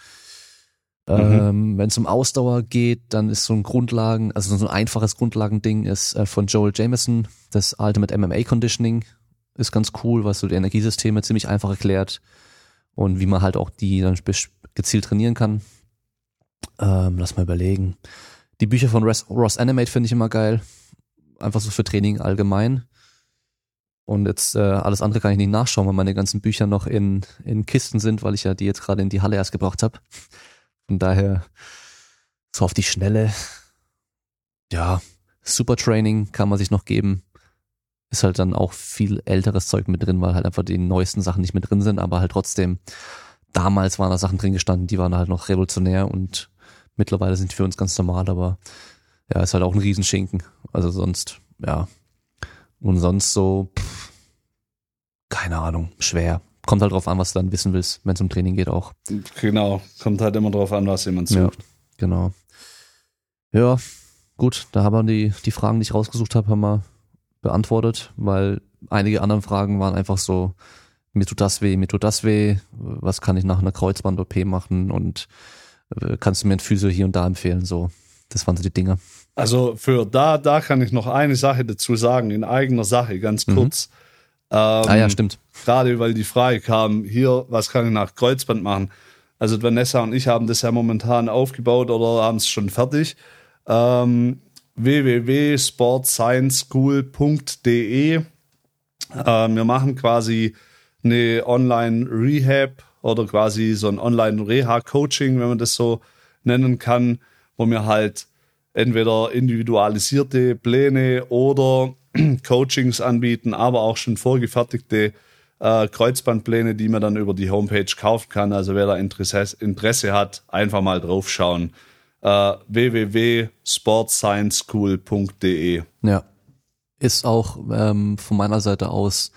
Ähm, Wenn es um Ausdauer geht, dann ist so ein Grundlagen, also so ein einfaches Grundlagending ist äh, von Joel Jameson, das Ultimate MMA Conditioning ist ganz cool, was so die Energiesysteme ziemlich einfach erklärt und wie man halt auch die dann gezielt trainieren kann. Ähm, lass mal überlegen. Die Bücher von Ross, Ross Animate finde ich immer geil. Einfach so für Training allgemein. Und jetzt äh, alles andere kann ich nicht nachschauen, weil meine ganzen Bücher noch in, in Kisten sind, weil ich ja die jetzt gerade in die Halle erst gebracht habe. Von daher so auf die Schnelle. Ja, super Training kann man sich noch geben. Ist halt dann auch viel älteres Zeug mit drin, weil halt einfach die neuesten Sachen nicht mit drin sind, aber halt trotzdem, damals waren da Sachen drin gestanden, die waren halt noch revolutionär und mittlerweile sind die für uns ganz normal, aber ja, ist halt auch ein Riesenschinken. Also sonst, ja. Und sonst so, pff, keine Ahnung, schwer. Kommt halt drauf an, was du dann wissen willst, wenn es um Training geht auch. Genau, kommt halt immer drauf an, was jemand Ja, sucht. genau. Ja, gut, da haben wir die, die Fragen, die ich rausgesucht habe, haben wir beantwortet, weil einige anderen Fragen waren einfach so, mir tut das weh, mir tut das weh, was kann ich nach einer Kreuzband-OP machen und äh, kannst du mir ein Physio hier und da empfehlen, so. Das waren so die Dinge. Also für da, da kann ich noch eine Sache dazu sagen, in eigener Sache, ganz kurz. Ähm, ah ja, stimmt. Gerade weil die Frage kam, hier, was kann ich nach Kreuzband machen? Also Vanessa und ich haben das ja momentan aufgebaut oder haben es schon fertig. Ähm, www.sportscienceschool.de äh, Wir machen quasi eine Online-Rehab oder quasi so ein Online-Reha-Coaching, wenn man das so nennen kann, wo wir halt entweder individualisierte Pläne oder Coachings anbieten, aber auch schon vorgefertigte äh, Kreuzbandpläne, die man dann über die Homepage kaufen kann. Also wer da Interesse, Interesse hat, einfach mal draufschauen. Äh, www.sportscienceschool.de Ja. Ist auch ähm, von meiner Seite aus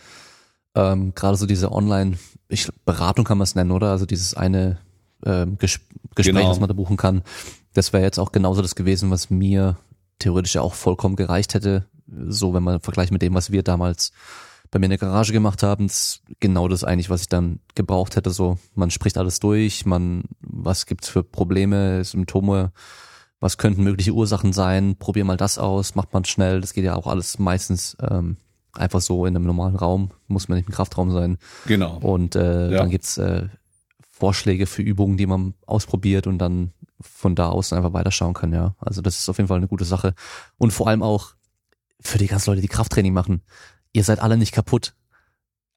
ähm, gerade so diese Online, ich, Beratung kann man es nennen, oder? Also dieses eine ähm, Ges Gespräch, Genau. was man da buchen kann. Das wäre jetzt auch genauso das gewesen, was mir theoretisch ja auch vollkommen gereicht hätte. So, wenn man vergleicht mit dem, was wir damals bei mir in der Garage gemacht haben, ist genau das eigentlich, was ich dann gebraucht hätte. So, man spricht alles durch, man, was gibt's für Probleme, Symptome, was könnten mögliche Ursachen sein, probier mal das aus, macht man schnell, das geht ja auch alles meistens ähm, einfach so in einem normalen Raum, muss man nicht im Kraftraum sein. Genau. Und äh, Ja. dann gibt's äh, Vorschläge für Übungen, die man ausprobiert und dann von da aus einfach weiterschauen kann, ja. Also das ist auf jeden Fall eine gute Sache. Und vor allem auch für die ganzen Leute, die Krafttraining machen, ihr seid alle nicht kaputt.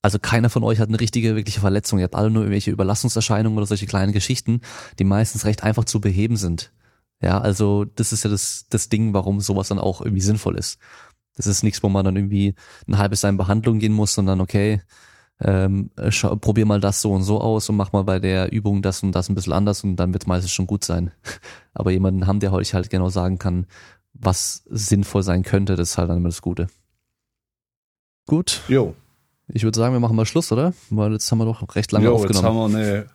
Also keiner von euch hat eine richtige, wirkliche Verletzung. Ihr habt alle nur irgendwelche Überlastungserscheinungen oder solche kleinen Geschichten, die meistens recht einfach zu beheben sind. Ja, also das ist ja das, das Ding, warum sowas dann auch irgendwie sinnvoll ist. Das ist nichts, wo man dann irgendwie ein halbes Jahr in Behandlung gehen muss, sondern okay, ähm, probier mal das so und so aus und mach mal bei der Übung das und das ein bisschen anders und dann wird meistens schon gut sein. Aber jemanden haben, der euch halt genau sagen kann, was sinnvoll sein könnte, das ist halt dann immer das Gute. Gut, Jo. ich würde sagen, wir machen mal Schluss, oder? Weil jetzt haben wir doch recht lange Jo, aufgenommen. jetzt haben wir eine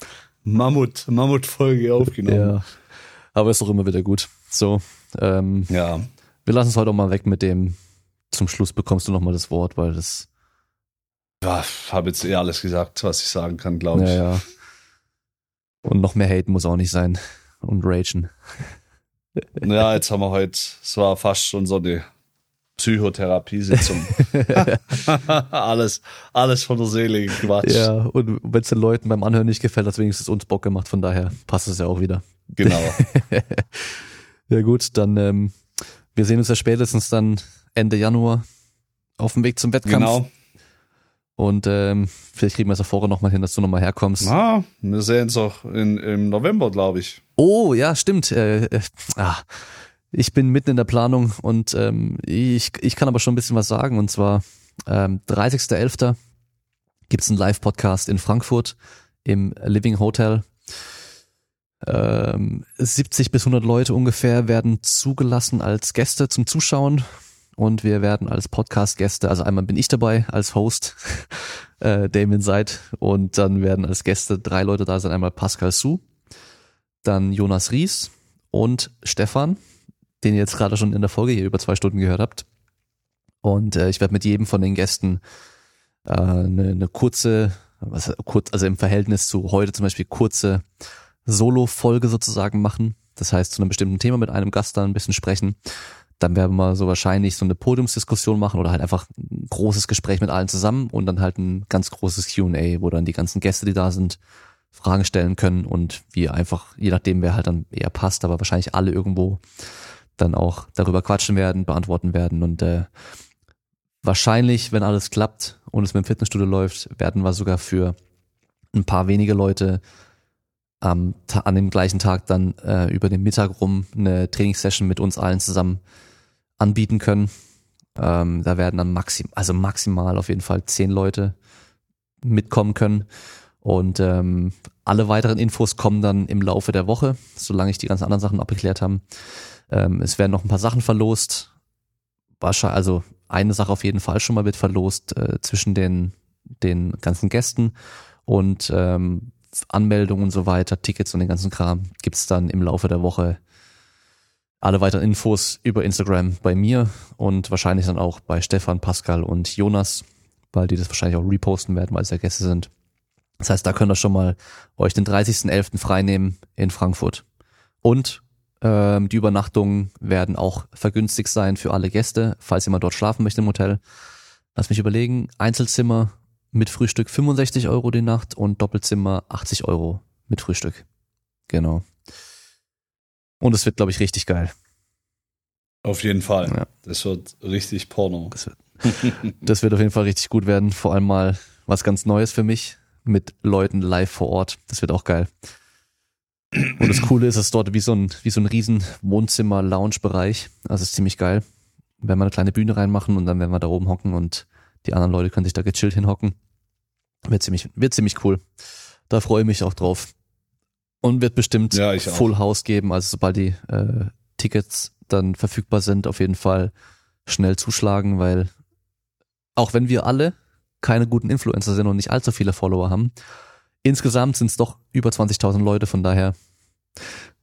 Mammut, Mammut-Folge aufgenommen. ja. Aber ist doch immer wieder gut. So, ähm, Ja. wir lassen es heute auch mal weg mit dem, zum Schluss bekommst du nochmal das Wort, weil das, ja habe jetzt eh alles gesagt, was ich sagen kann, glaube ich. ja, ja. Und noch mehr Hate muss auch nicht sein. Und Ragen. Ja, jetzt haben wir heute, es war fast schon so eine Psychotherapiesitzung. alles, alles von der Seele gequatscht. Ja, und wenn es den Leuten beim Anhören nicht gefällt, hat es wenigstens uns Bock gemacht, von daher passt es ja auch wieder. Genau. Ja gut, dann ähm, wir sehen uns ja spätestens dann Ende Januar auf dem Weg zum Wettkampf. genau. Und ähm, vielleicht kriegen wir es ja vorher nochmal hin, dass du nochmal herkommst. Ah, wir sehen uns auch in, im November, glaube ich. Oh, ja, stimmt. Äh, äh, ah, ich bin mitten in der Planung und ähm, ich, ich kann aber schon ein bisschen was sagen. Und zwar ähm, 30.11. gibt's einen Live-Podcast in Frankfurt im Living Hotel. Ähm, 70 bis 100 Leute ungefähr werden zugelassen als Gäste zum Zuschauen und wir werden als Podcast-Gäste, also einmal bin ich dabei als Host, äh, Damien Seid und dann werden als Gäste drei Leute da sein, einmal Pascal Su, dann Jonas Ries und Stefan, den ihr jetzt gerade schon in der Folge hier über zwei Stunden gehört habt. Und äh, ich werde mit jedem von den Gästen äh, eine, eine kurze, was, kurz, also im Verhältnis zu heute zum Beispiel kurze Solo-Folge sozusagen machen. Das heißt, zu einem bestimmten Thema mit einem Gast dann ein bisschen sprechen. Dann werden wir so wahrscheinlich so eine Podiumsdiskussion machen oder halt einfach ein großes Gespräch mit allen zusammen und dann halt ein ganz großes Q&A, wo dann die ganzen Gäste, die da sind, Fragen stellen können und wir einfach, je nachdem wer halt dann eher passt, aber wahrscheinlich alle irgendwo dann auch darüber quatschen werden, beantworten werden und äh, wahrscheinlich, wenn alles klappt und es mit dem Fitnessstudio läuft, werden wir sogar für ein paar wenige Leute am, an dem gleichen Tag dann äh, über den Mittag rum eine Trainingssession mit uns allen zusammen anbieten können. Ähm, da werden dann maxim, also maximal auf jeden Fall zehn Leute mitkommen können. Und ähm, alle weiteren Infos kommen dann im Laufe der Woche, solange ich die ganzen anderen Sachen abgeklärt habe. Ähm, es werden noch ein paar Sachen verlost. Wahrscheinlich, also eine Sache auf jeden Fall schon mal wird verlost äh, zwischen den, den ganzen Gästen und ähm, Anmeldungen und so weiter, Tickets und den ganzen Kram gibt's dann im Laufe der Woche alle weiteren Infos über Instagram bei mir und wahrscheinlich dann auch bei Stefan, Pascal und Jonas, weil die das wahrscheinlich auch reposten werden, weil es ja Gäste sind. Das heißt, da könnt ihr schon mal euch den 30.11. freinehmen in Frankfurt. Und die Übernachtungen werden auch vergünstigt sein für alle Gäste, falls jemand dort schlafen möchte im Hotel. Lass mich überlegen, Einzelzimmer mit Frühstück 65 Euro die Nacht und Doppelzimmer 80 Euro mit Frühstück. Genau. Und es wird, glaube ich, richtig geil. Auf jeden Fall. Ja. Das wird richtig Porno. Das wird, das wird auf jeden Fall richtig gut werden. Vor allem mal was ganz Neues für mich mit Leuten live vor Ort. Das wird auch geil. Und das Coole ist, es ist dort wie so ein, wie so ein riesen Wohnzimmer-Lounge-Bereich. Also es ist ziemlich geil. Wenn wir eine kleine Bühne reinmachen und dann werden wir da oben hocken und die anderen Leute können sich da gechillt hinhocken. Wird ziemlich, wird ziemlich cool. Da freue ich mich auch drauf. Und wird bestimmt Ja, ich auch. Full House geben. Also sobald die äh, Tickets dann verfügbar sind, auf jeden Fall schnell zuschlagen, weil auch wenn wir alle keine guten Influencer sind und nicht allzu viele Follower haben, insgesamt sind es doch über 20.000 Leute, von daher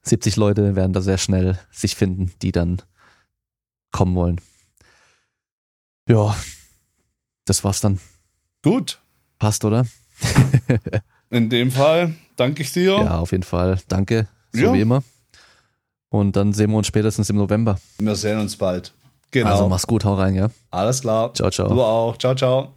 70 Leute werden da sehr schnell sich finden, die dann kommen wollen. Ja, das war's dann. Gut. Passt, oder? In dem Fall danke ich dir. Ja, auf jeden Fall. Danke, so Ja. wie immer. Und dann sehen wir uns spätestens im November. Wir sehen uns bald. Genau. Also mach's gut, hau rein, ja. Alles klar. Ciao, ciao. Du auch. Ciao, ciao.